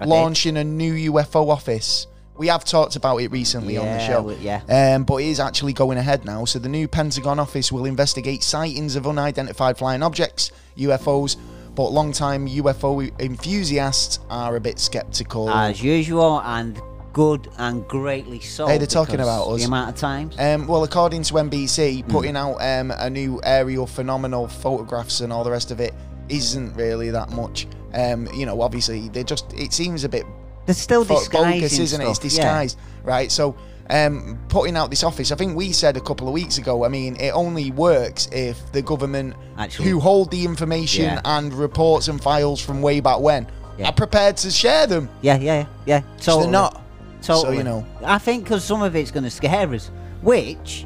I did. launching a new UFO office? We have talked about it recently on the show. yeah. Um, but it is actually going ahead now. So the new Pentagon office will investigate sightings of unidentified flying objects, UFOs. But long-time UFO enthusiasts are a bit skeptical. As usual, and good and greatly so. Hey, they're talking about us. The amount of times. Um, well, according to NBC, Hmm. putting out um, a new aerial phenomenal photographs and all the rest of it isn't really that much. Um, you know, obviously, they just it seems a bit They're still disguising bogus, isn't it? It's stuff, yeah. disguised, right? So, um, putting out this office, I think we said a couple of weeks ago. I mean, it only works if the government, Actually- who hold the information Yeah. and reports and files from way back when, Yeah. are prepared to share them. Yeah, yeah, yeah. So Totally. they're not. Totally. So you know, I think because some of it's going to scare us, which,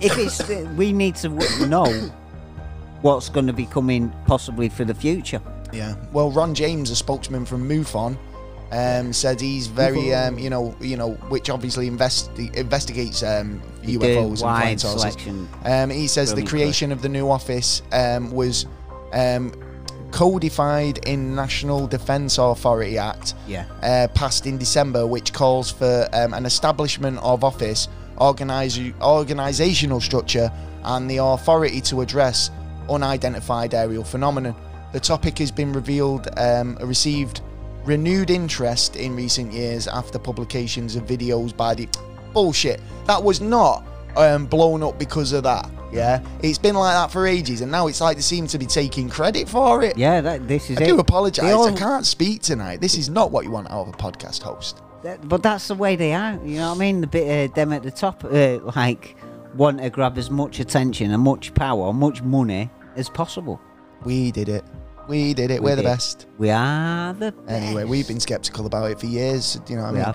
if it's, we need to know what's going to be coming possibly for the future. Yeah. Well, Ron James, a spokesman from MUFON, um, said he's very, um, you know, you know, which obviously investi- investigates um, UFOs and flying saucers. Um, he says the creation of the new office um, was um, codified in National Defence Authority Act, Yeah. uh, passed in December, which calls for um, an establishment of office, organizational structure, and the authority to address unidentified aerial phenomenon. The topic has been revealed, um, received renewed interest in recent years after publications of videos by the bullshit. That was not um, blown up because of that. Yeah, it's been like that for ages, and now it's like they seem to be taking credit for it. Yeah, that, this is I it. do apologise. All- I can't speak tonight. This is not what you want out of a podcast host. that- but that's the way they are. You know what I mean? The bit uh, them at the top, uh, like want to grab as much attention and much power, much money as possible. We did it. We did it. We are the did. best. We are the best. Anyway, we've been skeptical about it for years. You know what We I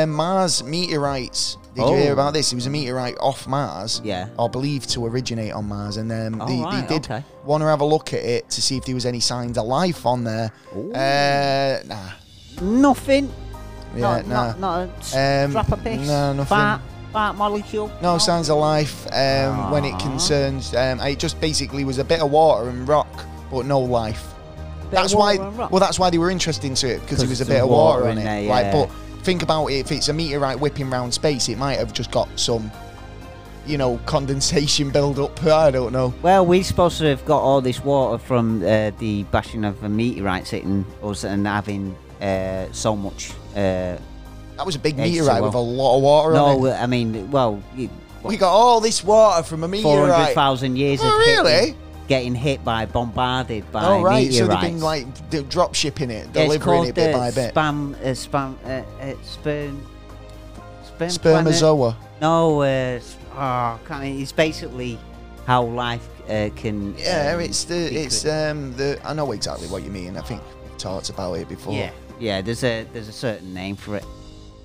mean? Um, Mars meteorites. Did you hear Oh. about this? It was a meteorite off Mars. Yeah. Or believed to originate on Mars, and um, Oh, they, right, they did okay. want to have a look at it to see if there was any signs of life on there. Ooh. Uh, nah. Nothing. Yeah, not, nah. not, not a s- Um, drop of piss. no, nothing. Fart, fart molecule. No signs of life um, when it Aw. concerns. Um, it just basically was a bit of water and rock, but no life. Bit of that's why. Well, that's why they were interested into it because there 'Cause was a bit of water water, in on it. there, Like, but think about it. If it's a meteorite whipping round space, it might have just got some, you know, condensation build up. I don't know. Well, we're supposed to have got all this water from uh, the bashing of a meteorite hitting us and having uh, so much. Uh, That was a big meteorite with a lot of water on no. I mean, well, We got all this water from a meteorite. 400,000 years Oh, of hitting- really? Getting hit by, bombarded by Oh right, so they've been like drop shipping it, delivering it bit by bit. Spam, uh, spam, uh, uh, sperm, sperm planet? No, uh, oh, can't, it's basically how life uh, can. Yeah, um, it's the it's um the I know exactly what you mean. I think we've talked about it before. yeah, yeah. There's a there's a certain name for it.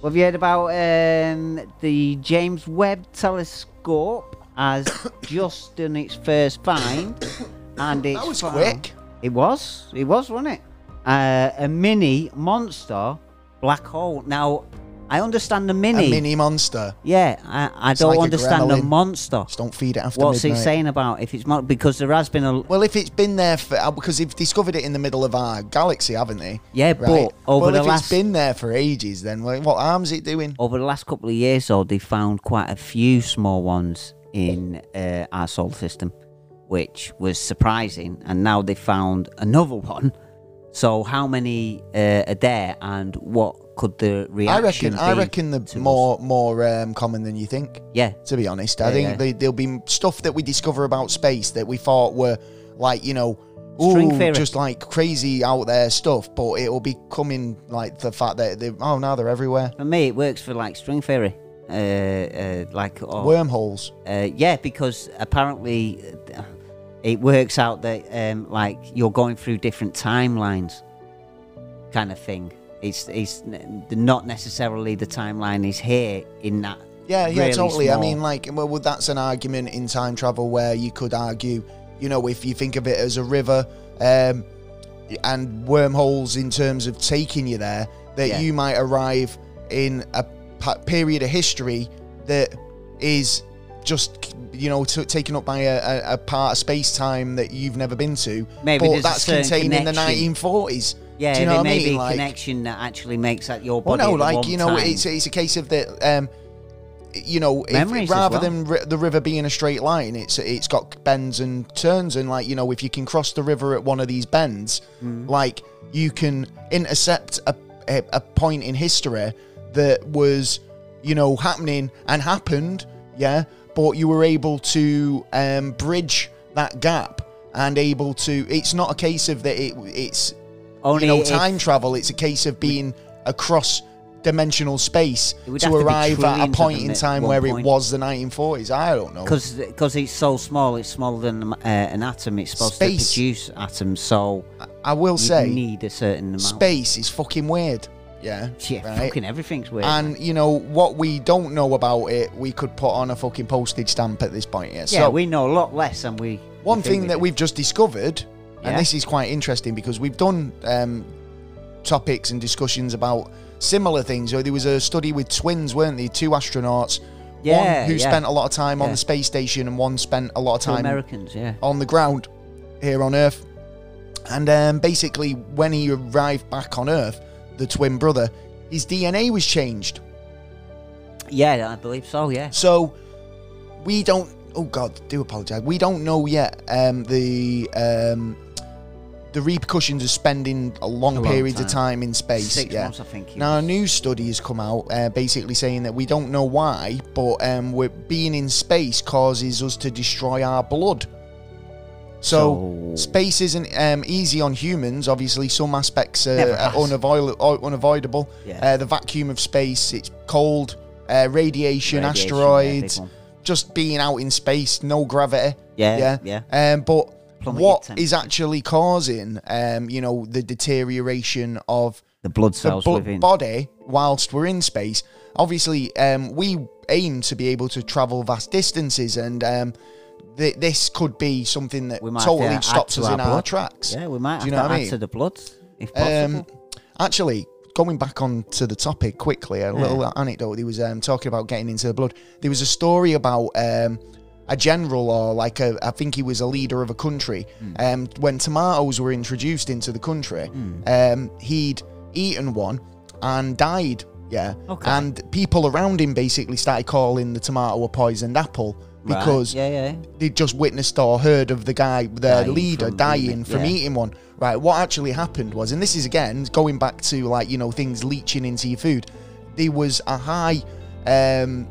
Have you heard about um, the James Webb Telescope has just done its first find, and it's That was found- quick. It was, it was, wasn't it? Uh, a mini monster black hole. Now, I understand the mini. A mini monster. Yeah, I, I It's don't like a understand the gremlin. monster. Just don't feed it after What's midnight. he saying about if it's mon- because there has been a Well, if it's been there for uh, because they've discovered it in the middle of our galaxy, haven't they? Yeah, Right. but over well, the if last it's been there for ages, then what what harm's it doing? over the last couple of years, though, they found quite a few small ones in uh, our solar system, which was surprising. And now they found another one. So, how many uh, are there, and what could the I reaction reckon. be? I reckon the us? more more um, common than you think. Yeah, To be honest, I Yeah, think yeah. they, there'll be stuff that we discover about space that we thought were like you know. Ooh, just like crazy out there stuff, but it'll be coming like the fact that they oh now they're everywhere. for me, it works for like string theory. Uh, uh, like or, Wormholes. Uh, yeah, because apparently uh, it works out that um, like you're going through different timelines, kind of thing. It's it's not necessarily the timeline is here in that. Yeah, yeah, really totally. I mean, like, well, that's an argument in time travel where you could argue, you know, if you think of it as a river, um, and wormholes in terms of taking you there, that Yeah. you might arrive in a period of history that is just, you know, t- taken up by a, a, part of space time that you've never been to. Maybe but that's contained in the 1940s. Yeah, Do you know there what I mean? be a Like- connection that actually makes that your Well, body. no, the like you know, time. it's it's a case of that. Um, you know, if, rather well. than ri- the river being a straight line, it's it's got bends and turns, and like you know, if you can cross the river at one of these bends, Mm. like you can intercept a, a a point in history that was you know happening and happened, yeah, but you were able to um, bridge that gap and able to. It's not a case of that. It it's Only you know time travel. It's a case of being across dimensional space to arrive at a point in time where it was the 1940s. I don't know. because it's so small, it's smaller than uh, an atom. It's supposed Space. to produce atoms, so I will you say, need a certain amount. space is fucking weird. Yeah. Yeah, right? fucking everything's weird. And you know what we don't know about it, we could put on a fucking postage stamp at this point. Yeah. yeah, so we know a lot less than we. one we thing we that do. we've just discovered, Yeah. and this is quite interesting because we've done um, topics and discussions about similar things. So there was a study with twins, weren't there? Two astronauts. Yeah, one who yeah. spent a lot of time on the space station, and one spent a lot of Two time Americans, yeah. on the ground here on Earth. And um, basically, when he arrived back on Earth, the twin brother, his DNA was changed. Yeah, I believe so. Yeah. So we don't. Oh God, do apologise. We don't know yet um, the um, the repercussions of spending a long, A long periods of time. time in space. Six yeah. months, I think. Now, a new study has come out uh, basically saying that we don't know why, but um, we're being in space causes us to destroy our blood. So, So- space isn't um, easy on humans. Obviously, some aspects are, are has. unavoid- uh, unavoidable. Yeah. Uh, the vacuum of space, it's cold, uh, radiation, Radiation, asteroids, big one. just being out in space, no gravity. Yeah, yeah. Um, but Plummeted what temperature. is actually causing, um, you know, the deterioration of The blood the cells bu- within. body whilst we're in space? Obviously, um, we aim to be able to travel vast distances, and um, th- this could be something that we might totally to stops to us in our tracks. Yeah, we might Do have you to know what I mean? to the blood if possible. Um, actually, going back on to the topic quickly, a little anecdote. He was um, talking about getting into the blood. There was a story about um, a general or like a, I think he was a leader of a country. Hmm. Um, when tomatoes were introduced into the country, um, he'd eaten one and died. Yeah, Okay. and people around him basically started calling the tomato a poisoned apple Right, because yeah, yeah. they just witnessed or heard of the guy, the Dying leader, from dying eating- from yeah. eating one. Right, what actually happened was, and this is again going back to like you know things leaching into your food. There was a high, um,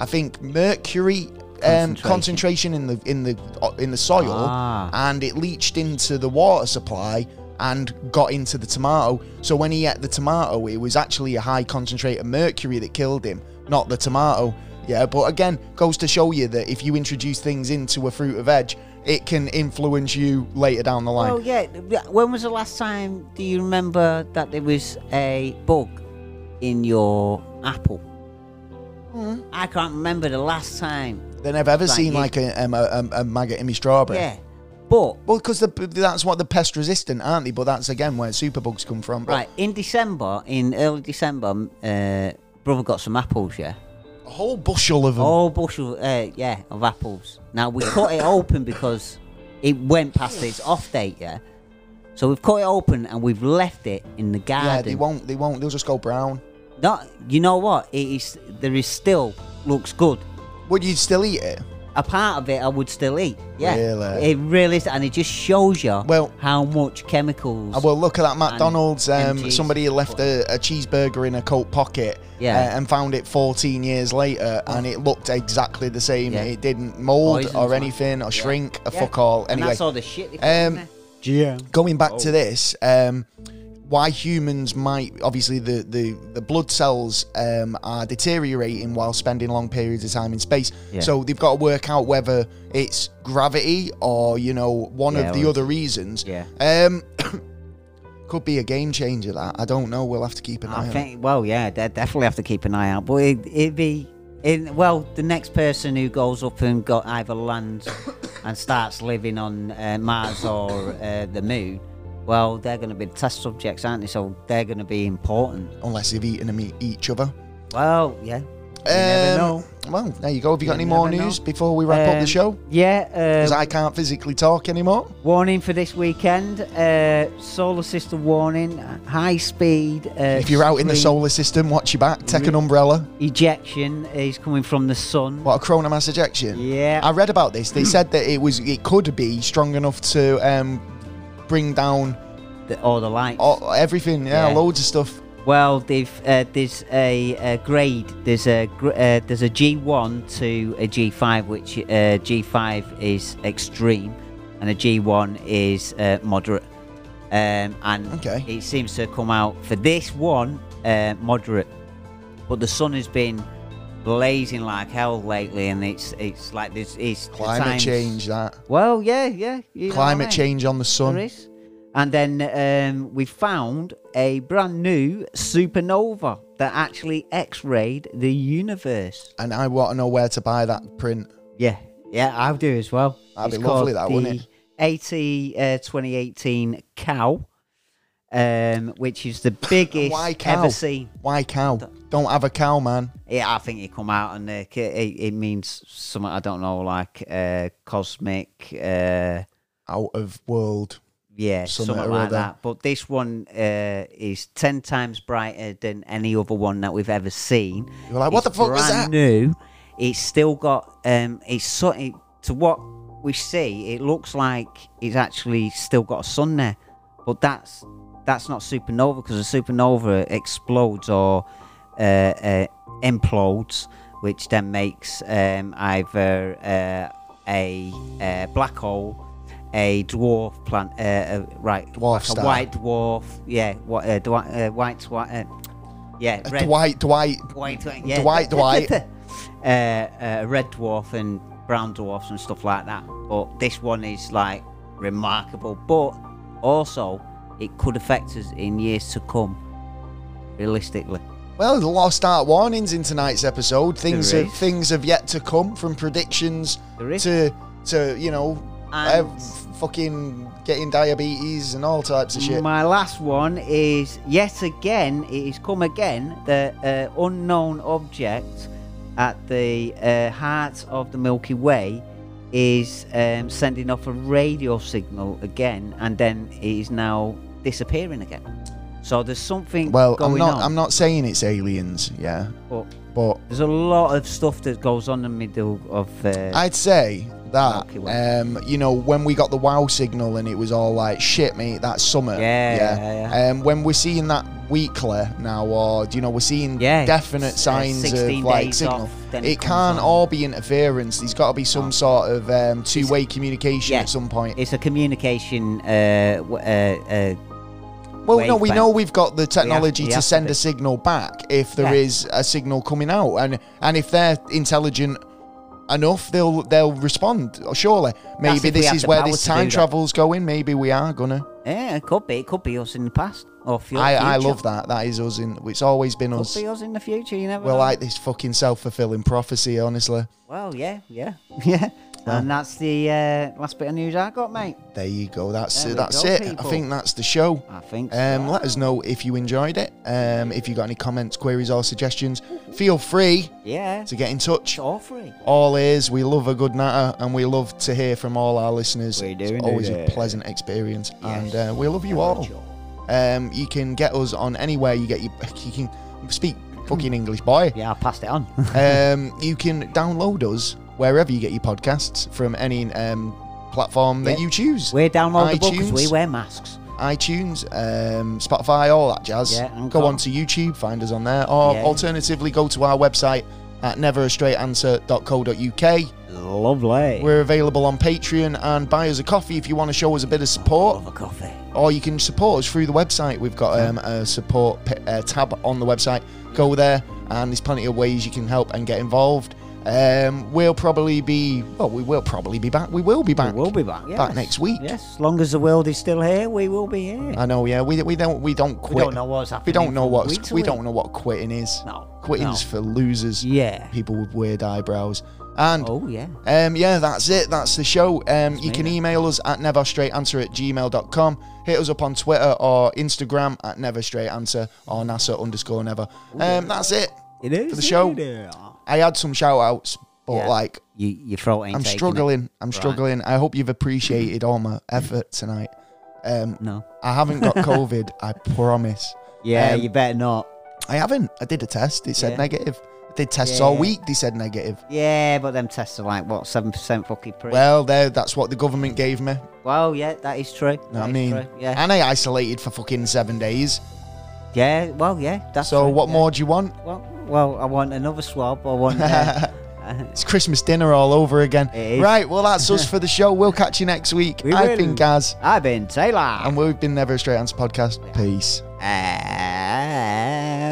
I think mercury um, Concentration. concentration in the in the uh, in the soil, Ah. and it leached into the water supply and got into the tomato. So when he ate the tomato, it was actually a high concentrate of mercury that killed him, not the tomato. Yeah, but again, goes to show you that if you introduce things into a fruit of veg, it can influence you later down the line. Well, yeah. When was the last time? Do you remember that there was a bug in your apple? Hmm. I can't remember the last time. then I've ever seen you- like a, um, a, a, a maggot in my strawberry. Yeah, but Well, because that's what the pest resistant, aren't they? But that's again where superbugs come from. But right in December, in early December, uh, brother got some apples. Yeah, whole bushel of them. whole bushel. Uh, yeah, of apples. Now we cut it open because it went past its off date. Yeah, so we've cut it open and we've left it in the garden. yeah, they won't. They won't. They'll just go brown. Not, you know what? It is. There is still looks good. Would you still eat it? A part of it I would still eat. Yeah, Really? it really is, and it just shows you Well- how much chemicals. I will look at that McDonald's. Um, MGs. somebody left a, a cheeseburger in a coat pocket, Yeah. uh, and found it 14 years later, and it looked exactly the same. Yeah. It didn't mold Poisons, or man. anything or Yeah. shrink. A Yeah. fuck all. And Anyway, that's all the shit. They put um, in there. going back Oh. to this, um, why humans might obviously the the, the blood cells um, are deteriorating while spending long periods of time in space. Yeah. So they've got to work out whether it's gravity or you know one Yeah, of the other reasons. Yeah. Um, could be a game changer. That I don't know. We'll have to keep an eye I on. think. Well, yeah, they definitely have to keep an eye out. But it, it'd be. It, well, the next person who goes up and got either lands and starts living on uh, Mars or uh, the Moon, well, they're going to be test subjects, aren't they? So they're going to be important. Unless they've eaten them each other. Well, yeah. You never Um, know. Well, there you go. Have you got any more never know. news before we wrap up the Um, show? Yeah. Because Uh, I can't physically talk anymore. warning for this weekend. Uh, solar system warning. High speed. Uh, if you're out in the solar system, watch your back. Take an umbrella. ejection is coming from the sun. What a coronal mass ejection. Yeah. I read about this. They said that it was it could be strong enough to um, bring down the, all the lights. all, everything. Yeah, Yeah. loads of stuff. Well, they've uh, there's a, a grade. There's a gr- uh, there's a G1 to a G5, which uh, G5 is extreme, and a G1 is uh, moderate. Um, and Okay. it seems to come out for this one uh, moderate, but the sun has been blazing like hell lately, and it's it's like this it's Climate times- change. That Well, yeah, yeah. you know what I climate mean. change on the sun. is. And then um, we found a brand new supernova that actually X-rayed the universe. And I want to know where to buy that print. Yeah, yeah, I'll do as well. That'd be It's lovely, called that, wouldn't the 80 uh, 2018 cow, um, which is the biggest Why cow? ever seen. Why cow? Don't have a cow, man. Yeah, I think it come out and uh, it, it means something I don't know, like uh, cosmic. Uh, Out of world. Yeah, Something something, like that. But this one uh, is ten times brighter than any other one that we've ever seen. You're like, what It's the fuck was that? New. It's still got um. It's so it, to what we see. It looks like it's actually still got a sun there, but that's that's not supernova because a supernova explodes or implodes, which then makes um, either uh, a, uh black hole, a dwarf planet, uh, uh, right, Dwarf like a white dwarf, yeah, what, uh, uh, white, white, uh, yeah, Uh, red, Dwight, Dwight, white, white, yeah, Dwight, Dwight. uh, uh, red dwarf and brown dwarfs and stuff like that. But this one is like remarkable. But also, it could affect us in years to come. Realistically, Well, there's a lot start warnings in tonight's episode. Things have, things have yet to come from predictions to to you know uh, fucking getting diabetes and all types of shit. My last one is yet again, it has come again, the uh, unknown object at the uh, heart of the Milky Way is um, sending off a radio signal again, and then it is now disappearing again. So there's something well, I'm not on. I'm not saying it's aliens, yeah, but but there's a lot of stuff that goes on in the middle of. Uh, I'd say that um, you know when we got the wow signal and it was all like shit, mate, that's summer. Yeah, yeah. yeah, Um, when we're seeing that weekly now, or you know, we're seeing Yeah, definite s- uh, signs of like signal. off, it can't on. all be interference. There's got to be some No. sort of um, two-way communication Yeah. at some point. it's a communication. Uh, w- uh, uh, Well, no, we know we've got the technology to send a signal back if there is a signal coming out, and and if they're intelligent enough, they'll they'll respond. Surely, maybe this is where this time travel's going. Maybe we are gonna. yeah, it could be. It could be us in the past or fu- I, I love that. That is us in. It's always been Could us. be us in the future. You never We're know. like this fucking self fulfilling prophecy. Honestly, Well, yeah, yeah, yeah. And that's the uh, last bit of news I got, mate. there you go. That's we that's go, it. I think that's the show. I think. Um, so. let us know if you enjoyed it. Um, if you got any comments, queries, or suggestions, feel free yeah, to get in touch. it's all free. all ears. We love a good natter, and we love to hear from all our listeners. We do it's always a indeed. pleasant experience, Yes. and uh, we love you all. Um, you can get us on anywhere you get your. You can speak fucking English, boy. Yeah, I passed it on. Um, you can download us wherever you get your podcasts from any um, platform that you choose. we downloadable because we wear masks. iTunes, um, Spotify, all that jazz. Yeah, go go- on to YouTube, find us on there, or Yeah. alternatively go to our website at neverastraightanswer.co.uk. Lovely. We're available on Patreon and buy us a coffee if you want to show us a bit of support, Love a coffee. or you can support us through the website. We've got um, a support p- uh, tab on the website. Go there, and there's plenty of ways you can help and get involved. Um, we'll probably be, well, we will probably be back. We will be back. We will be back. Yes. back next week. Yes, as long as the world is still here, we will be here. I know, yeah. We, we don't we don't quit. we don't know what's happening. We don't know what we week. don't know what quitting is. No. Quitting's no. for losers. Yeah. People with weird eyebrows. And Oh yeah. Um, yeah, that's it. That's the show. Um, you can email us at neverstraightanswer at gmail.com. Hit us up on Twitter or Instagram at neverstraightanswer or NASA underscore never. Um, that's it. It is For the show. it? I had some shout outs, but Yeah. like, You, your throat ain't I'm taking it. struggling. I'm struggling. I hope you've appreciated all my effort tonight. Um, No. I haven't got COVID, I promise. Yeah, Um, you better not. I haven't. I did a test. It said Yeah. negative. I did tests all Yeah. week. They said negative. Yeah, but them tests are like what seven percent fucking pre. Well, there. That's what the government gave me. Well, yeah, that is true. Know what I is mean? true. Yeah, And I isolated for fucking seven days. yeah. Well, yeah. That's so true, what yeah. more do you want? Well, well, I want another swab. I want. Uh, It's Christmas dinner all over again. Right, well that's us for the show. We'll catch you next week. We I've will. been Gaz, I've been Taylor. and we've been Never a Straight Answer Podcast. Peace.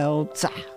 Out.